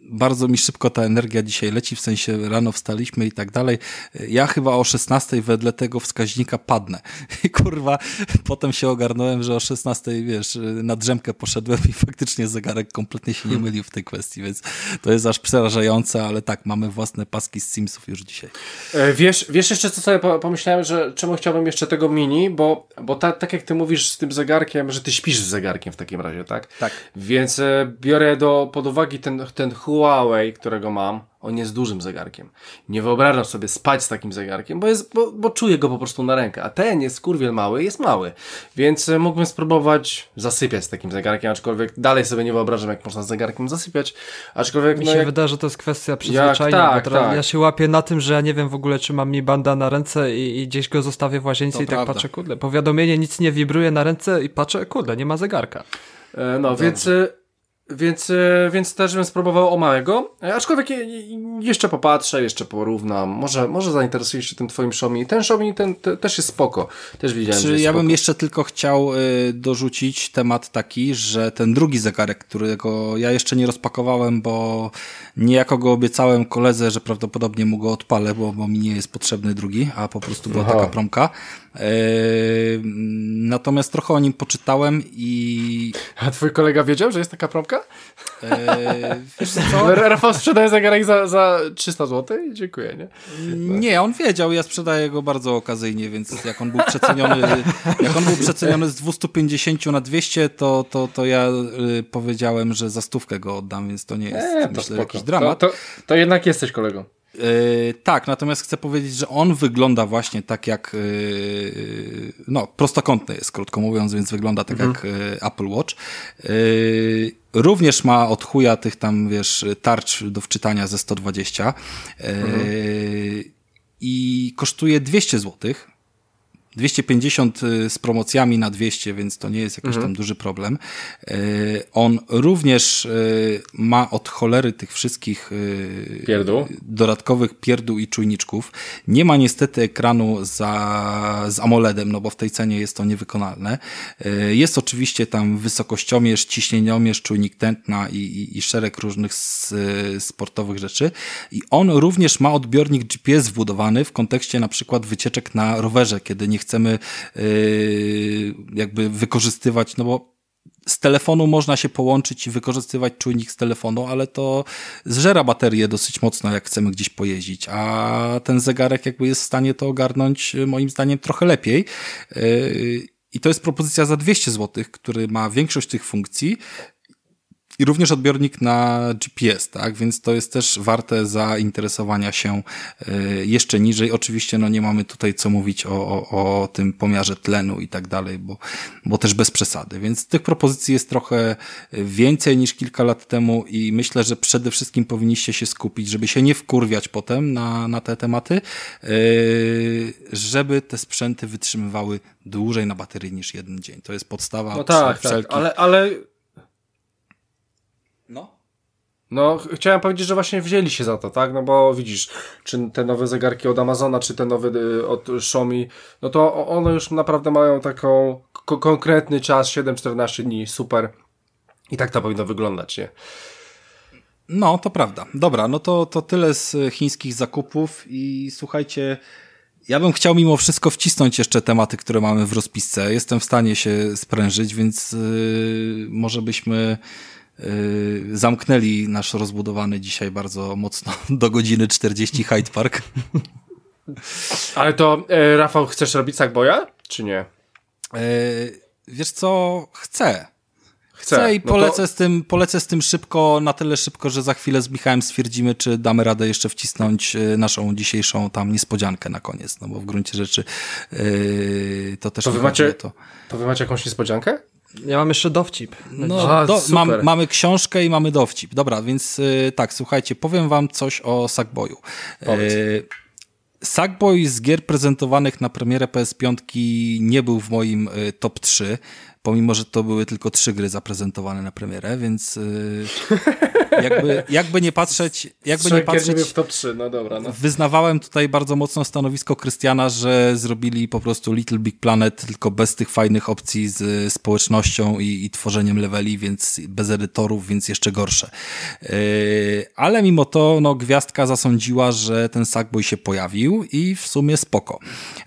bardzo mi szybko ta energia dzisiaj leci, w sensie rano wstaliśmy i tak dalej. Ja chyba o 16 wedle tego wskaźnika padnę. I kurwa, potem się ogarnąłem, że o 16, wiesz, na drzemkę poszedłem i faktycznie zegarek kompletnie się nie hmm. mylił w tej kwestii, więc to jest aż przerażające, ale tak, mamy własne paski z Simsów już dzisiaj. E, wiesz, wiesz jeszcze co sobie pomyślałem, że czemu chciałbym jeszcze tego mini, bo, bo ta, tak jak ty mówisz z tym zegarkiem, że ty śpisz z zegarkiem w takim razie, tak? Tak. Więc e, biorę do, pod uwagi ten, ten Huawei, którego mam, on jest dużym zegarkiem. Nie wyobrażam sobie spać z takim zegarkiem, bo, jest, bo, bo czuję go po prostu na rękę. A ten jest kurwiel mały, jest mały. Więc e, mógłbym spróbować zasypiać z takim zegarkiem, aczkolwiek dalej sobie nie wyobrażam, jak można z zegarkiem zasypiać. Aczkolwiek, Mi no, się jak... wydaje, że to jest kwestia przyzwyczajenia. Tak, tak. Ja się łapię na tym, że ja nie wiem w ogóle, czy mam mi banda na ręce i, i gdzieś go zostawię w łazience to i tak prawda. tak patrzę, kurde, powiadomienie nic nie wibruje na ręce i patrzę, kurde, nie ma zegarka. E, no, Dobrze. więc e, Więc, e, więc też bym spróbował o małego, e, aczkolwiek jeszcze popatrzę, jeszcze porównam, może, może zainteresuję się tym twoim Xiaomi. Ten Xiaomi ten, te, też jest spoko, też widziałem, Czy ja spoko. bym jeszcze tylko chciał y, dorzucić temat taki, że ten drugi zegarek, którego ja jeszcze nie rozpakowałem, bo niejako go obiecałem koledze, że prawdopodobnie mu go odpalę, bo, bo mi nie jest potrzebny drugi, a po prostu była Aha. taka promka. Y, natomiast trochę o nim poczytałem i A twój kolega wiedział, że jest taka promka? Wiesz co? Rafał sprzedaje zegarek za, za 300 zł? Dziękuję, nie? Nie, on wiedział, ja sprzedaję go bardzo okazyjnie, więc jak on był przeceniony, jak on był przeceniony z 250 na 200, to, to, to ja y, powiedziałem, że za stówkę go oddam, więc to nie jest E, to myślę, jakiś dramat. To, to, to jednak jesteś kolegą. Yy, tak, natomiast chcę powiedzieć, że on wygląda właśnie tak jak, yy, no, prostokątny jest, krótko mówiąc, więc wygląda tak jak yy, Apple Watch. Yy, również ma od chuja tych tam, wiesz, tarcz do wczytania ze 120 yy, i kosztuje 200 złotych. 250 z promocjami na 200, więc to nie jest jakiś tam duży problem. Yy, On również yy, ma od cholery tych wszystkich Pierdół. dodatkowych pierdół i czujniczków. Nie ma niestety ekranu za, z AMOLEDem, no bo w tej cenie jest to niewykonalne. Jest oczywiście tam wysokościomierz, ciśnieniomierz, czujnik tętna i, i, i szereg różnych s, sportowych rzeczy. I on również ma odbiornik GPS wbudowany w kontekście na przykład wycieczek na rowerze, kiedy nie chcemy yy, jakby wykorzystywać, no bo z telefonu można się połączyć i wykorzystywać czujnik z telefonu, ale to zżera baterię dosyć mocno, jak chcemy gdzieś pojeździć, a ten zegarek jakby jest w stanie to ogarnąć y, moim zdaniem trochę lepiej. Yy, I to jest propozycja za 200 zł, który ma większość tych funkcji i również odbiornik na GPS, tak? Więc to jest też warte zainteresowania się y, jeszcze niżej. Oczywiście no nie mamy tutaj co mówić o, o, o tym pomiarze tlenu i tak dalej, bo, bo też bez przesady. Więc tych propozycji jest trochę więcej niż kilka lat temu i myślę, że przede wszystkim powinniście się skupić, żeby się nie wkurwiać potem na, na te tematy, y, żeby te sprzęty wytrzymywały dłużej na baterii niż jeden dzień. To jest podstawa No tak, tak, ale, ale No. No, ch- chciałem powiedzieć, że właśnie wzięli się za to, tak? No bo widzisz, czy te nowe zegarki od Amazona, czy te nowe y, od Xiaomi, no to one już naprawdę mają taką ko- konkretny czas, 7-14 dni, super. I tak to powinno wyglądać, nie? No, to prawda. Dobra, no to, to tyle z chińskich zakupów i słuchajcie, ja bym chciał mimo wszystko wcisnąć jeszcze tematy, które mamy w rozpisce. Jestem w stanie się sprężyć, więc yy, może byśmy zamknęli nasz rozbudowany dzisiaj bardzo mocno do godziny 40 Hyde Park. Ale to, e, Rafał, chcesz robić Sackboya, czy nie? Yy, wiesz co? Chcę. Chcę. Chcę i No to- polecę, z tym, polecę z tym szybko, na tyle szybko, że za chwilę z Michałem stwierdzimy, czy damy radę jeszcze wcisnąć y, naszą dzisiejszą tam niespodziankę na koniec, no bo w gruncie rzeczy yy, to też To wy macie- to. To wy macie jakąś niespodziankę? Ja mam jeszcze dowcip. No, A, do, super. mam, mamy książkę i mamy dowcip. Dobra, więc y, tak, słuchajcie, powiem wam coś o Sackboyu. Powiedz. Y, Sackboy z gier prezentowanych na premierę PS5 nie był w moim y, top 3, pomimo, że to były tylko trzy gry zaprezentowane na premierę, więc y, jakby, jakby nie patrzeć, jakby nie Trzech patrzeć, w top 3, no dobra, no. Wyznawałem tutaj bardzo mocno stanowisko Krystiana, że zrobili po prostu Little Big Planet, tylko bez tych fajnych opcji z społecznością i, i tworzeniem leveli, więc bez edytorów, więc jeszcze gorsze. Yy, ale mimo to, no, gwiazdka zasądziła, że ten Sackboy się pojawił i w sumie spoko.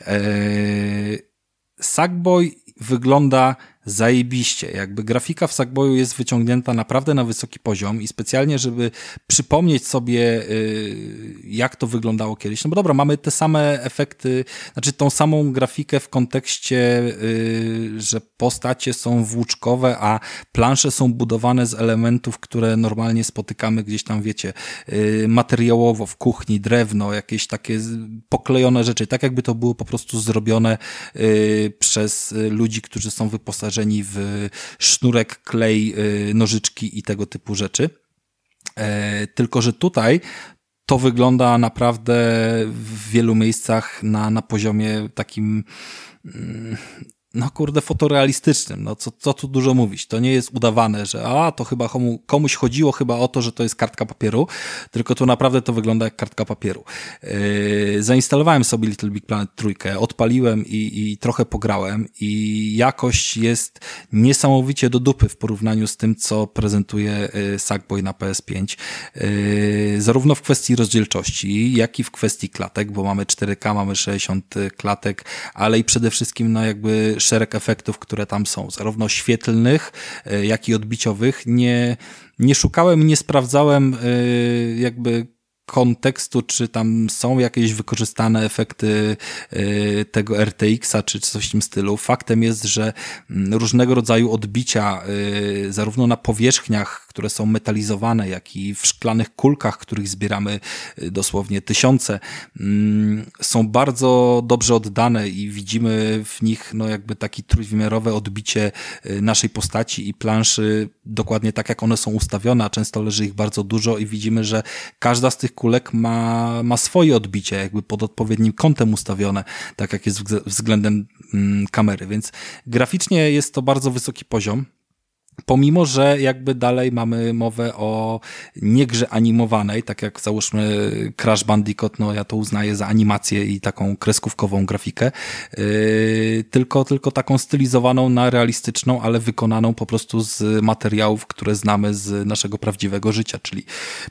Yy, Sackboy wygląda zajebiście. Jakby grafika w Sackboyu jest wyciągnięta naprawdę na wysoki poziom i specjalnie, żeby przypomnieć sobie, y, jak to wyglądało kiedyś. No bo dobra, mamy te same efekty, znaczy tą samą grafikę w kontekście, y, że postacie są włóczkowe, a plansze są budowane z elementów, które normalnie spotykamy gdzieś tam, wiecie, y, materiałowo w kuchni, drewno, jakieś takie poklejone rzeczy, tak jakby to było po prostu zrobione przez ludzi, którzy są wyposażeni w sznurek, klej, y, nożyczki i tego typu rzeczy. E, tylko, że tutaj to wygląda naprawdę w wielu miejscach na, na poziomie takim mm, no kurde, fotorealistycznym. No co, co tu dużo mówić. To nie jest udawane, że a, to chyba komu, komuś chodziło chyba o to, że to jest kartka papieru, tylko tu naprawdę to wygląda jak kartka papieru. Yy, zainstalowałem sobie Little Big Planet trójkę, odpaliłem i, i trochę pograłem i jakość jest niesamowicie do dupy w porównaniu z tym, co prezentuje yy, Sackboy na PS5. Yy, zarówno w kwestii rozdzielczości, jak i w kwestii klatek, bo mamy 4K, mamy 60 klatek, ale i przede wszystkim no jakby szereg efektów, które tam są, zarówno świetlnych, e, jak i odbiciowych. Nie, nie szukałem, nie sprawdzałem e, jakby kontekstu, czy tam są jakieś wykorzystane efekty e, tego RTX-a, czy coś w tym stylu. Faktem jest, że mm, różnego rodzaju odbicia, zarówno na powierzchniach, które są metalizowane, jak i w szklanych kulkach, których zbieramy y, dosłownie tysiące, mm, są bardzo dobrze oddane i widzimy w nich no jakby taki trójwymiarowe odbicie y, naszej postaci i planszy dokładnie tak, jak one są ustawione, a często leży ich bardzo dużo i widzimy, że każda z tych kulek ma, ma swoje odbicie, jakby pod odpowiednim kątem ustawione, tak jak jest względem mm, kamery, więc graficznie jest to bardzo wysoki poziom. Pomimo, że jakby dalej mamy mowę o niegrze animowanej, tak jak załóżmy Crash Bandicoot, no ja to uznaję za animację i taką kreskówkową grafikę, yy, tylko, tylko taką stylizowaną na realistyczną, ale wykonaną po prostu z materiałów, które znamy z naszego prawdziwego życia, czyli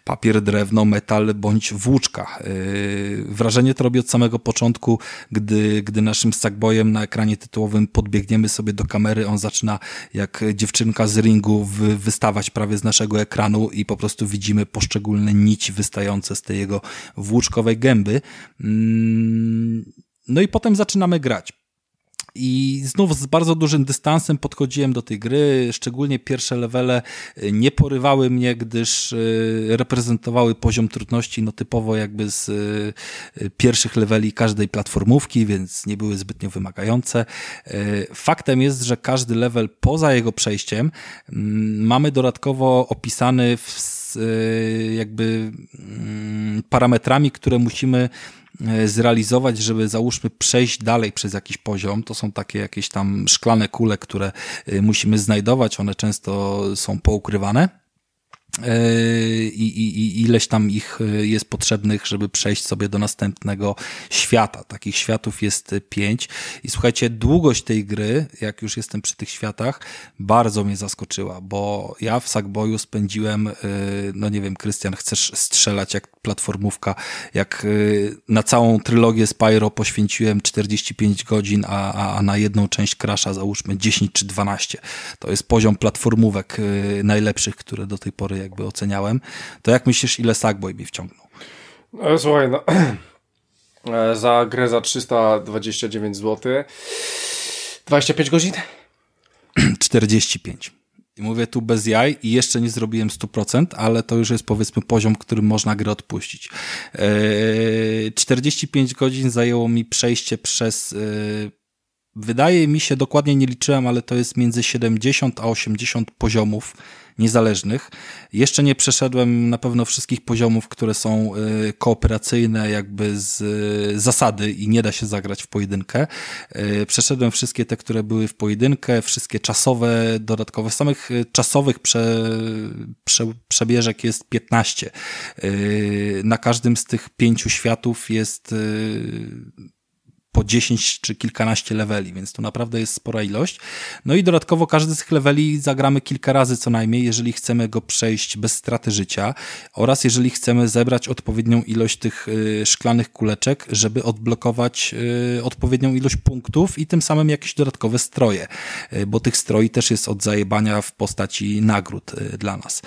papier, drewno, metal bądź włóczka. Yy, wrażenie to robi od samego początku, gdy, gdy naszym Sackboyem na ekranie tytułowym podbiegniemy sobie do kamery, on zaczyna jak dziewczynka z ringu wystawać prawie z naszego ekranu i po prostu widzimy poszczególne nici wystające z tej jego włóczkowej gęby. Mm, no i potem zaczynamy grać. I znów z bardzo dużym dystansem podchodziłem do tej gry, szczególnie pierwsze levele y, nie porywały mnie, gdyż y, reprezentowały poziom trudności no typowo jakby z y, pierwszych leveli każdej platformówki, więc nie były zbytnio wymagające. Faktem jest, że każdy level poza jego przejściem mm, mamy dodatkowo opisany w, jakby mm, parametrami, które musimy zrealizować, żeby załóżmy przejść dalej przez jakiś poziom. To są takie jakieś tam szklane kule, które e, musimy znajdować. One często są poukrywane E, i, i, i ileś tam ich e, jest potrzebnych, żeby przejść sobie do następnego świata. Takich światów jest pięć. I słuchajcie, długość tej gry, jak już jestem przy tych światach, bardzo mnie zaskoczyła, bo ja w Sackboyu spędziłem, e, no nie wiem, Krystian, chcesz strzelać jak platformówka, jak na całą trylogię Spyro poświęciłem 45 godzin, a, a na jedną część Crasha załóżmy 10 czy 12. To jest poziom platformówek najlepszych, które do tej pory jakby oceniałem, to jak myślisz, ile Sackboy mi wciągnął? No, słuchaj, no, e, za grę za 329 zł 25 godzin? 45. I mówię tu bez jaj i jeszcze nie zrobiłem 100%, ale to już jest powiedzmy poziom, którym można grę odpuścić. 45 e, godzin zajęło mi przejście przez e, wydaje mi się, dokładnie nie liczyłem, ale to jest między 70 a 80 poziomów niezależnych. Jeszcze nie przeszedłem na pewno wszystkich poziomów, które są y, kooperacyjne jakby z y, zasady i nie da się zagrać w pojedynkę. Y, przeszedłem wszystkie te, które były w pojedynkę, wszystkie czasowe, dodatkowe. Samych czasowych prze, prze, przebieżek jest 15. Na każdym z tych pięciu światów jest po 10 czy kilkanaście leveli, więc to naprawdę jest spora ilość. No i dodatkowo każdy z tych leveli zagramy kilka razy co najmniej, jeżeli chcemy go przejść bez straty życia oraz jeżeli chcemy zebrać odpowiednią ilość tych y, szklanych kuleczek, żeby odblokować y, odpowiednią ilość punktów i tym samym jakieś dodatkowe stroje, y, bo tych stroi też jest od zajebania w postaci nagród dla nas.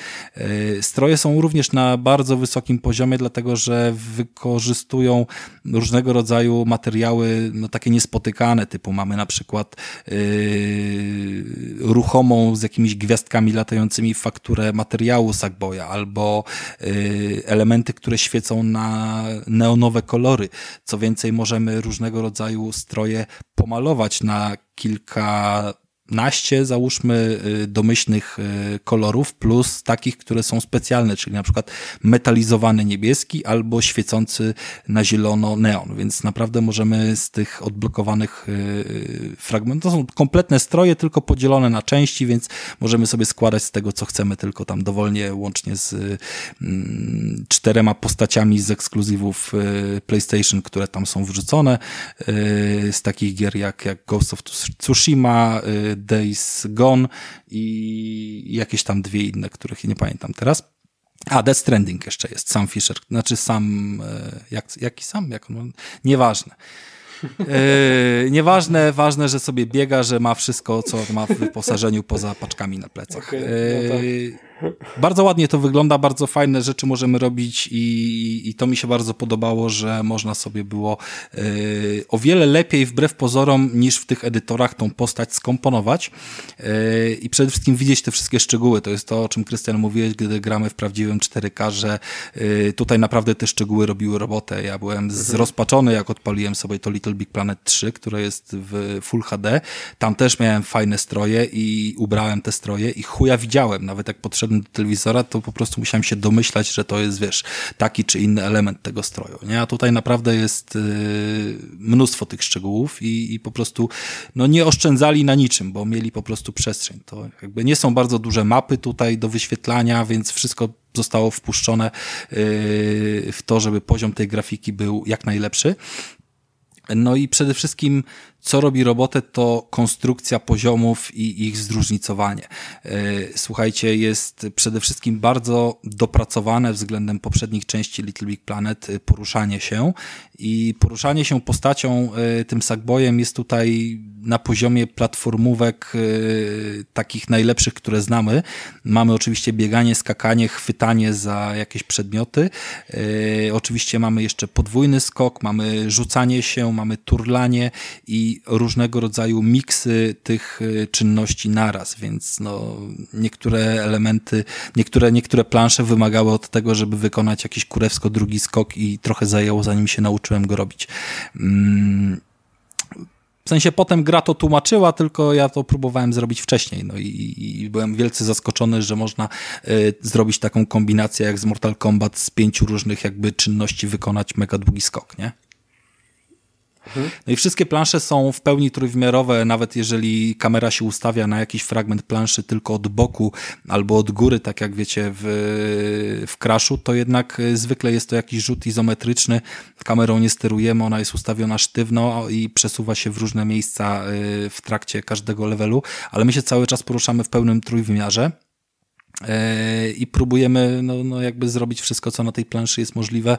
Stroje są również na bardzo wysokim poziomie, dlatego że wykorzystują różnego rodzaju materiały no, takie niespotykane, typu mamy na przykład yy, ruchomą z jakimiś gwiazdkami latającymi fakturę materiału Sackboya, albo yy, elementy, które świecą na neonowe kolory. Co więcej, możemy różnego rodzaju stroje pomalować na kilka naście, załóżmy, y, domyślnych y, kolorów, plus takich, które są specjalne, czyli na przykład metalizowany niebieski albo świecący na zielono neon, więc naprawdę możemy z tych odblokowanych y, fragmentów, to są kompletne stroje, tylko podzielone na części, więc możemy sobie składać z tego, co chcemy, tylko tam dowolnie, łącznie z mm, czterema postaciami z ekskluzywów PlayStation, które tam są wrzucone, z takich gier jak, jak Ghost of Tsushima, Days Gone i jakieś tam dwie inne, których nie pamiętam teraz. A, Death Stranding jeszcze jest, Sam Fisher, znaczy sam, e, jak, jaki sam? Jak, no, nieważne. Yy, nieważne, ważne, że sobie biega, że ma wszystko, co ma w wyposażeniu poza paczkami na plecach. Okay, no tak. Bardzo ładnie to wygląda, bardzo fajne rzeczy możemy robić i, i to mi się bardzo podobało, że można sobie było yy, o wiele lepiej wbrew pozorom niż w tych edytorach tą postać skomponować yy, i przede wszystkim widzieć te wszystkie szczegóły. To jest to, o czym Krystian mówiłeś, gdy gramy w prawdziwym 4K, że yy, tutaj naprawdę te szczegóły robiły robotę. Ja byłem mhm. zrozpaczony, jak odpaliłem sobie to Little Big Planet 3, które jest w Full HD. Tam też miałem fajne stroje i ubrałem te stroje i chuja widziałem, nawet jak podszedłem do telewizora, to po prostu musiałem się domyślać, że to jest, wiesz, taki czy inny element tego stroju, nie? A tutaj naprawdę jest yy, mnóstwo tych szczegółów i, i po prostu, no nie oszczędzali na niczym, bo mieli po prostu przestrzeń. To jakby nie są bardzo duże mapy tutaj do wyświetlania, więc wszystko zostało wpuszczone yy, w to, żeby poziom tej grafiki był jak najlepszy. No i przede wszystkim co robi robotę, to konstrukcja poziomów i ich zróżnicowanie. E, słuchajcie, jest przede wszystkim bardzo dopracowane względem poprzednich części Little Big Planet e, poruszanie się i poruszanie się postacią e, tym Sackboyem jest tutaj na poziomie platformówek takich najlepszych, które znamy. Mamy oczywiście bieganie, skakanie, chwytanie za jakieś przedmioty. Oczywiście mamy jeszcze podwójny skok, mamy rzucanie się, mamy turlanie i różnego rodzaju miksy tych e, czynności naraz, więc no, niektóre elementy, niektóre, niektóre plansze wymagały od tego, żeby wykonać jakiś kurewsko drugi skok i trochę zajęło, zanim się nauczyłem go robić. Mm. W sensie potem gra to tłumaczyła, tylko ja to próbowałem zrobić wcześniej. No i, i byłem wielce zaskoczony, że można y, zrobić taką kombinację jak z Mortal Kombat z pięciu różnych jakby czynności wykonać mega długi skok, nie? No i wszystkie plansze są w pełni trójwymiarowe, nawet jeżeli kamera się ustawia na jakiś fragment planszy tylko od boku albo od góry, tak jak wiecie w, w Crashu, to jednak zwykle jest to jakiś rzut izometryczny. Kamerą nie sterujemy, ona jest ustawiona sztywno i przesuwa się w różne miejsca y, w trakcie każdego levelu, ale my się cały czas poruszamy w pełnym trójwymiarze y, i próbujemy no, no jakby zrobić wszystko, co na tej planszy jest możliwe.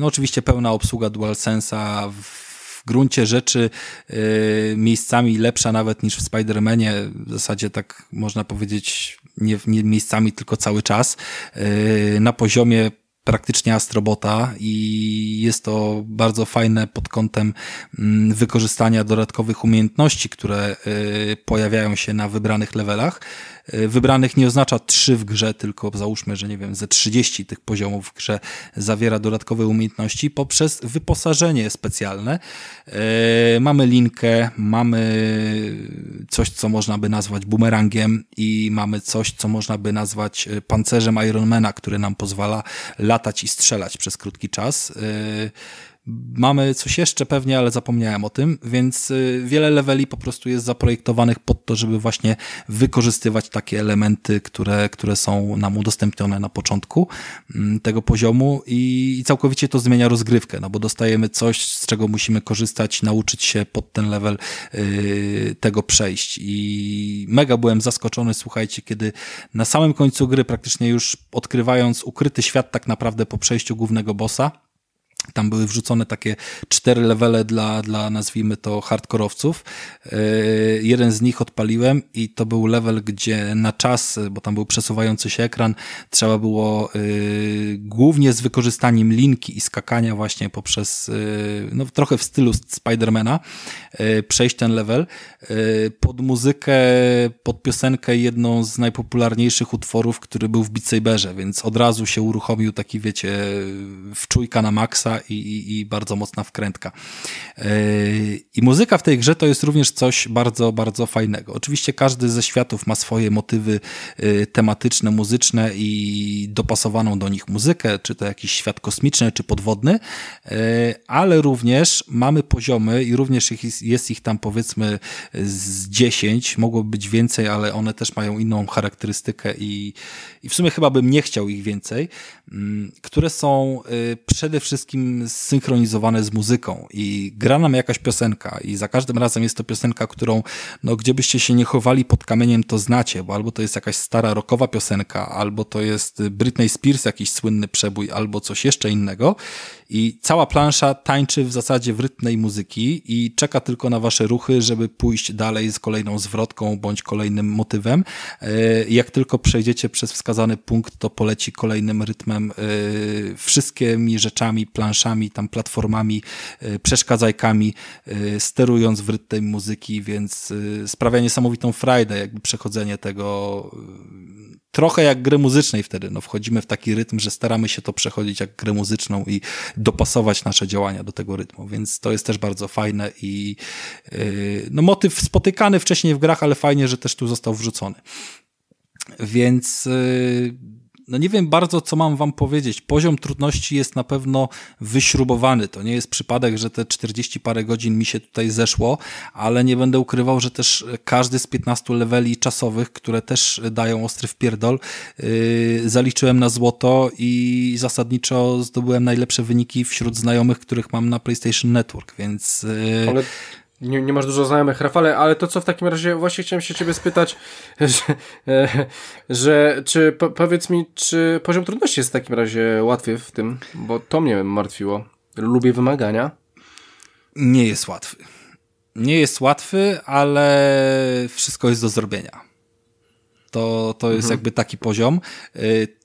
No oczywiście pełna obsługa DualSense'a w gruncie rzeczy y, miejscami lepsza nawet niż w Spider-Manie. W zasadzie tak można powiedzieć, nie, nie miejscami, tylko cały czas. Y, na poziomie praktycznie astrobota i jest to bardzo fajne pod kątem mm, wykorzystania dodatkowych umiejętności, które y, pojawiają się na wybranych levelach. Y, wybranych nie oznacza trzy w grze, tylko załóżmy, że nie wiem, ze 30 tych poziomów w grze zawiera dodatkowe umiejętności poprzez wyposażenie specjalne. Y, mamy linkę, mamy coś, co można by nazwać bumerangiem i mamy coś, co można by nazwać pancerzem Ironmana, który nam pozwala latać i strzelać przez krótki czas. Mamy coś jeszcze pewnie, ale zapomniałem o tym, więc y, wiele leveli po prostu jest zaprojektowanych pod to, żeby właśnie wykorzystywać takie elementy, które, które są nam udostępnione na początku mm, tego poziomu i całkowicie to zmienia rozgrywkę, no bo dostajemy coś, z czego musimy korzystać, nauczyć się pod ten level yy, tego przejść. I mega byłem zaskoczony, słuchajcie, kiedy na samym końcu gry, praktycznie już odkrywając ukryty świat tak naprawdę po przejściu głównego bossa, tam były wrzucone takie cztery levele dla, dla nazwijmy to hardkorowców. E, jeden z nich odpaliłem i to był level, gdzie na czas, bo tam był przesuwający się ekran, trzeba było e, głównie z wykorzystaniem linki i skakania właśnie poprzez, e, no trochę w stylu Spidermana, przejść ten level. Pod muzykę, pod piosenkę jedną z najpopularniejszych utworów, który był w Beat Saberze, więc od razu się uruchomił taki, wiecie, wczujka na maksa i, i, i bardzo mocna wkrętka. I muzyka w tej grze to jest również coś bardzo, bardzo fajnego. Oczywiście każdy ze światów ma swoje motywy tematyczne, muzyczne i dopasowaną do nich muzykę, czy to jakiś świat kosmiczny, czy podwodny, ale również mamy poziomy i również jest ich tam powiedzmy z 10, mogłoby być więcej, ale one też mają inną charakterystykę i, i w sumie chyba bym nie chciał ich więcej, mm, które są y, przede wszystkim zsynchronizowane z muzyką. I gra nam jakaś piosenka i za każdym razem jest to piosenka, którą no gdzie byście się nie chowali pod kamieniem, to znacie, bo albo to jest jakaś stara rockowa piosenka, albo to jest Britney Spears jakiś słynny przebój, albo coś jeszcze innego i cała plansza tańczy w zasadzie w rytm tej muzyki i czeka tylko na wasze ruchy, żeby pójść dalej z kolejną zwrotką bądź kolejnym motywem. E, jak tylko przejdziecie przez wskazany punkt, to poleci kolejnym rytmem e, wszystkimi rzeczami, planszami, tam platformami, e, przeszkadzajkami, sterując w rytm tej muzyki, więc sprawia niesamowitą frajdę, jakby przechodzenie tego trochę jak gry muzycznej wtedy. No, wchodzimy w taki rytm, że staramy się to przechodzić jak grę muzyczną i dopasować nasze działania do tego rytmu, więc to jest też bardzo fajne i yy, no, motyw spotykany wcześniej w grach, ale fajnie, że też tu został wrzucony. Więc yy, no nie wiem bardzo, co mam wam powiedzieć. Poziom trudności jest na pewno wyśrubowany. To nie jest przypadek, że te 40 parę godzin mi się tutaj zeszło, ale nie będę ukrywał, że też każdy z 15 leveli czasowych, które też dają ostry wpierdol, yy, zaliczyłem na złoto i zasadniczo zdobyłem najlepsze wyniki wśród znajomych, których mam na PlayStation Network, więc... Yy, ale nie, nie masz dużo znajomych, Rafale, ale to co w takim razie, właśnie chciałem się ciebie spytać, że, e, że czy po, powiedz mi, czy poziom trudności jest w takim razie łatwy w tym, bo to mnie martwiło. Lubię wymagania. Nie jest łatwy. Nie jest łatwy, ale wszystko jest do zrobienia. To, to jest mhm. jakby taki poziom.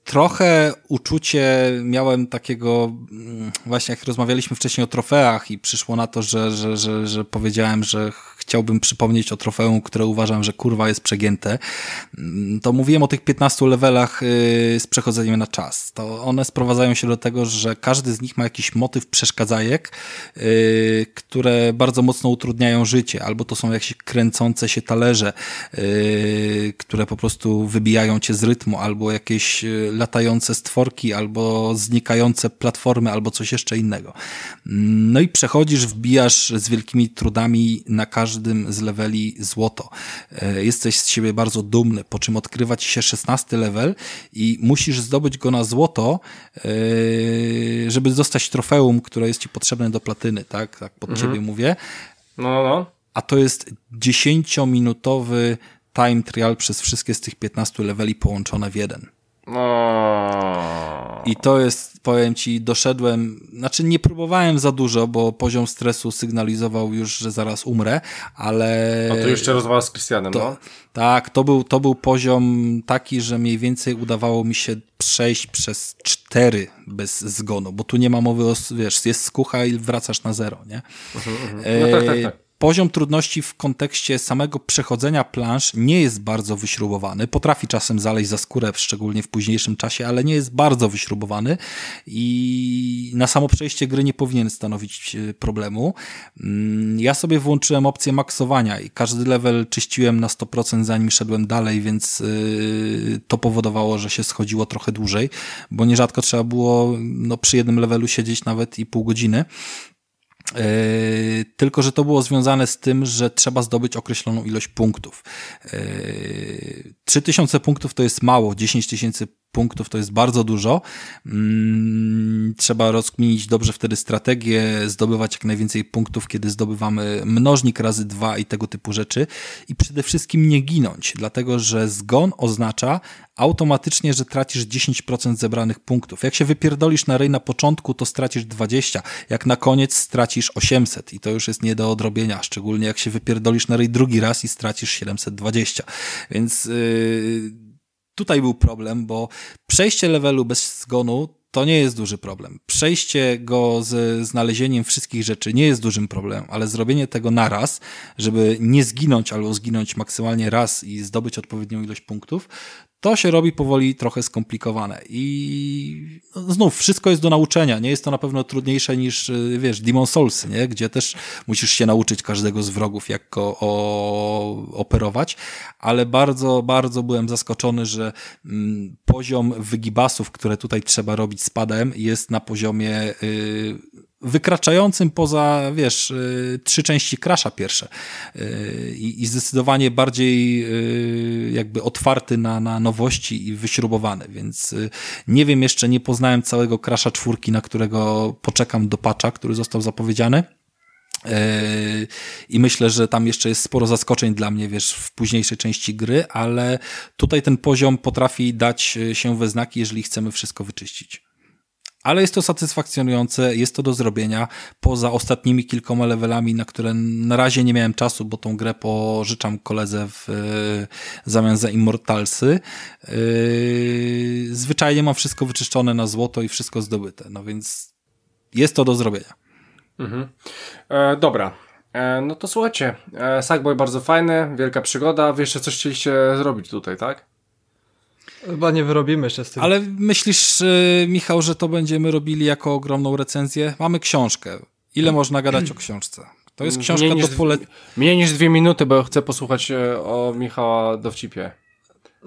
Trochę uczucie miałem takiego, mm, właśnie jak rozmawialiśmy wcześniej o trofeach i przyszło na to, że, że, że, że powiedziałem, że chciałbym przypomnieć o trofeum, które uważam, że kurwa jest przegięte, mm, to mówiłem o tych 15 levelach y, z przechodzeniem na czas. To one sprowadzają się do tego, że każdy z nich ma jakiś motyw przeszkadzajek, y, które bardzo mocno utrudniają życie, albo to są jakieś kręcące się talerze, y, które po prostu wybijają cię z rytmu, albo jakieś latające stworki, albo znikające platformy, albo coś jeszcze innego. No i przechodzisz, wbijasz z wielkimi trudami na każdy każdym z leveli złoto. E, jesteś z siebie bardzo dumny, po czym odkrywa ci się 16 level i musisz zdobyć go na złoto, e, żeby dostać trofeum, które jest ci potrzebne do platyny, tak? Tak pod mhm. ciebie mówię. No, no, no. A to jest 10-minutowy time trial przez wszystkie z tych 15 leveli połączone w jeden. No. I to jest, powiem ci, doszedłem, znaczy nie próbowałem za dużo, bo poziom stresu sygnalizował już, że zaraz umrę, ale... No to jeszcze rozwala z Krystianem, to, no? Tak, to był, to był poziom taki, że mniej więcej udawało mi się przejść przez cztery bez zgonu, bo tu nie ma mowy o, wiesz, jest skucha i wracasz na zero, nie? Mhm, mhm. No tak, tak, tak. Poziom trudności w kontekście samego przechodzenia plansz nie jest bardzo wyśrubowany. Potrafi czasem zaleźć za skórę, szczególnie w późniejszym czasie, ale nie jest bardzo wyśrubowany i na samo przejście gry nie powinien stanowić e, problemu. Mm, ja sobie włączyłem opcję maksowania i każdy level czyściłem na 100% zanim szedłem dalej, więc e, to powodowało, że się schodziło trochę dłużej, bo nierzadko trzeba było no, przy jednym levelu siedzieć nawet i pół godziny. Yy, tylko, że to było związane z tym, że trzeba zdobyć określoną ilość punktów. Yy, 3000 punktów to jest mało, 10 tysięcy punktów to jest bardzo dużo. Mm, trzeba rozkminić dobrze wtedy strategię, zdobywać jak najwięcej punktów, kiedy zdobywamy mnożnik razy dwa i tego typu rzeczy. I przede wszystkim nie ginąć, dlatego że zgon oznacza automatycznie, że tracisz 10% zebranych punktów. Jak się wypierdolisz na rej na początku, to stracisz 20. Jak na koniec stracisz 800 i to już jest nie do odrobienia, szczególnie jak się wypierdolisz na rej drugi raz i stracisz 720. Więc yy, tutaj był problem, bo przejście levelu bez zgonu to nie jest duży problem. Przejście go z znalezieniem wszystkich rzeczy nie jest dużym problemem, ale zrobienie tego naraz, żeby nie zginąć albo zginąć maksymalnie raz i zdobyć odpowiednią ilość punktów, to się robi powoli trochę skomplikowane. I znów, wszystko jest do nauczenia. Nie jest to na pewno trudniejsze niż, y, wiesz, Demon Souls, nie? gdzie też musisz się nauczyć każdego z wrogów, jak go o, operować, ale bardzo, bardzo byłem zaskoczony, że mm, poziom wygibasów, które tutaj trzeba robić z padem, jest na poziomie y, wykraczającym poza, wiesz, y, trzy części Crasha pierwsze y, i zdecydowanie bardziej y, jakby otwarty na, na nowości i wyśrubowany, więc nie wiem jeszcze, nie poznałem całego Crasha czwórki, na którego poczekam do patcha, który został zapowiedziany. I myślę, że tam jeszcze jest sporo zaskoczeń dla mnie, wiesz, w późniejszej części gry, ale tutaj ten poziom potrafi dać się we znaki, jeżeli chcemy wszystko wyczyścić. Ale jest to satysfakcjonujące, jest to do zrobienia. Poza ostatnimi kilkoma levelami, na które na razie nie miałem czasu, bo tą grę pożyczam koledze w w zamian za Immortalsy. Yy, zwyczajnie mam wszystko wyczyszczone na złoto i wszystko zdobyte. No więc jest to do zrobienia. Mhm. E, dobra. E, no to słuchajcie, e, Sackboy bardzo fajny, wielka przygoda. Wy jeszcze coś chcieliście zrobić tutaj, tak? Chyba nie wyrobimy się z tym. Ale myślisz, y, Michał, że to będziemy robili jako ogromną recenzję? Mamy książkę. Ile można gadać o książce? To jest książka mniej do pole... Mniej niż dwie minuty, bo chcę posłuchać e, o Michała Dowcipie.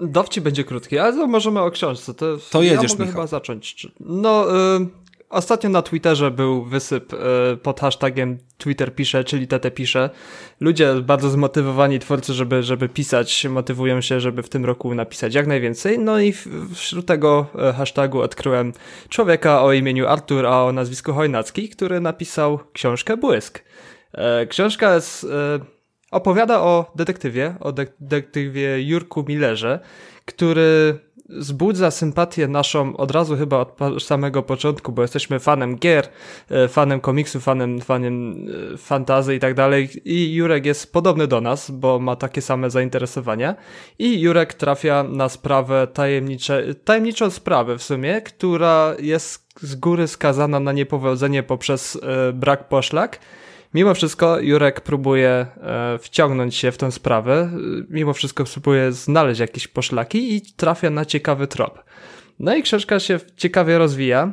Dowcip będzie krótki, ale możemy o książce. To, to jedziesz, ja mogę Michał. chyba zacząć. No, y Ostatnio na Twitterze był wysyp e, pod hashtagiem Twitter pisze, czyli TT pisze. Ludzie bardzo zmotywowani, twórcy, żeby, żeby pisać, motywują się, żeby w tym roku napisać jak najwięcej. No i wśród tego e, hashtagu odkryłem człowieka o imieniu Artur, a o nazwisku Hojnacki, który napisał książkę Błysk. E, książka jest, opowiada o detektywie, o detektywie Jurku Millerze, który zbudza sympatię naszą od razu chyba od samego początku, bo jesteśmy fanem gier, e, fanem komiksu, fanem, fanem e, fantazy i tak dalej. I Jurek jest podobny do nas, bo ma takie same zainteresowania. I Jurek trafia na sprawę tajemnicze, tajemniczą sprawę w sumie, która jest z góry skazana na niepowodzenie poprzez e, brak poszlak Mimo wszystko Jurek próbuje e, wciągnąć się w tę sprawę, mimo wszystko próbuje znaleźć jakieś poszlaki i trafia na ciekawy trop. No i książka się ciekawie rozwija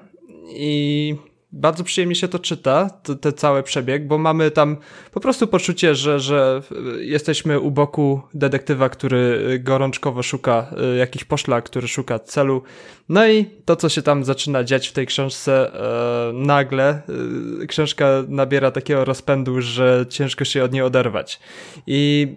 i bardzo przyjemnie się to czyta, ten cały przebieg, bo mamy tam po prostu poczucie, że, że jesteśmy u boku detektywa, który gorączkowo szuka y, jakiś poszlak, który szuka celu. No i to, co się tam zaczyna dziać w tej książce, e, nagle e, książka nabiera takiego rozpędu, że ciężko się od niej oderwać. I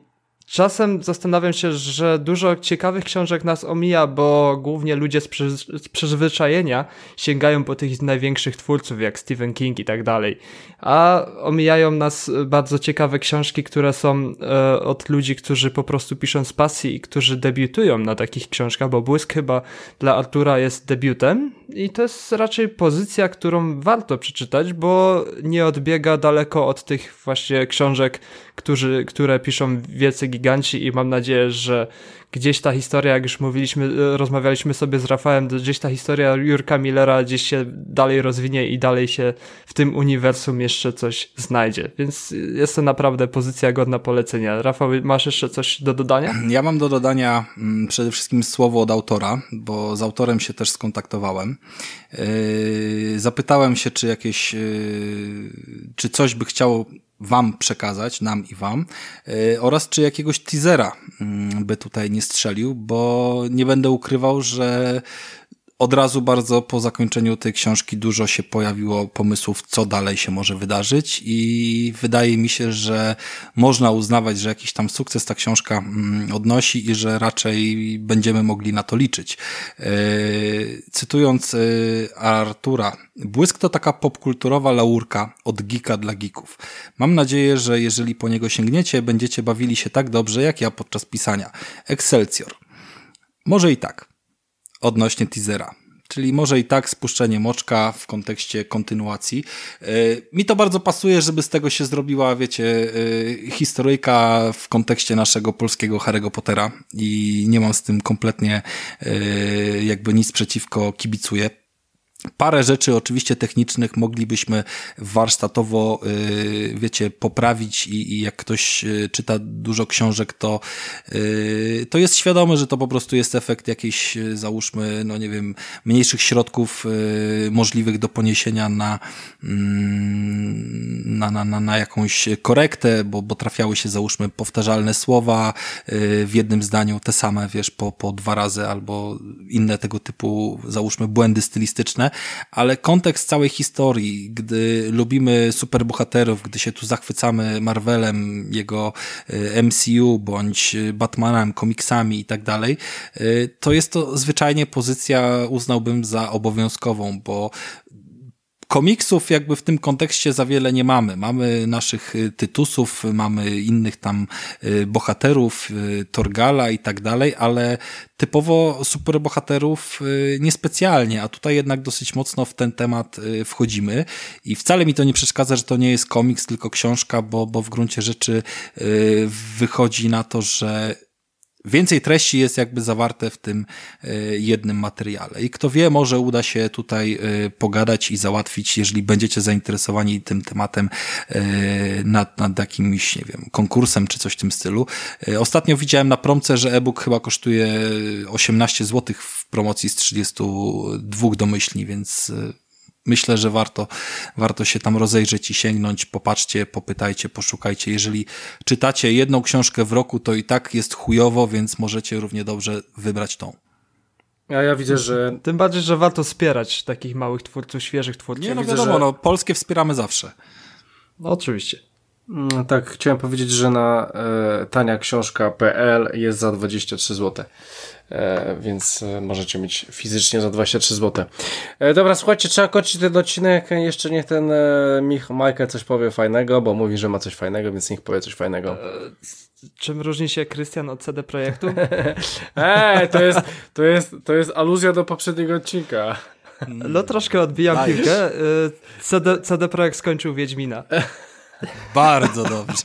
Czasem zastanawiam się, że dużo ciekawych książek nas omija, bo głównie ludzie z, przy, z przyzwyczajenia sięgają po tych największych twórców, jak Stephen King i tak dalej. A omijają nas bardzo ciekawe książki, które są e, od ludzi, którzy po prostu piszą z pasji i którzy debiutują na takich książkach, bo Błysk chyba dla Artura jest debiutem i to jest raczej pozycja, którą warto przeczytać, bo nie odbiega daleko od tych właśnie książek, którzy, które piszą wielcy giganci i mam nadzieję, że gdzieś ta historia, jak już mówiliśmy, e, rozmawialiśmy sobie z Rafałem, gdzieś ta historia Jurka Millera gdzieś się dalej rozwinie i dalej się w tym uniwersum jeszcze coś znajdzie. Więc jest to naprawdę pozycja godna polecenia. Rafał, masz jeszcze coś do dodania? Ja mam do dodania mm, przede wszystkim słowo od autora, bo z autorem się też skontaktowałem. Yy, zapytałem się, czy jakieś, czy coś by chciało wam przekazać, nam i wam, yy, oraz czy jakiegoś teasera mm, by tutaj nie strzelił, bo nie będę ukrywał, że od razu bardzo po zakończeniu tej książki dużo się pojawiło pomysłów, co dalej się może wydarzyć i wydaje mi się, że można uznawać, że jakiś tam sukces ta książka mm, odnosi i że raczej będziemy mogli na to liczyć. E, cytując e, Artura, Błysk to taka popkulturowa laurka od geeka dla geeków. Mam nadzieję, że jeżeli po niego sięgniecie, będziecie bawili się tak dobrze jak ja podczas pisania. Excelsior. Może i tak odnośnie teasera. Czyli może i tak spuszczenie moczka w kontekście kontynuacji. E, mi to bardzo pasuje, żeby z tego się zrobiła, wiecie, e, historyjka w kontekście naszego polskiego Harry'ego Pottera i nie mam z tym kompletnie e, jakby nic przeciwko, kibicuję. Parę rzeczy oczywiście technicznych moglibyśmy warsztatowo, yy, wiecie, poprawić i, i jak ktoś yy, czyta dużo książek, to, yy, to jest świadomy, że to po prostu jest efekt jakiejś, załóżmy, no nie wiem, mniejszych środków możliwych do poniesienia na, mm, na, na, na, na jakąś korektę, bo, bo trafiały się, załóżmy, powtarzalne słowa w jednym zdaniu, te same, wiesz, po, po dwa razy albo inne tego typu, załóżmy, błędy stylistyczne, ale kontekst całej historii, gdy lubimy superbohaterów, gdy się tu zachwycamy Marvelem, jego e, MCU, bądź Batmanem, komiksami i tak dalej, e, to jest to zwyczajnie pozycja uznałbym za obowiązkową, bo komiksów jakby w tym kontekście za wiele nie mamy. Mamy naszych y, Tytusów, mamy innych tam y, bohaterów, y, Torgala i tak dalej, ale typowo superbohaterów niespecjalnie, a tutaj jednak dosyć mocno w ten temat wchodzimy i wcale mi to nie przeszkadza, że to nie jest komiks, tylko książka, bo, bo w gruncie rzeczy wychodzi na to, że więcej treści jest jakby zawarte w tym e, jednym materiale. I kto wie, może uda się tutaj e, pogadać i załatwić, jeżeli będziecie zainteresowani tym tematem e, nad, nad jakimś, nie wiem, konkursem czy coś w tym stylu. Ostatnio widziałem na promce, że e-book chyba kosztuje 18 zł w promocji z 32 domyślni, więc myślę, że warto, warto się tam rozejrzeć i sięgnąć, popatrzcie, popytajcie, poszukajcie. Jeżeli czytacie jedną książkę w roku, to i tak jest chujowo, więc możecie równie dobrze wybrać tą. A ja widzę, że... Tym bardziej, że warto wspierać takich małych twórców, świeżych twórców. Nie, no widzę, wiadomo, że... no, polskie wspieramy zawsze. No, oczywiście. Mm, tak, chciałem powiedzieć, że na e, taniaksiążka.pl jest za 23 zł. E, więc e, możecie mieć fizycznie za 23 zł. E, dobra, słuchajcie, trzeba kończyć ten odcinek. Jeszcze niech ten e, Mich Michael coś powie fajnego, bo mówi, że ma coś fajnego, więc niech powie coś fajnego. E, czym różni się Krystian od CD Projektu? Ej, to jest, to, jest, to jest aluzja do poprzedniego odcinka. No troszkę odbijam Dajesz. piłkę. E, CD, CD Projekt skończył Wiedźmina. Bardzo dobrze.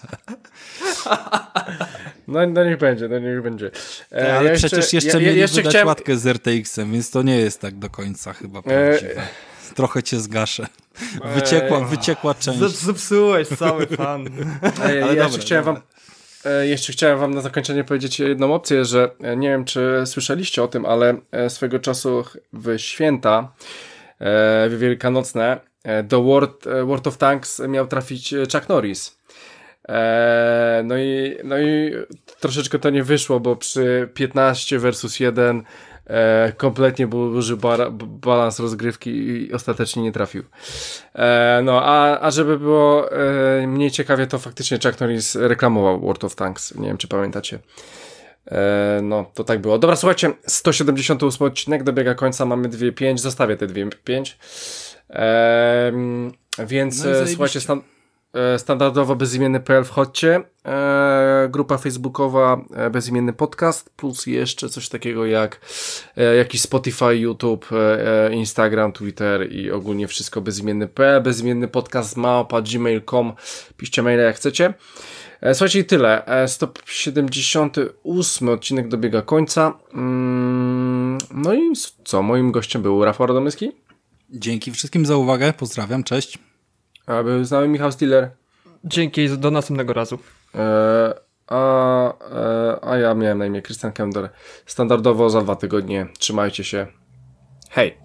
No, no niech będzie, no niech będzie. E, ale ja przecież jeszcze, jeszcze ja, mieli jeszcze wydać chciałem... łatkę z RTX-em, więc to nie jest tak do końca chyba e, prawdziwe. E... Trochę cię zgaszę. Wyciekła, e... wyciekła część. Zepsułeś cały fan. E, ale ja jeszcze chciałem wam e, jeszcze chciałem wam na zakończenie powiedzieć jedną opcję, że nie wiem, czy słyszeliście o tym, ale swego czasu w święta w wielkanocne do World, World of Tanks miał trafić Chuck Norris. No, i, no i troszeczkę to nie wyszło, bo przy 15 versus 1 e, kompletnie był duży balans rozgrywki i ostatecznie nie trafił. E, no, a, a żeby było e, mniej ciekawie, to faktycznie Chuck Norris reklamował World of Tanks. Nie wiem, czy pamiętacie. E, no, to tak było. Dobra, słuchajcie, 178 odcinek dobiega końca, mamy 2.5, zostawię te 2.5. E, więc no słuchajcie, stan E, standardowo bezimienny.pl wchodźcie, e, grupa facebookowa e, bezimienny podcast, plus jeszcze coś takiego jak jakiś Spotify, YouTube, Instagram, Twitter i ogólnie wszystko bezimienny.pl, bezimienny podcast małpa gmail.com, piszcie maile jak chcecie. Słuchajcie i tyle. 178 odcinek dobiega końca. Mm, no i co? Moim gościem był Rafał Radomyski. Dzięki wszystkim za uwagę. Pozdrawiam. Cześć. A był z nami Michał Stiller. Dzięki, do następnego razu. E, a, e, a ja miałem na imię Christian Kender. Standardowo za dwa tygodnie. Trzymajcie się. Hej!